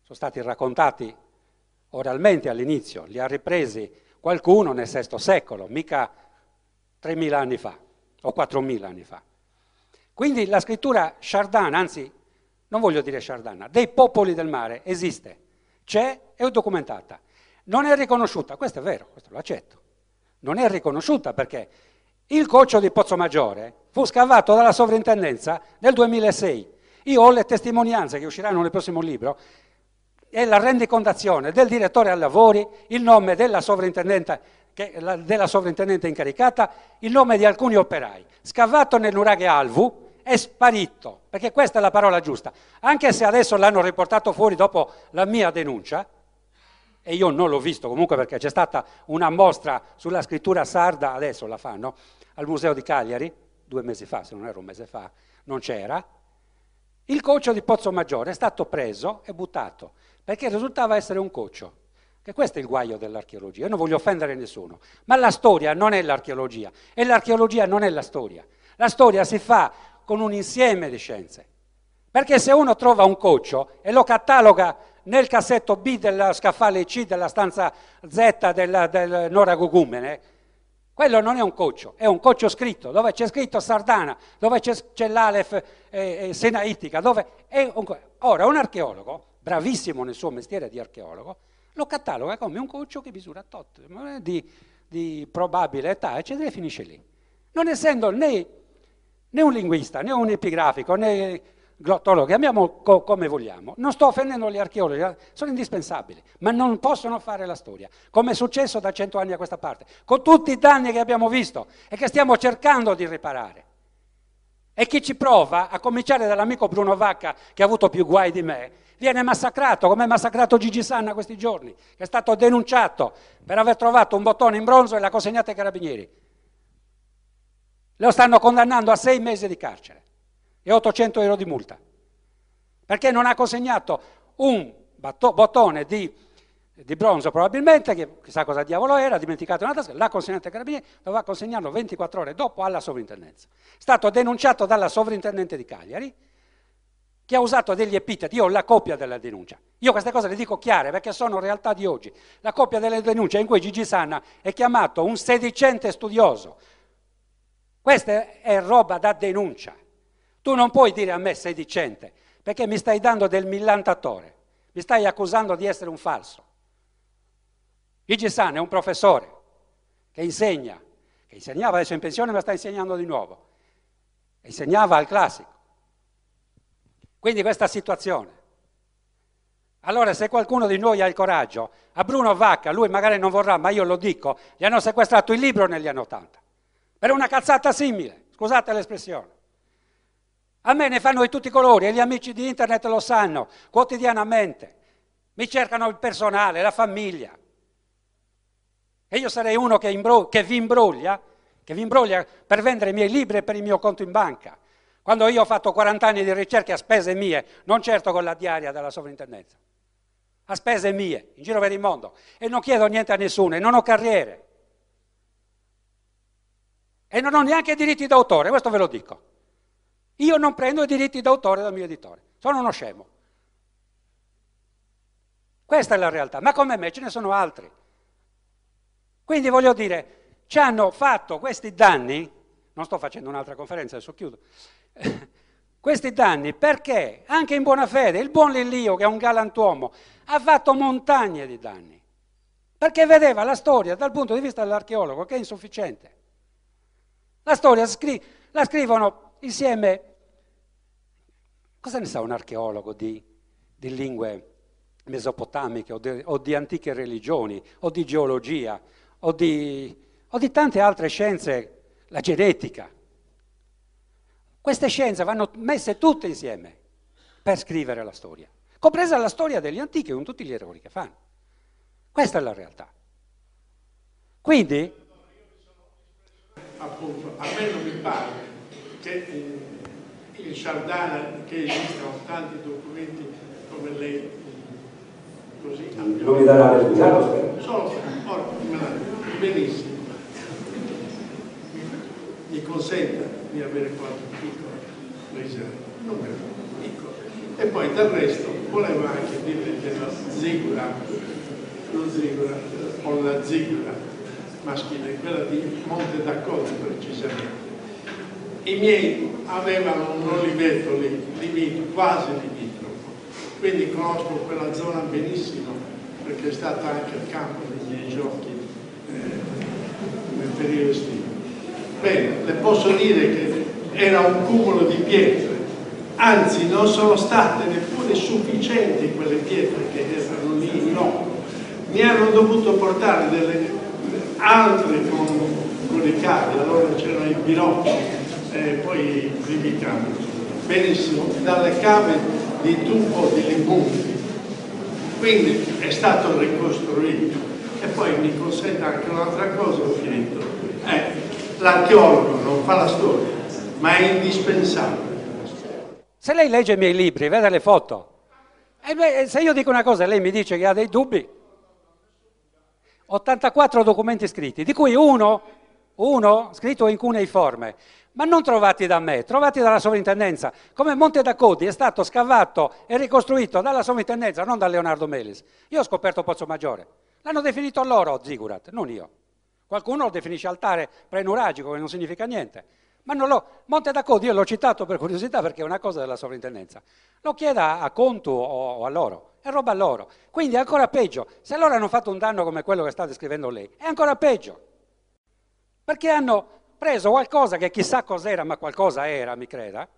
sono stati raccontati oralmente all'inizio, li ha ripresi qualcuno nel VI secolo, mica 3.000 anni fa o 4.000 anni fa. Quindi la scrittura sciardana, anzi non voglio dire sciardana, dei popoli del mare esiste, c'è, è documentata. Non è riconosciuta, questo è vero, questo lo accetto. Non è riconosciuta perché il coccio di Pozzomaggiore fu scavato dalla sovrintendenza nel 2006. Io ho le testimonianze che usciranno nel prossimo libro e la rendicontazione del direttore ai lavori, il nome della sovrintendente, della sovrintendente incaricata, il nome di alcuni operai. Scavato nel nuraghe Alvu, è sparito, perché questa è la parola giusta. Anche se adesso l'hanno riportato fuori dopo la mia denuncia, e io non l'ho visto comunque perché c'è stata una mostra sulla scrittura sarda, adesso la fanno, al Museo di Cagliari, due mesi fa, se non era un mese fa, non c'era, il coccio di Pozzo Maggiore è stato preso e buttato, perché risultava essere un coccio. Che questo è il guaio dell'archeologia. Io non voglio offendere nessuno, ma la storia non è l'archeologia e l'archeologia non è la storia. La storia si fa con un insieme di scienze. Perché se uno trova un coccio e lo cataloga nel cassetto B della scaffale C della stanza Z del, del Nora Gugumene, quello non è un coccio, è un coccio scritto, dove c'è scritto Sardana, dove c'è, c'è l'Alef eh, eh, Senaitica, dove un, Ora, un archeologo, bravissimo nel suo mestiere di archeologo, lo cataloga come un coccio che misura tot, eh, di, di probabile età, eccetera, e finisce lì. Non essendo né, né un linguista, né un epigrafico, né glottologo, chiamiamo co- come vogliamo. Non sto offendendo gli archeologi, eh, sono indispensabili, ma non possono fare la storia, come è successo da cento anni a questa parte, con tutti i danni che abbiamo visto e che stiamo cercando di riparare. E chi ci prova, a cominciare dall'amico Bruno Vacca, che ha avuto più guai di me, viene massacrato, come è massacrato Gigi Sanna questi giorni, che è stato denunciato per aver trovato un bottone in bronzo e l'ha consegnato ai carabinieri. Lo stanno condannando a sei mesi di carcere e 800 euro di multa, perché non ha consegnato un bottone di, di bronzo probabilmente, che chissà cosa diavolo era, dimenticato una tasca, l'ha consegnato ai carabinieri, doveva consegnarlo 24 ore dopo alla sovrintendenza. È stato denunciato dalla sovrintendente di Cagliari, che ha usato degli epiteti, io ho la copia della denuncia. Io queste cose le dico chiare perché sono realtà di oggi. La copia delle denunce in cui Gigi Sanna è chiamato un sedicente studioso, questa è roba da denuncia. Tu non puoi dire a me sedicente, perché mi stai dando del millantatore, mi stai accusando di essere un falso. Gigi San è un professore che insegna, che insegnava adesso in pensione ma sta insegnando di nuovo, insegnava al classico. Quindi questa situazione. Allora se qualcuno di noi ha il coraggio, a Bruno Vacca, lui magari non vorrà, ma io lo dico, gli hanno sequestrato il libro negli anni Ottanta per una cazzata simile, scusate l'espressione. A me ne fanno di tutti i colori e gli amici di internet lo sanno quotidianamente. Mi cercano il personale, la famiglia. E io sarei uno che, imbro- che vi imbroglia, che vi imbroglia per vendere i miei libri e per il mio conto in banca. Quando io ho fatto 40 anni di ricerche a spese mie, non certo con la diaria della sovrintendenza, a spese mie, in giro per il mondo. E non chiedo niente a nessuno e non ho carriere. E non ho neanche diritti d'autore, questo ve lo dico. Io non prendo i diritti d'autore dal mio editore, sono uno scemo. Questa è la realtà, ma come me ce ne sono altri. Quindi voglio dire, ci hanno fatto questi danni, non sto facendo un'altra conferenza, adesso chiudo, questi danni perché anche in buona fede il buon Lillio, che è un galantuomo, ha fatto montagne di danni, perché vedeva la storia dal punto di vista dell'archeologo che è insufficiente. La storia scri- la scrivono insieme. Cosa ne sa un archeologo di, di lingue mesopotamiche o di, o di, antiche religioni o di geologia o di, o di tante altre scienze, la genetica? Queste scienze vanno messe tutte insieme per scrivere la storia, compresa la storia degli antichi con tutti gli errori che fanno. Questa è la realtà. Quindi appunto, a me non mi pare che eh, il Sardana, che esistano tanti documenti come lei così non mi darà l'esplicato solo benissimo. Mi consenta di avere qualche piccolo riserva. Non è piccolo e poi del resto volevo anche dire della zigura lo zigura o la zigura maschile, quella di Monte d'Accordo precisamente. I miei avevano un oliveto lì, limito, quasi limitrofo, quindi conosco quella zona benissimo perché è stato anche il campo dei miei giochi eh, nel periodo estivo. Bene, le posso dire che era un cumulo di pietre, anzi non sono state neppure sufficienti quelle pietre che erano lì in loco, mi hanno dovuto portare delle altri con, con i cavi, allora c'erano i binocchi e poi i primi cavi. Benissimo, dalle cave di tubo di Limbunti. Quindi è stato ricostruito. E poi mi consente anche un'altra cosa, ho finito. Eh, l'archeologo non fa la storia, ma è indispensabile. Se lei legge i miei libri, vede le foto, e beh, se io dico una cosa e lei mi dice che ha dei dubbi, 84 documenti scritti, di cui uno, uno scritto in cuneiforme, ma non trovati da me, trovati dalla sovrintendenza. Come Monte da Codi è stato scavato e ricostruito dalla sovrintendenza, non da Leonardo Melis. Io ho scoperto Pozzo Maggiore. L'hanno definito loro Zigurat, non io. Qualcuno lo definisce altare prenuragico, che non significa niente. Ma non lo, Monte da Codi io l'ho citato per curiosità perché è una cosa della sovrintendenza. Lo chieda a Contu o a loro è roba loro. Quindi è ancora peggio. Se loro hanno fatto un danno come quello che sta descrivendo lei, è ancora peggio. Perché hanno preso qualcosa che chissà cos'era, ma qualcosa era, mi creda,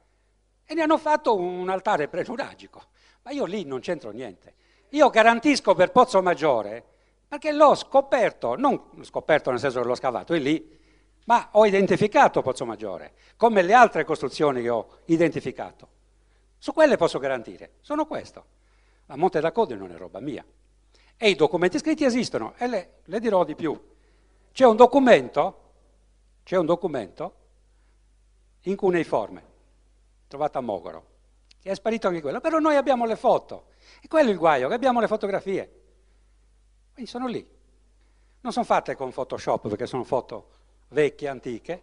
e ne hanno fatto un altare prenuragico. Ma io lì non c'entro niente. Io garantisco per Pozzo Maggiore, perché l'ho scoperto, non scoperto nel senso che l'ho scavato, è lì, Ma ho identificato Pozzo Maggiore, come le altre costruzioni che ho identificato. Su quelle posso garantire, sono questo. La Monte da Code non è roba mia. E i documenti scritti esistono, e le, le dirò di più. C'è un documento, c'è un documento in cuneiforme, trovato a Mogoro, che è sparito anche quello, però noi abbiamo le foto. E quello è il guaio, che abbiamo le fotografie. Quindi sono lì. Non sono fatte con Photoshop perché sono foto vecchie, antiche.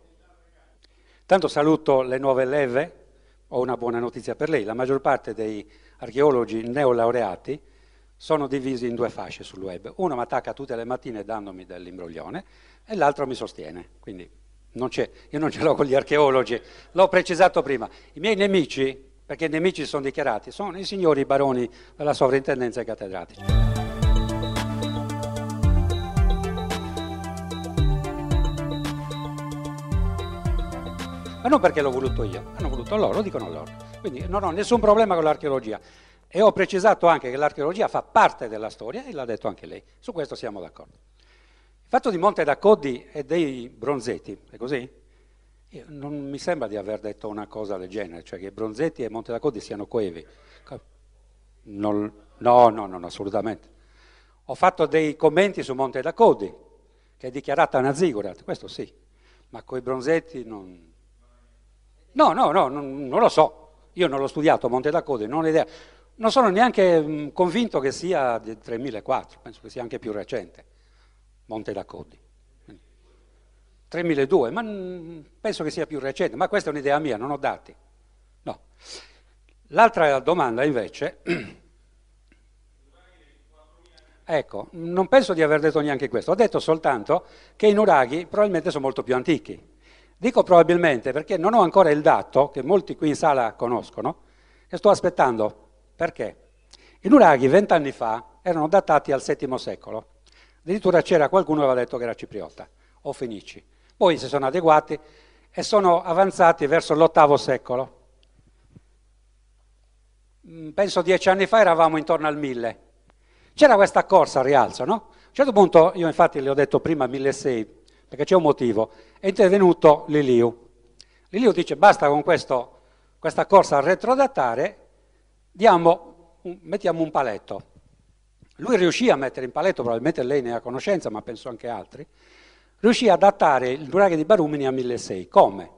Tanto saluto le nuove leve, ho una buona notizia per lei, la maggior parte dei archeologi neolaureati sono divisi in due fasce sul web. Uno mi attacca tutte le mattine dandomi dell'imbroglione e l'altro mi sostiene. Quindi non io non ce l'ho con gli archeologi, l'ho precisato prima. I miei nemici, perché i nemici sono dichiarati, sono i signori baroni della sovrintendenza e cattedratici. Ma non perché l'ho voluto io, hanno voluto loro, lo dicono loro. Quindi non ho nessun problema con l'archeologia. E ho precisato anche che l'archeologia fa parte della storia e l'ha detto anche lei. Su questo siamo d'accordo. Il fatto di Monte da Coddi e dei bronzetti, è così? Non mi sembra di aver detto una cosa del genere, cioè che Bronzetti e Monte da Coddi siano coevi. Non, no, no, no, assolutamente. Ho fatto dei commenti su Monte da Coddi, che è dichiarata una zigurat, questo sì, ma coi Bronzetti non, No, no, no, non, non lo so. Io non l'ho studiato Monte da Code, non ho idea. Non sono neanche mh, convinto che sia del 3004, penso che sia anche più recente, Monte da Codi. 3002, ma mh, penso che sia più recente, ma questa è un'idea mia, non ho dati. No. L'altra domanda invece, ecco, non penso di aver detto neanche questo, ho detto soltanto che i nuraghi probabilmente sono molto più antichi. Dico probabilmente perché non ho ancora il dato, che molti qui in sala conoscono, e sto aspettando. Perché? I nuraghi vent'anni fa erano datati al VII secolo. Addirittura c'era qualcuno che aveva detto che era cipriota o fenici. Poi si sono adeguati e sono avanzati verso l'VIII secolo. Mm, penso dieci anni fa eravamo intorno al 1000. C'era questa corsa al rialzo, no? A un certo punto, io infatti le ho detto prima 1600, perché c'è un motivo, è intervenuto Liliu. Liliu dice basta con questo, questa corsa a retrodatare, diamo, mettiamo un paletto. Lui riuscì a mettere in paletto, probabilmente lei ne ha conoscenza, ma penso anche altri, riuscì a datare il nuraghe di Barumini a 1600. Come?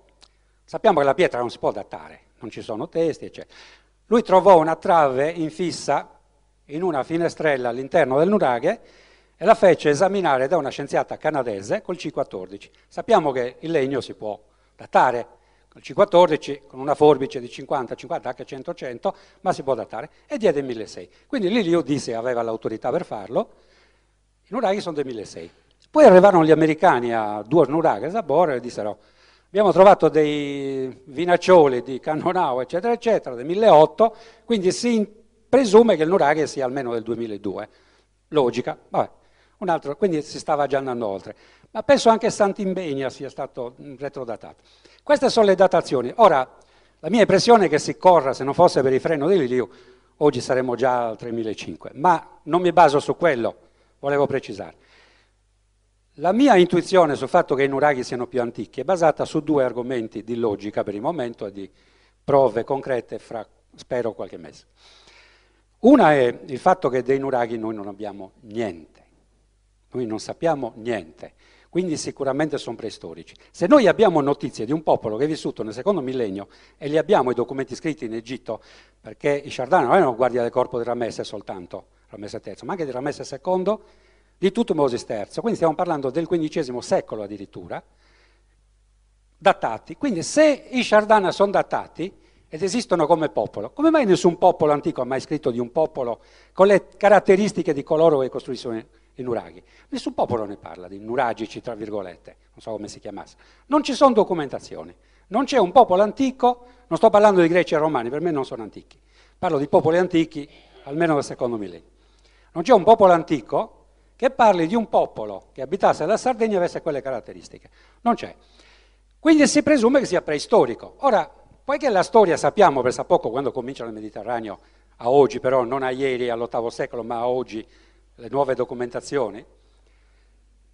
Sappiamo che la pietra non si può datare, non ci sono testi, eccetera. Lui trovò una trave infissa in una finestrella all'interno del nuraghe e la fece esaminare da una scienziata canadese col C14. Sappiamo che il legno si può datare col C14 con una forbice di 50, 50, anche 100, 100, ma si può datare, e diede 1600. Quindi Lilio disse aveva l'autorità per farlo, i nuraghi sono del 1600. Poi arrivarono gli americani a due nuraghi a Zabor e dissero abbiamo trovato dei vinaccioli di Cannonau, eccetera, eccetera, del 1800, quindi si presume che il nuraghe sia almeno del 2002. Logica, vabbè un altro, quindi si stava già andando oltre. Ma penso anche Sant'Imbegna sia stato retrodatato. Queste sono le datazioni. Ora, la mia impressione è che si corra, se non fosse per il freno di Liliu, oggi saremmo già al 3005, ma non mi baso su quello, volevo precisare. La mia intuizione sul fatto che i nuraghi siano più antichi è basata su due argomenti di logica per il momento e di prove concrete fra, spero, qualche mese. Una è il fatto che dei nuraghi noi non abbiamo niente. Noi non sappiamo niente, quindi sicuramente sono preistorici. Se noi abbiamo notizie di un popolo che è vissuto nel secondo millennio e li abbiamo i documenti scritti in Egitto, perché i Sciardani non erano guardia del corpo di Ramesse soltanto, Ramesse III, ma anche di Ramesse II, di Tutmosis III, quindi stiamo parlando del XV secolo addirittura, datati. Quindi se i Sciardana sono datati ed esistono come popolo, come mai nessun popolo antico ha mai scritto di un popolo con le caratteristiche di coloro che costruiscono i nuraghi. Nessun popolo ne parla di nuragici, tra virgolette, non so come si chiamasse. Non ci sono documentazioni. Non c'è un popolo antico, non sto parlando di greci e romani, per me non sono antichi. Parlo di popoli antichi, almeno del secondo millennio. Non c'è un popolo antico che parli di un popolo che abitasse la Sardegna e avesse quelle caratteristiche. Non c'è. Quindi si presume che sia preistorico. Ora, poiché la storia sappiamo, per sa poco quando comincia nel Mediterraneo, a oggi però, non a ieri, all'ottavo secolo, ma a oggi, le nuove documentazioni,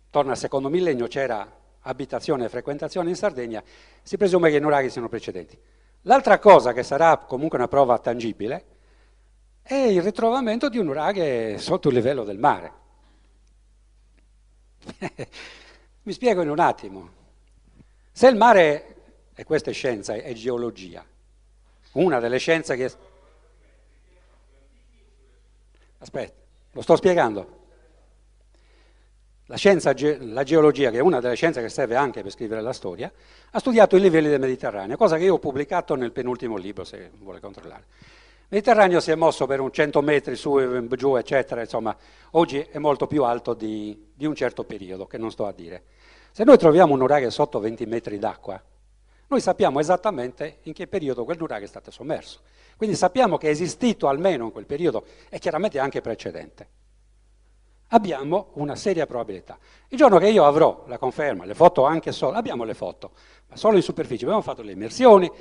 torna al secondo millennio, c'era abitazione e frequentazione in Sardegna, si presume che i nuraghi siano precedenti. L'altra cosa che sarà comunque una prova tangibile è il ritrovamento di un nuraghe sotto il livello del mare. Mi spiego in un attimo. Se il mare, e questa è scienza, è geologia, una delle scienze che... Aspetta, lo sto spiegando. La, scienza, la geologia, che è una delle scienze che serve anche per scrivere la storia, ha studiato i livelli del Mediterraneo, cosa che io ho pubblicato nel penultimo libro, se vuole controllare. Il Mediterraneo si è mosso per un 100 metri su e giù, eccetera, insomma, oggi è molto più alto di, di un certo periodo, che non sto a dire. Se noi troviamo un nuraghe sotto 20 metri d'acqua, noi sappiamo esattamente in che periodo quel nuraghe è stato sommerso. Quindi sappiamo che è esistito almeno in quel periodo e chiaramente anche precedente. Abbiamo una seria probabilità. Il giorno che io avrò la conferma, le foto anche solo, abbiamo le foto, ma solo in superficie, abbiamo fatto le immersioni,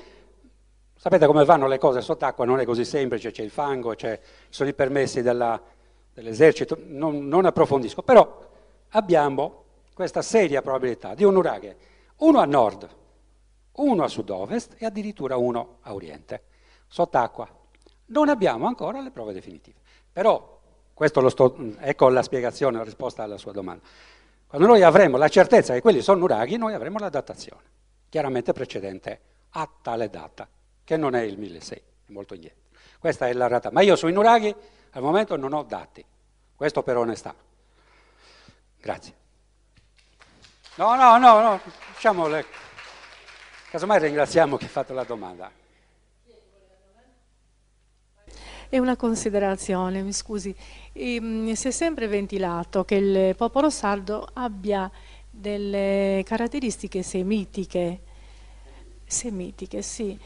sapete come vanno le cose sott'acqua, non è così semplice, c'è il fango, ci sono i permessi della, dell'esercito, non, non approfondisco, però abbiamo questa seria probabilità di un uraghe, uno a nord, uno a sud-ovest e addirittura uno a oriente, sott'acqua. Non abbiamo ancora le prove definitive. Però Sto, ecco la spiegazione, la risposta alla sua domanda. Quando noi avremo la certezza che quelli sono nuraghi, noi avremo la datazione, chiaramente precedente a tale data, che non è il 1600, è molto indietro. Questa è la realtà. Ma io sui nuraghi al momento non ho dati, questo per onestà. Grazie. No, no, no, no, diciamo, le... casomai ringraziamo chi ha fatto la domanda. È una considerazione, mi scusi. Ehm, si è sempre ventilato che il popolo sardo abbia delle caratteristiche semitiche, semitiche sì.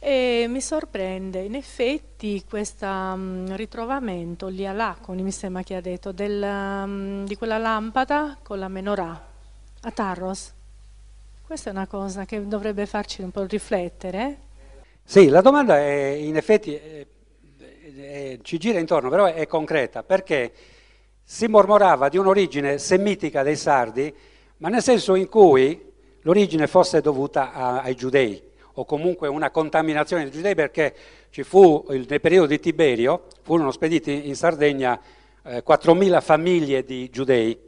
E mi sorprende, in effetti, questo um, ritrovamento lì a Laconi, mi sembra che ha detto, del, um, di quella lampada con la menorah a Tarros. Questa è una cosa che dovrebbe farci un po' riflettere. Sì, la domanda è in effetti eh, ci gira intorno, però è concreta, perché si mormorava di un'origine semitica dei sardi, ma nel senso in cui l'origine fosse dovuta a, ai giudei, o comunque una contaminazione dei giudei, perché ci fu, nel periodo di Tiberio, furono spediti in Sardegna eh, 4.000 famiglie di giudei,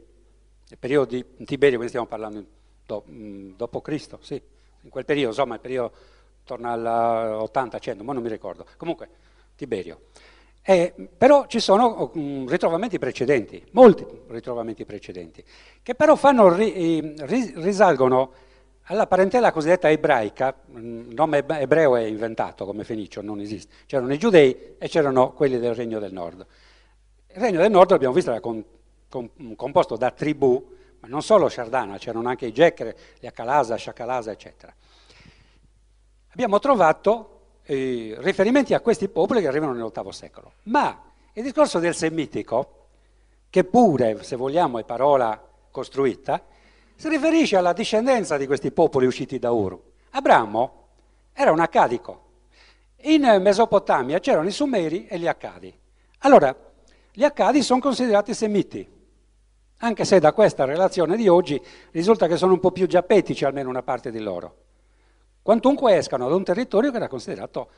nel periodo di Tiberio, quindi stiamo parlando do, mh, dopo Cristo, sì, in quel periodo, insomma, il periodo torna al 80-100, ma non mi ricordo. Comunque, Tiberio. Eh, però ci sono um, ritrovamenti precedenti, molti ritrovamenti precedenti, che però fanno, ri, ri, risalgono alla parentela cosiddetta ebraica, il nome ebreo è inventato come fenicio, non esiste. C'erano i giudei e c'erano quelli del Regno del Nord. Il Regno del Nord, abbiamo visto, era con, con, composto da tribù, ma non solo Shardana, c'erano anche i Jekre, gli Akalasa, Shakalasa, eccetera. Abbiamo trovato eh, riferimenti a questi popoli che arrivano nell'ottavo secolo. Ma il discorso del semitico, che pure, se vogliamo, è parola costruita, si riferisce alla discendenza di questi popoli usciti da Uru. Abramo era un accadico. In Mesopotamia c'erano i Sumeri e gli Accadi. Allora, gli Accadi sono considerati semiti, anche se da questa relazione di oggi risulta che sono un po' più giappetici, almeno una parte di loro quantunque escano da un territorio che era considerato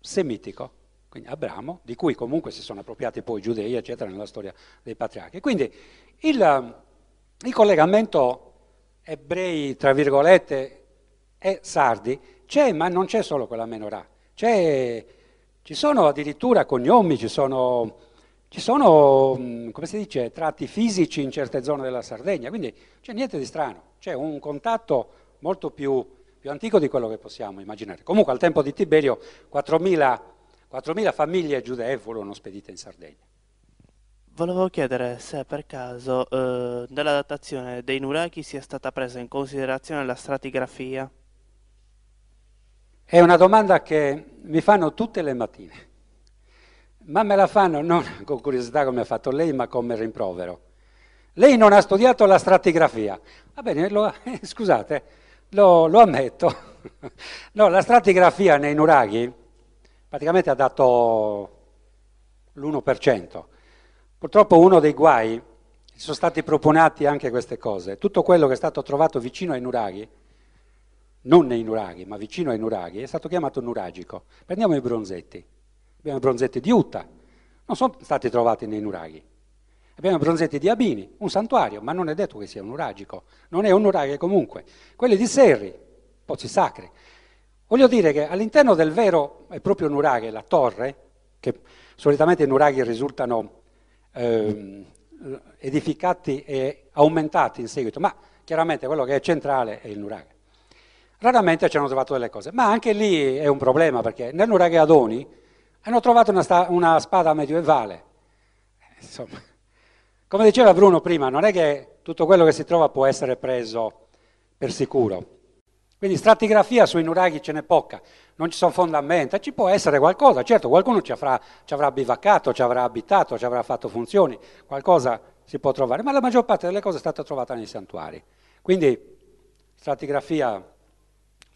semitico. Quindi Abramo, di cui comunque si sono appropriati poi i giudei, eccetera, nella storia dei patriarchi. Quindi il, il collegamento ebrei, tra virgolette, e sardi c'è, ma non c'è solo quella menorah. Ci sono addirittura cognomi, ci sono, ci sono, come si dice, tratti fisici in certe zone della Sardegna, quindi c'è niente di strano, c'è un contatto molto più più antico di quello che possiamo immaginare. Comunque al tempo di Tiberio 4.000, 4.000 famiglie giudee furono spedite in Sardegna. Volevo chiedere se per caso eh, nella datazione dei nuraghi sia stata presa in considerazione la stratigrafia. È una domanda che mi fanno tutte le mattine, ma me la fanno non con curiosità come ha fatto lei, ma come rimprovero. Lei non ha studiato la stratigrafia. Va bene, lo, eh, scusate, lo, lo ammetto. no, la stratigrafia nei nuraghi praticamente ha dato l'1%. Purtroppo uno dei guai, sono stati proponati anche queste cose. Tutto quello che è stato trovato vicino ai nuraghi, non nei nuraghi, ma vicino ai nuraghi, è stato chiamato nuragico. Prendiamo i bronzetti. Abbiamo i bronzetti di Utah, non sono stati trovati nei nuraghi. Abbiamo i bronzetti di Abini, un santuario, ma non è detto che sia un nuragico. Non è un nuraghi comunque. Quelli di Serri, pozzi sacri. Voglio dire che all'interno del vero e proprio nuraghe, la torre, che solitamente i nuraghi risultano eh, edificati e aumentati in seguito, ma chiaramente quello che è centrale è il nuraghe. Raramente ci hanno trovato delle cose, ma anche lì è un problema perché nel nuraghe Adoni hanno trovato una, sta- una spada medievale. Insomma, come diceva Bruno prima, non è che tutto quello che si trova può essere preso per sicuro. Quindi stratigrafia sui nuraghi ce n'è poca, non ci sono fondamenta, ci può essere qualcosa, certo qualcuno ci avrà, ci avrà bivaccato, ci avrà abitato, ci avrà fatto funzioni, qualcosa si può trovare, ma la maggior parte delle cose è stata trovata nei santuari. Quindi stratigrafia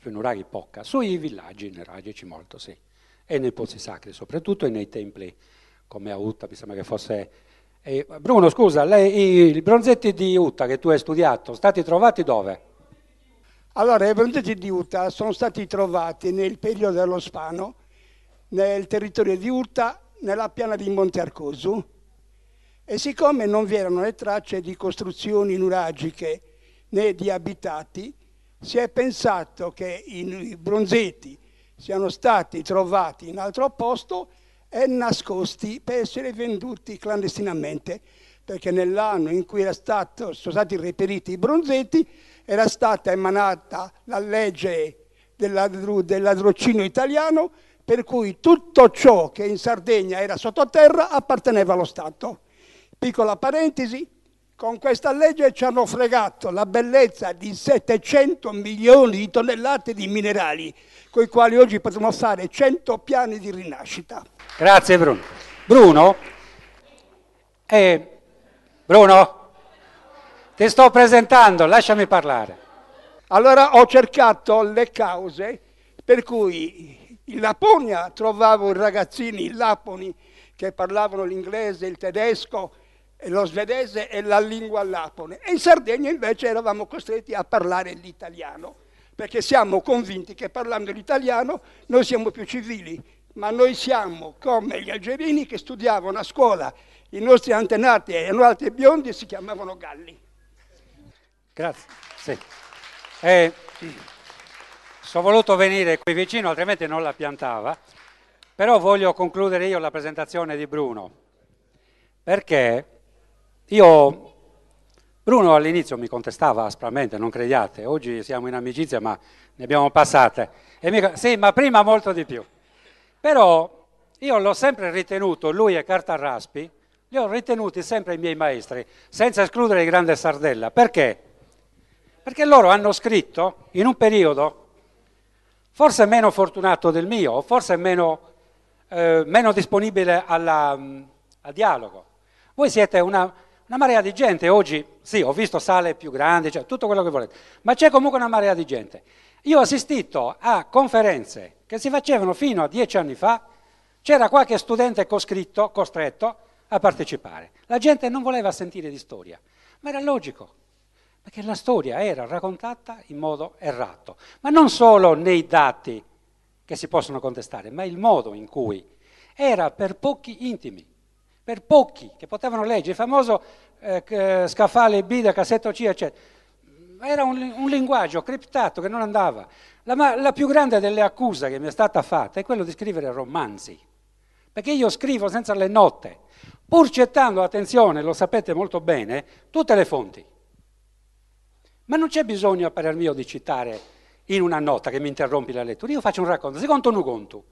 sui nuraghi poca, sui villaggi nuragici molto sì, e nei pozzi sacri soprattutto e nei templi come a Utta, mi sembra che fosse... Eh, Bruno scusa, lei, i bronzetti di Utta che tu hai studiato, stati trovati dove? Allora, i bronzetti di Utah sono stati trovati nel periodo dello Spano, nel territorio di Utah, nella piana di Monte Arcosu, e siccome non vi erano le tracce di costruzioni nuragiche né di abitati, si è pensato che i bronzetti siano stati trovati in altro posto e nascosti per essere venduti clandestinamente, perché nell'anno in cui stato, sono stati reperiti i bronzetti era stata emanata la legge del ladrocinio italiano per cui tutto ciò che in Sardegna era sottoterra apparteneva allo Stato. Piccola parentesi, con questa legge ci hanno fregato la bellezza di 700 milioni di tonnellate di minerali, con i quali oggi potremmo fare 100 piani di rinascita. Grazie Bruno. Bruno? Eh, Bruno? Ti sto presentando, lasciami parlare. Allora ho cercato le cause per cui in Laponia trovavo i ragazzini laponi che parlavano l'inglese, il tedesco, lo svedese e la lingua lapone. E in Sardegna invece eravamo costretti a parlare l'italiano, perché siamo convinti che parlando l'italiano noi siamo più civili, ma noi siamo come gli algerini che studiavano a scuola, i nostri antenati erano altri biondi e si chiamavano galli. Grazie. Sì. Eh, sono voluto venire qui vicino, altrimenti non la piantava, però voglio concludere io la presentazione di Bruno, perché io, Bruno all'inizio mi contestava aspramente, non crediate, oggi siamo in amicizia ma ne abbiamo passate, mi, sì, ma prima molto di più, però io l'ho sempre ritenuto, lui e Cartarraspi, li ho ritenuti sempre i miei maestri, senza escludere il grande Sardella, perché? Perché loro hanno scritto in un periodo forse meno fortunato del mio, forse meno, eh, meno disponibile alla, al dialogo. Voi siete una, una, marea di gente, oggi sì, ho visto sale più grandi, cioè tutto quello che volete, ma c'è comunque una marea di gente. Io ho assistito a conferenze che si facevano fino a dieci anni fa, c'era qualche studente coscritto, costretto a partecipare. La gente non voleva sentire di storia, ma era logico perché la storia era raccontata in modo errato, ma non solo nei dati che si possono contestare, ma il modo in cui era per pochi intimi, per pochi che potevano leggere, il famoso eh, scaffale B da cassetto C, eccetera. Era un, un, linguaggio criptato che non andava. La, la più grande delle accuse che mi è stata fatta è quello di scrivere romanzi, perché io scrivo senza le note, pur gettando, attenzione, lo sapete molto bene, tutte le fonti. Ma non c'è bisogno, a parer mio, di citare in una nota che mi interrompi la lettura. Io faccio un racconto, secondo un ugontu.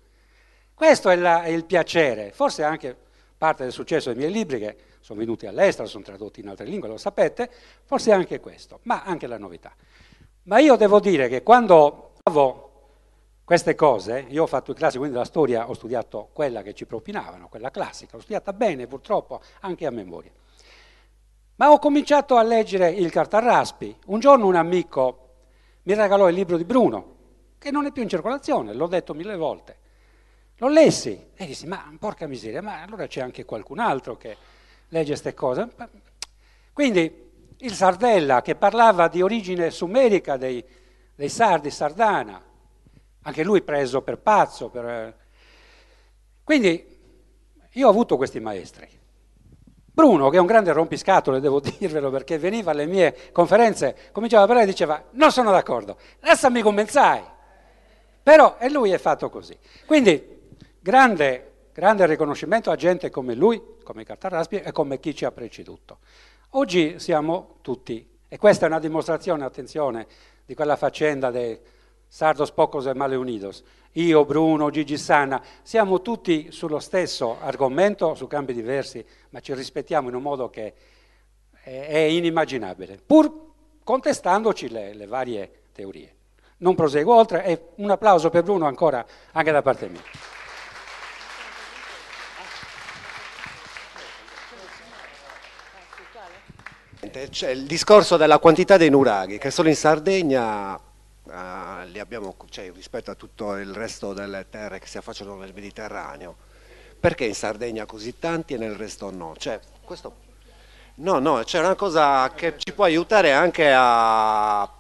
Questo è, la, è il piacere, forse anche parte del successo dei miei libri che sono venuti all'estero, sono tradotti in altre lingue, lo sapete, forse anche questo, ma anche la novità. Ma io devo dire che quando avevo queste cose, io ho fatto i classi, quindi la storia ho studiato quella che ci propinavano, quella classica, l'ho studiata bene purtroppo, anche a memoria. Ma ho cominciato a leggere il Cartarraspi. Un giorno un amico mi regalò il libro di Bruno, che non è più in circolazione, l'ho detto mille volte. Lo lessi e dissi, ma porca miseria, ma allora c'è anche qualcun altro che legge queste cose. Quindi il Sardella che parlava di origine sumerica dei, dei Sardi, Sardana, anche lui preso per pazzo. Per... Quindi io ho avuto questi maestri. Bruno, che è un grande rompiscatole, devo dirvelo, perché veniva alle mie conferenze, cominciava a parlare e diceva non sono d'accordo, lasciami comenzare. Però, e lui è fatto così. Quindi, grande, grande riconoscimento a gente come lui, come Cartaraspi e come chi ci ha preceduto. Oggi siamo tutti, e questa è una dimostrazione, attenzione, di quella faccenda dei Sardos Pocos e Male Unidos. Io, Bruno, Gigi Sanna, siamo tutti sullo stesso argomento, su campi diversi, ma ci rispettiamo in un modo che è, inimmaginabile, pur contestandoci le, le varie teorie. Non proseguo oltre e un applauso per Bruno ancora anche da parte mia. C'è il discorso della quantità dei nuraghi, che solo in Sardegna eh, li abbiamo, cioè, rispetto a tutto il resto delle terre che si affacciano nel Mediterraneo. Perché in Sardegna così tanti e nel resto no? Cioè, questo... No, no, c'è una cosa che ci può aiutare anche a,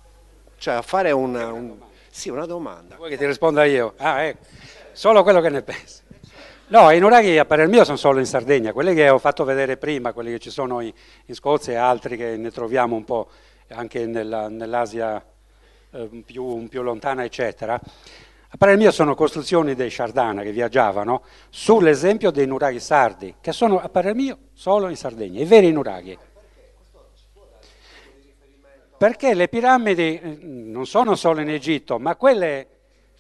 cioè, a fare un, un... Sì, una domanda. Vuoi che ti risponda io? Ah, ecco, solo quello che ne pensi. No, i nuraghi a parer mio sono solo in Sardegna, quelli che ho fatto vedere prima, quelli che ci sono in, in Scozia e altri che ne troviamo un po' anche nella, nell'Asia eh, più, più, lontana, eccetera. A parer mio sono costruzioni dei Sardana che viaggiavano sull'esempio dei nuraghi sardi, che sono a parer mio solo in Sardegna, i veri nuraghi. Perché le piramidi eh, non sono solo in Egitto, ma quelle,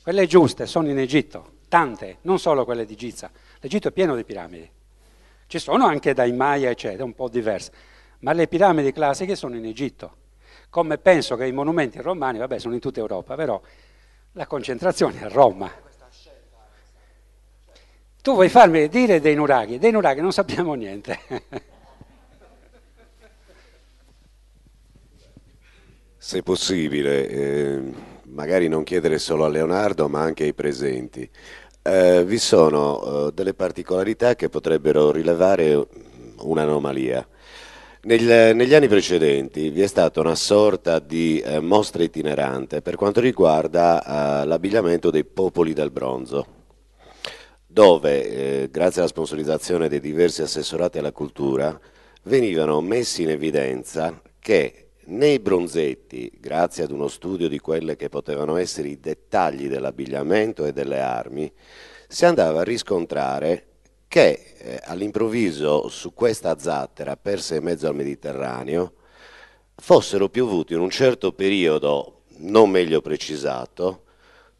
quelle giuste sono in Egitto tante, non solo quelle di Giza. L'Egitto è pieno di piramidi. Ci sono anche dai Maya, eccetera, un po' diverse, ma le piramidi classiche sono in Egitto. Come penso che i monumenti romani, vabbè, sono in tutta Europa, però la concentrazione è a Roma. Tu vuoi farmi dire dei nuraghi? Dei nuraghi non sappiamo niente. Se possibile, eh, magari non chiedere solo a Leonardo, ma anche ai presenti. Eh, vi sono eh, delle particolarità che potrebbero rilevare un'anomalia. Nel, negli anni precedenti vi è stata una sorta di eh, mostra itinerante per quanto riguarda eh, l'abbigliamento dei popoli del bronzo, dove, eh, grazie alla sponsorizzazione dei diversi assessorati alla cultura, venivano messi in evidenza che nei bronzetti, grazie ad uno studio di quelli che potevano essere i dettagli dell'abbigliamento e delle armi, si andava a riscontrare che eh, all'improvviso su questa zattera persa in mezzo al Mediterraneo fossero piovuti in un certo periodo non meglio precisato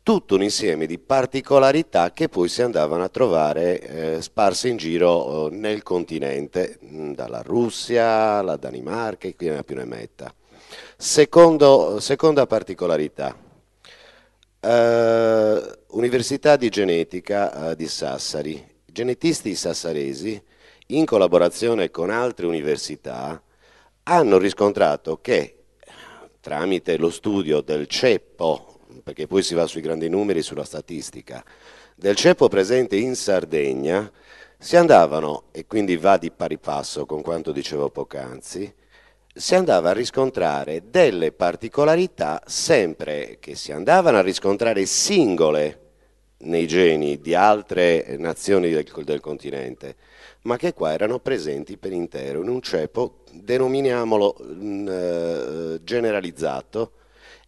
tutto un insieme di particolarità che poi si andavano a trovare eh, sparse in giro eh, nel continente, dalla Russia alla Danimarca e qui ne più ne metta. Secondo, seconda particolarità, eh, Università di Genetica eh, di Sassari. Genetisti sassaresi, in collaborazione con altre università, hanno riscontrato che tramite lo studio del ceppo, perché poi si va sui grandi numeri sulla statistica, del ceppo presente in Sardegna, si andavano, e quindi va di pari passo con quanto dicevo poc'anzi, si andava a riscontrare delle particolarità sempre che si andavano a riscontrare singole nei geni di altre nazioni del, del continente, ma che qua erano presenti per intero in un ceppo, denominiamolo mh, mm, eh, generalizzato,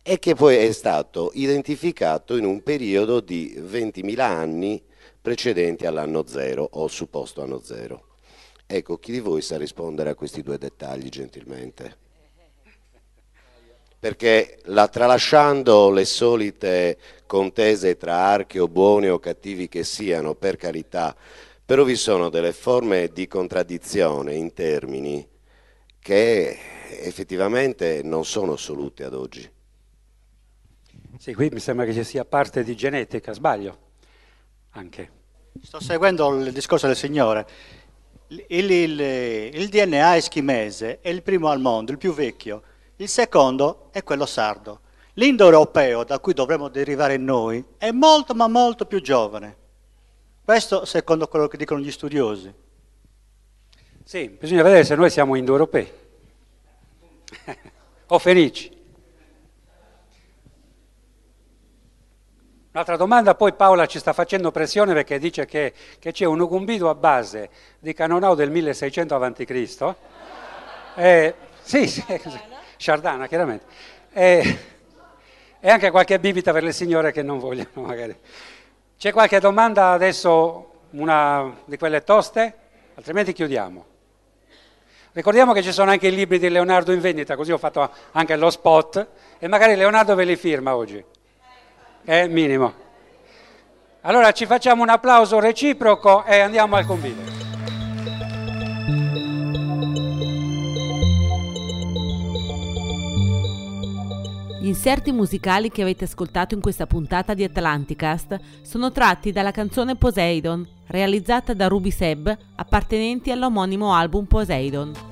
e che poi è stato identificato in un periodo di 20.000 anni precedenti all'anno zero o supposto anno zero. Ecco, chi di voi sa rispondere a questi due dettagli gentilmente? Perché la, tralasciando le solite contese tra archi o buoni o cattivi che siano, per carità, però vi sono delle forme di contraddizione in termini che effettivamente non sono assolute ad oggi. Sì, qui mi sembra che ci sia parte di genetica, sbaglio anche. Sto seguendo il discorso del Signore. Il, il, il, DNA eschimese è il primo al mondo, il più vecchio, il secondo è quello sardo. L'indoeuropeo, da cui dovremmo derivare noi, è molto ma molto più giovane. Questo secondo quello che dicono gli studiosi. Sì, bisogna vedere se noi siamo indoeuropei. o Fenici? Un'altra domanda, poi Paola ci sta facendo pressione perché dice che, che c'è un ugumbito a base di Canonau del 1600 a.C. Eh, sì, sì, Sciardana, chiaramente. Eh, e anche qualche bibita per le signore che non vogliono magari. C'è qualche domanda adesso, una di quelle toste? Altrimenti chiudiamo. Ricordiamo che ci sono anche i libri di Leonardo in vendita, così ho fatto anche lo spot e magari Leonardo ve li firma oggi. È minimo. Allora ci facciamo un applauso reciproco e andiamo al convito. Gli inserti musicali che avete ascoltato in questa puntata di Atlanticast sono tratti dalla canzone Poseidon, realizzata da Ruby Seb, appartenenti all'omonimo album Poseidon.